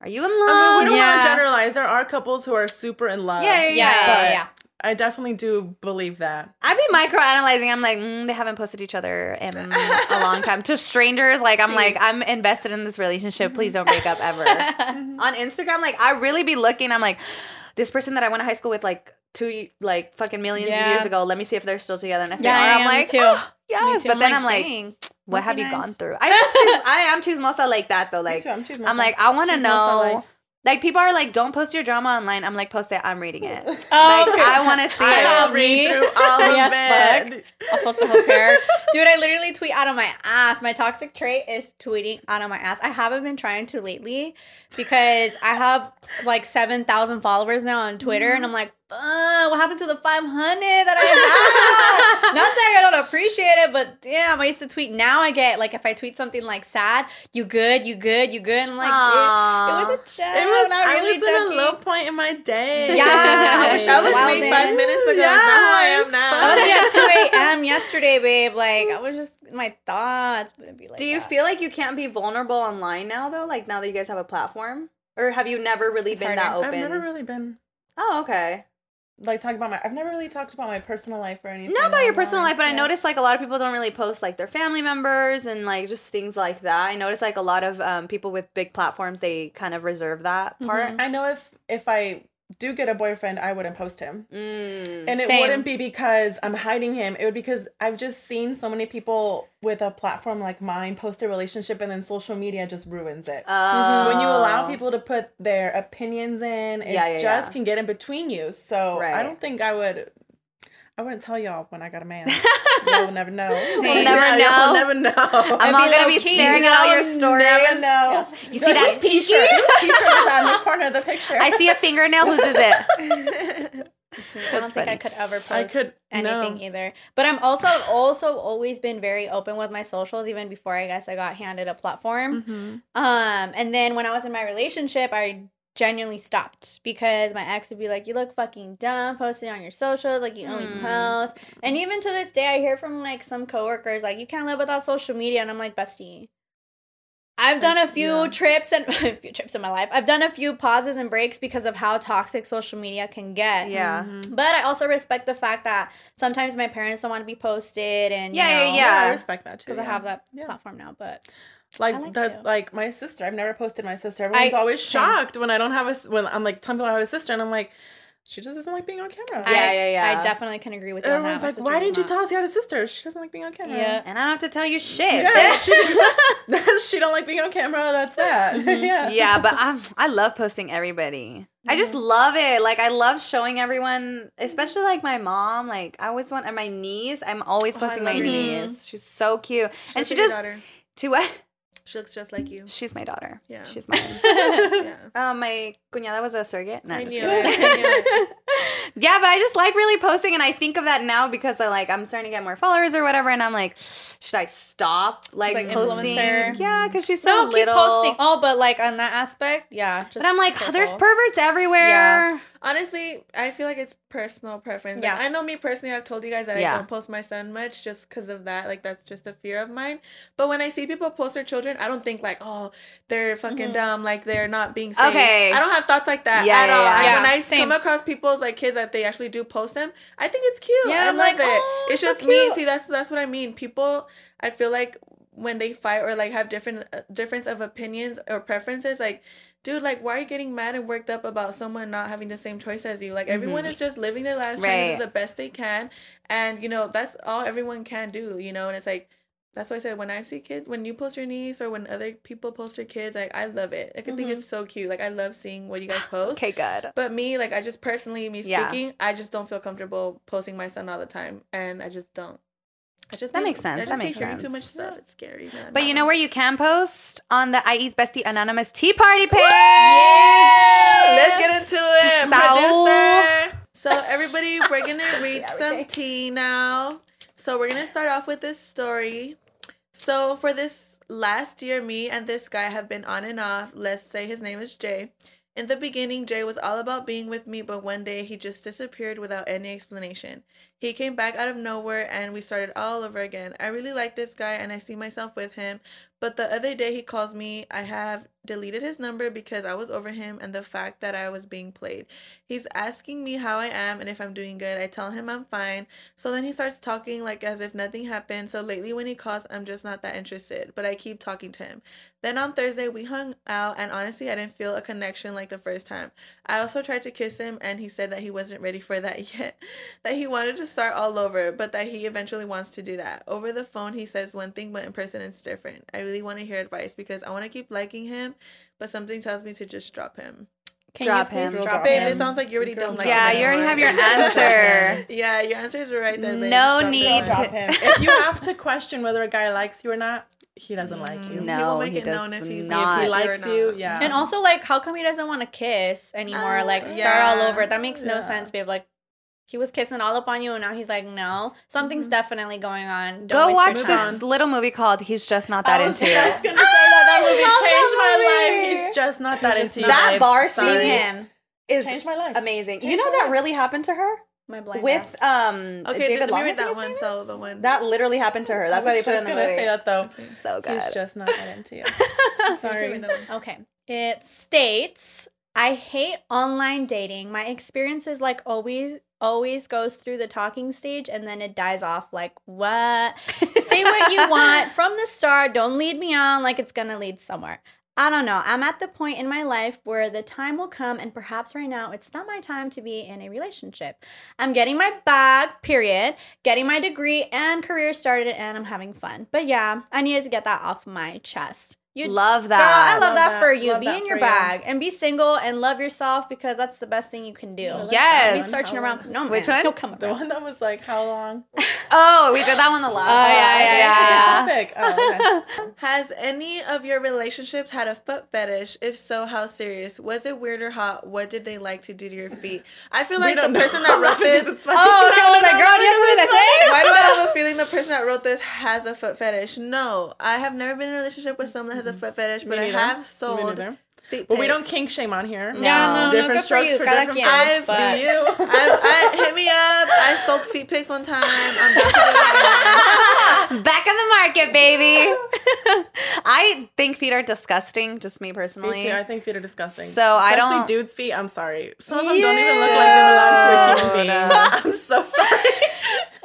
are you in love? I mean, we don't Yeah. want to generalize. There are couples who are super in love. Yeah, yeah, Yeah, yeah, But yeah. I definitely do believe that. I be micro analyzing. I'm like, mm, they haven't posted each other in a long time. To strangers, like I'm like, I'm invested in this relationship. Please don't break up ever. On Instagram, like I really be looking. I'm like, this person that I went to high school with, like two, like fucking millions of years ago. Let me see if they're still together. And if Yeah, they are, yeah, I'm like, too. oh, yes. too. But then I'm like, dang, what must have you nice. gone through? I am, choose, I am chismosa like that though. Like too, I'm choosing I'm like, I want to know. Life. Like people are like, don't post your drama online. I'm like, post it. I'm reading it. like Oh, okay. I want to see I it. will read through all of Yes, it. I'll post a whole pair. Dude, I literally tweet out of my ass. My toxic trait is tweeting out of my ass. I haven't been trying to lately because I have like 7,000 followers now on Twitter. And mm-hmm. I'm like, uh, what happened to the 500 that I have? Not saying I don't appreciate it, but damn, I used to tweet. Now I get like, if I tweet something like sad, you good, you good, you good. And I'm like, it, it was a joke. It was, not I really was in a low point in my day. Yeah, I wish That I was me five minutes ago. Yeah, It's not who I am now. I was at 2 a.m. yesterday, babe. Like, I was just, my thoughts wouldn't be like Do you that. feel like you can't be vulnerable online now though? Like now that you guys have a platform? Or have you never really It's been harder. that open? I've never really been oh, okay. Like talking about my. I've never really talked about my personal life or anything. Not about your personal life, but I Yeah. noticed like a lot of people don't really post like their family members and like just things like that. I noticed like a lot of um, people with big platforms they kind of reserve that part. I know if if I do get a boyfriend, I wouldn't post him. Mm. And it Same. wouldn't be because I'm hiding him. It would be because I've just seen so many people with a platform like mine post a relationship and then social media just ruins it. Oh. When you allow people to put their opinions in, it Yeah, yeah, just yeah. can get in between you. So Right. I don't think I would. I wouldn't tell y'all when I got a man. y'all will never know. We'll never know. Y'all will never know. I'm all gonna be low-key. staring at all your You'll stories. Never know. You see that t-shirt? t-shirt is on the corner of the picture? I see a fingernail. Whose is it? I don't That's think I could ever post could- anything no. either. But I'm also also always been very open with my socials, even before I guess I got handed a platform. Mhm. Um, and then when I was in my relationship, I genuinely stopped because my ex would be like, "You look fucking dumb posting on your socials, like you always Mm. post." And even to this day, I hear from like some coworkers like, "You can't live without social media," and I'm like, "Bestie." I've done a few yeah. trips and a few trips in my life. I've done a few pauses and breaks because of how toxic social media can get. Yeah. But I also respect the fact that sometimes my parents don't want to be posted and Yeah, yeah, you know, yeah. I respect that too. because I have that Yeah. platform now. But like, I like the to. like my sister. I've never posted my sister. Everyone's I- always same. shocked when I don't have a when I'm like telling people I have a sister, and I'm like, she just doesn't like being on camera. Yeah, I, yeah, yeah. I definitely can agree with you on that. Everyone's like, why didn't you tell us you had a sister? She doesn't like being on camera. Yeah. And I don't have to tell you shit, Yeah, bitch. she, she don't like being on camera. That's that. Mm-hmm. yeah. yeah, but I'm I love posting everybody. I just love it. Like I love showing everyone, especially like my mom. Like I always want and my niece. I'm always Oh, posting love my your niece. niece. She's so cute, and she like your just daughter. to what? She looks just like you. She's my daughter. Yeah. she's mine. Yeah. um, my cuñada was a surrogate. No, I knew it. I knew it. yeah, but I just like really posting, and I think of that now because I like I'm starting to get more followers or whatever, and I'm like, should I stop like, like posting? influencer. Yeah, because she's so No, keep posting. Oh, but like on that aspect, yeah. Just But I'm like, careful. there's perverts everywhere. Honestly, I feel like it's personal preference. Yeah. Like, I know me personally, I've told you guys that Yeah. I don't post my son much just because of that. Like, that's just a fear of mine. But when I see people post their children, I don't think, like, oh, they're fucking Mhm. dumb. Like, they're not being safe. Okay. I don't have thoughts like that Yeah, at all. yeah. Yeah, when I same. come across people's, like, kids that they actually do post them, I think it's cute. Yeah, I I'm love like, it. "Oh, it's so just me. See, that's that's what I mean. People, I feel like when they fight or like have different uh, difference of opinions or preferences, like dude, like, why are you getting mad and worked up about someone not having the same choice as you? Like, mm-hmm. everyone is just living their lives trying to do the best they can, and you know that's all everyone can do. You know, and it's like. That's why I said when I see kids, when you post your niece or when other people post their kids, like I love it. I can think it's mm-hmm. so cute. Like I love seeing what you guys post. Okay, good. But me, like I just personally, me Yeah. speaking, I just don't feel comfortable posting my son all the time, and I just don't. Just That be- makes sense. That makes sense. Too much stuff. It's scary, man. But you know where you can post on the IE's Bestie Anonymous Tea Party page. Let's get into it, Saul. producer. So everybody, we're gonna read some tea now. So we're gonna start off with this story. So for this last year, me and this guy have been on and off. Let's say his name is Jay. In the beginning, Jay was all about being with me, but one day he just disappeared without any explanation. He came back out of nowhere and we started all over again. I really like this guy and I see myself with him, but the other day he calls me. I have deleted his number because I was over him and the fact that I was being played. He's asking me how I am and if I'm doing good. I tell him I'm fine. So then he starts talking like as if nothing happened. So lately when he calls, I'm just not that interested, but I keep talking to him. Then on Thursday we hung out and honestly I didn't feel a connection like the first time. I also tried to kiss him and he said that he wasn't ready for that yet. that he wanted to start all over, but that he eventually wants to do that. Over the phone he says one thing but in person it's different. I really want to hear advice because I want to keep liking him, but something tells me to just drop him. Can Drop you please drop him. drop Babe, him? it sounds like you already don't like Yeah, him Yeah, you already have your answer. yeah, your answer is right there, babe. No drop need him. to- Drop him. if you have to question whether a guy likes you or not, he doesn't like you. he will No, make he it known does if he's- not. If he likes you, yeah. And also, like, how come he doesn't want to kiss anymore? Uh, like, start all over. That makes no Yeah. sense, babe. Like, he was kissing all up on you, and now he's like, no, something's definitely going on. Don't Go watch your Move time. this little movie called He's Just Not That Into." I was Into You. gonna say that that movie love changed that my life. He's just not that into you. That babes. bar Sorry. scene him. is changed my life. amazing. Changed you know that life. really happened to her My blind with ass. um Okay, David let me Long. read that one. So the one that literally happened to her. That's why they put it in just the gonna movie. say that though. So good. He's just not that into you. Sorry. Read that one. Okay. It states, I hate online dating. My experience is like always always goes through the talking stage and then it dies off like what? Say what you want from the start. Don't lead me on like it's going to lead somewhere. I don't know. I'm at the point in my life where the time will come, and perhaps right now it's not my time to be in a relationship. I'm getting my bag, period, getting my degree and career started, and I'm having fun. But yeah, I needed to get that off my chest. You Love Girl, that. I love, Love that, that. for you. Love Be in your for you. bag and be single and love yourself because that's the best thing you can do. like Yes. Be searching How around long? for no Which man. one? He'll come The around. one that was like, how long? Oh, we did that one the last. Oh, yeah, time. yeah, It's a good topic. Oh, okay. Has any of your relationships had a foot fetish? If so, how serious? Was it weird or hot? What did they like to do to your feet? I feel like the know. person that wrote this. it's funny. Oh, no, I was like, girl, you have something to say? Why do I have a feeling the person that wrote this has a foot fetish? No, I have never been in a relationship with someone that has a mm-hmm. foot fetish, but Me I neither. have sold neither. feet But we don't kink shame on here. Yeah, no, no, different good for strokes you. for different quien, folks. but- Do you? I, I hit me up. I sold feet pics one time. I'm down to do it again. Back in the market, baby. I think feet are disgusting, just me personally. Me too. I think feet are disgusting. So, I don't- dudes' feet. I'm sorry. Some of them don't even look like they belong to a human being. Yeah. I'm so sorry.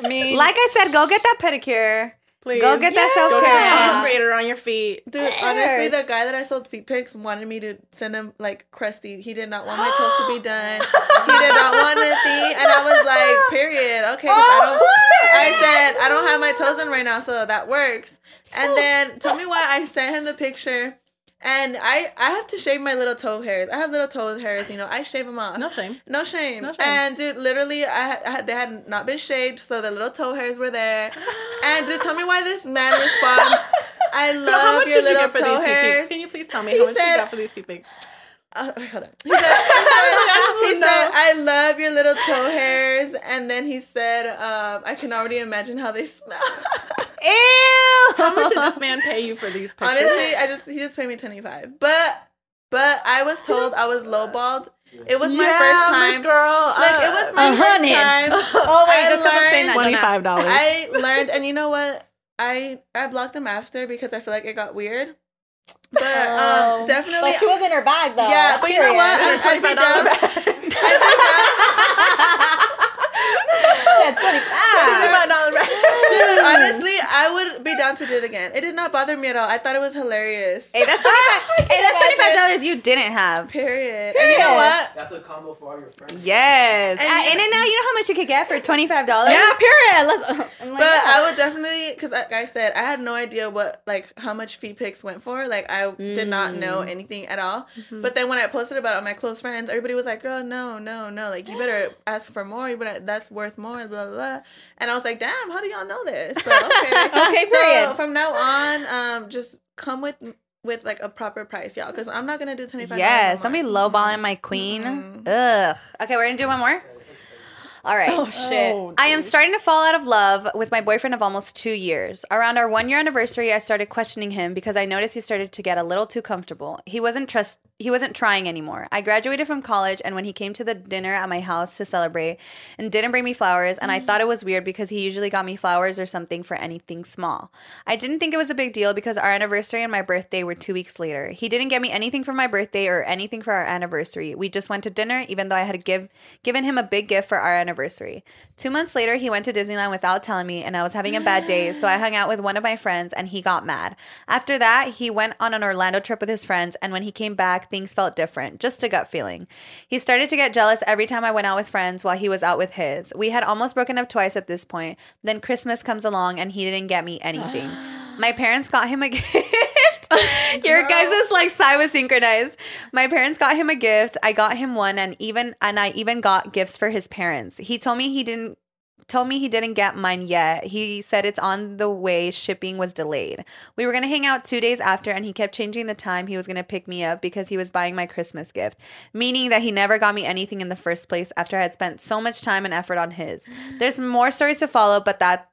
I mean, like I said, go get that pedicure. Please Go get that Go get a self-care. cheese grater on your feet. Dude, honestly, the guy that I sold feet pics wanted me to send him like crusty. He did not want my toes to be done. He did not want anything, and I was like, period. Okay, 'cause I oh don't. I said I don't have my toes done right now, so that works. And then tell me why I sent him the picture. And I, I have to shave my little toe hairs. I have little toe hairs, you know. I shave them off. No shame. No shame. No shame. And dude, literally, I had, I had they had not been shaved, so the little toe hairs were there. And dude, tell me why this man responds. I love Girl, how much your did you little get for toe these hairs. Can you please tell me He how much said- you got for these feet pics? Uh, hold on. He said, he said, he said, I love your little toe hairs. And then he said, um, I can already imagine how they smell. Ew. How much did this man pay you for these pictures? Honestly, I just he just paid me twenty five. But but I was told I was lowballed. It was my Yeah, first Miss time. Girl, Like it was my a first time. oh wait, I just because I'm saying that, don't twenty ask. five dollars. I learned, and you know what? I I blocked them after because I feel like it got weird. But Oh. um, definitely, But she was in her bag though. Yeah, but you know what? I'd be down. Yeah, 25. $25 back. Dude, honestly, I would be down to do it again. It did not bother me at all. I thought it was hilarious. Hey, that's twenty five. hey, that's twenty five dollars you didn't have. Period. And you know what? That's a combo for all your friends. Yes. And At you- In and Out, you know how much you could get for twenty five dollars? Yeah, period. Let's. I'm like, But yeah. I would definitely, because like I said, I had no idea what like how much fee pics went for. Like I did not know Mm. anything at all. Mm-hmm. But then when I posted about it on my close friends, everybody was like, "Girl, no, no, no! Like you better ask for more. You better that's worth more." Blah blah. blah. And I was like, "Damn, how do y'all know this?" But okay, Okay, So from now on, um, just come with with like a proper price, y'all, because I'm not gonna do twenty five. Yes. Don't be lowballing my queen. Ugh. Okay, we're gonna do one more. All right. Oh shit. Oh, I am starting to fall out of love with my boyfriend of almost two years. Around our one year anniversary, I started questioning him because I noticed he started to get a little too comfortable. He wasn't trust he wasn't trying anymore. I graduated from college and when he came to the dinner at my house to celebrate and didn't bring me flowers and I thought it was weird because he usually got me flowers or something for anything small. I didn't think it was a big deal because our anniversary and my birthday were 2 weeks later. He didn't get me anything for my birthday or anything for our anniversary. We just went to dinner even though I had give given him a big gift for our anniversary. 2 months later, he went to Disneyland without telling me and I was having a bad day, so I hung out with one of my friends and he got mad. After that, he went on an Orlando trip with his friends and when he came back, things felt different, just a gut feeling. He started to get jealous every time I went out with friends while he was out with his. We had almost broken up twice at this point. Then Christmas comes along and he didn't get me anything. My parents got him a gift. Your guys' is like sigh was synchronized. My parents got him a gift. I got him one and even and I even got gifts for his parents. He told me he didn't told me he didn't get mine yet. He said it's on the way, shipping was delayed. We were going to hang out 2 days after and he kept changing the time he was going to pick me up because he was buying my Christmas gift, meaning that he never got me anything in the first place after I had spent so much time and effort on his. There's more stories to follow, but that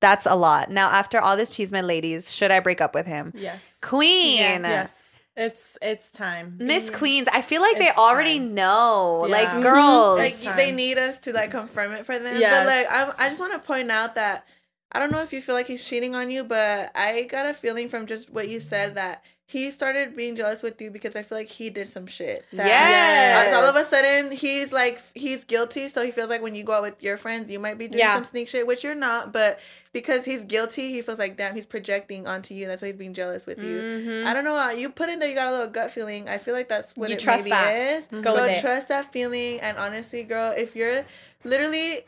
that's a lot. Now after all this cheese, cheeseman ladies, should I break up with him? Yes. Queen. Yes. It's it's time. Miss mm. Queens, I feel like they already time. know. Like Yeah. girls. like It's time. they need us to like confirm it for them. Yes. But like I, I just want to point out that I don't know if you feel like he's cheating on you, but I got a feeling from just what you said that he started being jealous with you because I feel like he did some shit. That Yes. All of a sudden, he's like he's guilty, so he feels like when you go out with your friends, you might be doing Yeah. some sneak shit, which you're not. But because he's guilty, he feels like damn, he's projecting onto you. That's why he's being jealous with you. Mhm. I don't know. You put in there, you got a little gut feeling. I feel like that's what You it trust maybe that. is. Go Go with it. trust that feeling. And honestly, girl, if you're literally,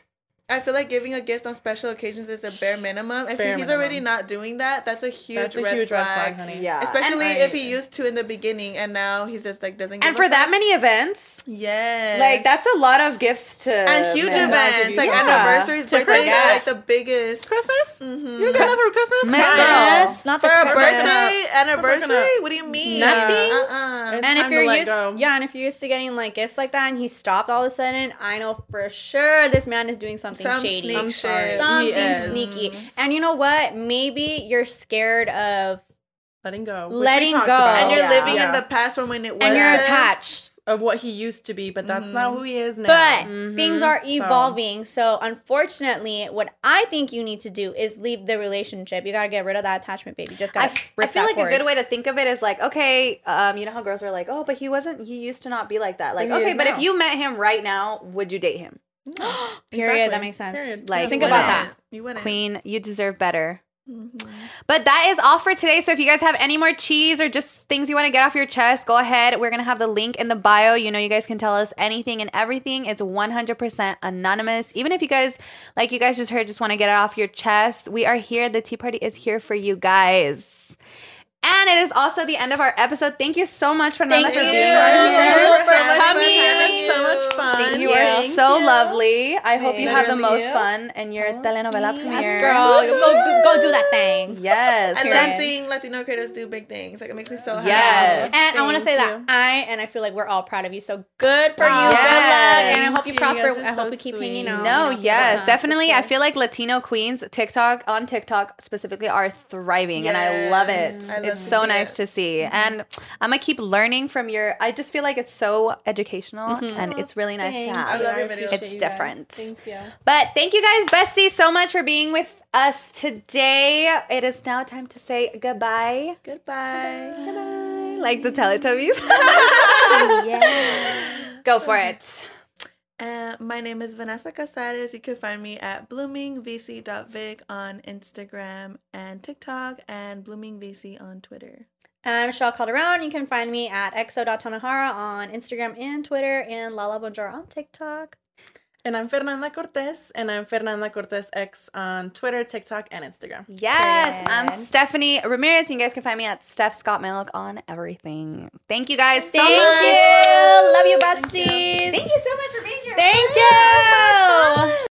I feel like giving a gift on special occasions is the bare minimum. If Bare he's minimum. already not doing that, that's a huge, That's a red, huge flag. red flag, honey. Yeah. Especially And- if he used to in the beginning, and now he's just like doesn't. Give and a for that many events, yes, like that's a lot of gifts to and huge miss. events like Yeah. anniversaries, To birthdays, forget. like the biggest. Christmas? Mhm. You don't get enough for Christmas? Miss Fine. girl. Yes, not the For a Christmas. birthday, anniversary? What do you mean? Nothing? Uh-uh. It's And if you're to let used, go. yeah, and if you're used to getting like gifts like that, and he stopped all of a sudden, I know for sure this man is doing something Some shady, sneak I'm He something is. sneaky. And you know what? Maybe you're scared of, Letting go. Letting go. about. And you're Yeah. living Yeah. in the past from when it was. and you're attached. Of what he used to be, but that's not who he is now. But Mhm. things are evolving. So. unfortunately, what I think you need to do is leave the relationship. You gotta get rid of that attachment, baby. Just gotta. f- I rip feel that like cord. a good way to think of it is like, okay, um, you know how girls are like, oh, but he wasn't, he used to not be like that. Like, But okay, is but if you met him right now, would you date him? Period. Exactly. That makes sense. Period. Like, You think about that. You wouldn't. Queen, you deserve better. Mhm. But that is all for today. So if you guys have any more cheese or just things you want to get off your chest, go ahead. We're going to have the link in the bio. You know, you guys can tell us anything and everything. It's 100% anonymous. Even if you guys, like you guys just heard, just want to get it off your chest, we are here. The Tea Party is here for you guys. And it is also the end of our episode. Thank you so much for Thank for you being on here. for having coming. us. so much fun. Thank You are Thank so you. lovely. I hope you have the Literally most you. fun in your oh, telenovela Yes, premiere. girl. Go, go, go do that thing. Yes. And I Period. love seeing Latino creators do big things. Like it makes me so happy. Yes. And I want to say you. that I and I feel like we're all proud of you. So good for you. Aw, Good luck, and I hope you you. prosper. You I hope so we keep sweet. hanging out. No, you know, yes, definitely. I feel like Latino queens TikTok on TikTok specifically are thriving, and I love it. Yes. I love it's so nice it. to see, mm-hmm. and I'm gonna keep learning from your. I just feel like it's so educational, mm-hmm. and it's really nice Thank to have. I love your. It's different. Thank you. But thank you guys, bestie, so much for being with us today. It is now time to say goodbye. Goodbye. Goodbye. Like the Teletubbies. Go for it. And my name is Vanessa Cazarez. You can find me at bloomingvc.vic on Instagram and TikTok and bloomingvc on Twitter. And I'm Michelle Calderon. You can find me at xo.tanahara on Instagram and Twitter and Lala Bonjour on TikTok. And I'm Fernanda Cortes, and I'm Fernanda Cortes X on Twitter, TikTok, and Instagram. Yes, I'm Stephanie Ramirez. You guys can find me at stephsgotmilk on everything. Thank you guys so Thank much. You. Love you, besties. Thank you. Thank you so much for being here. Thank you.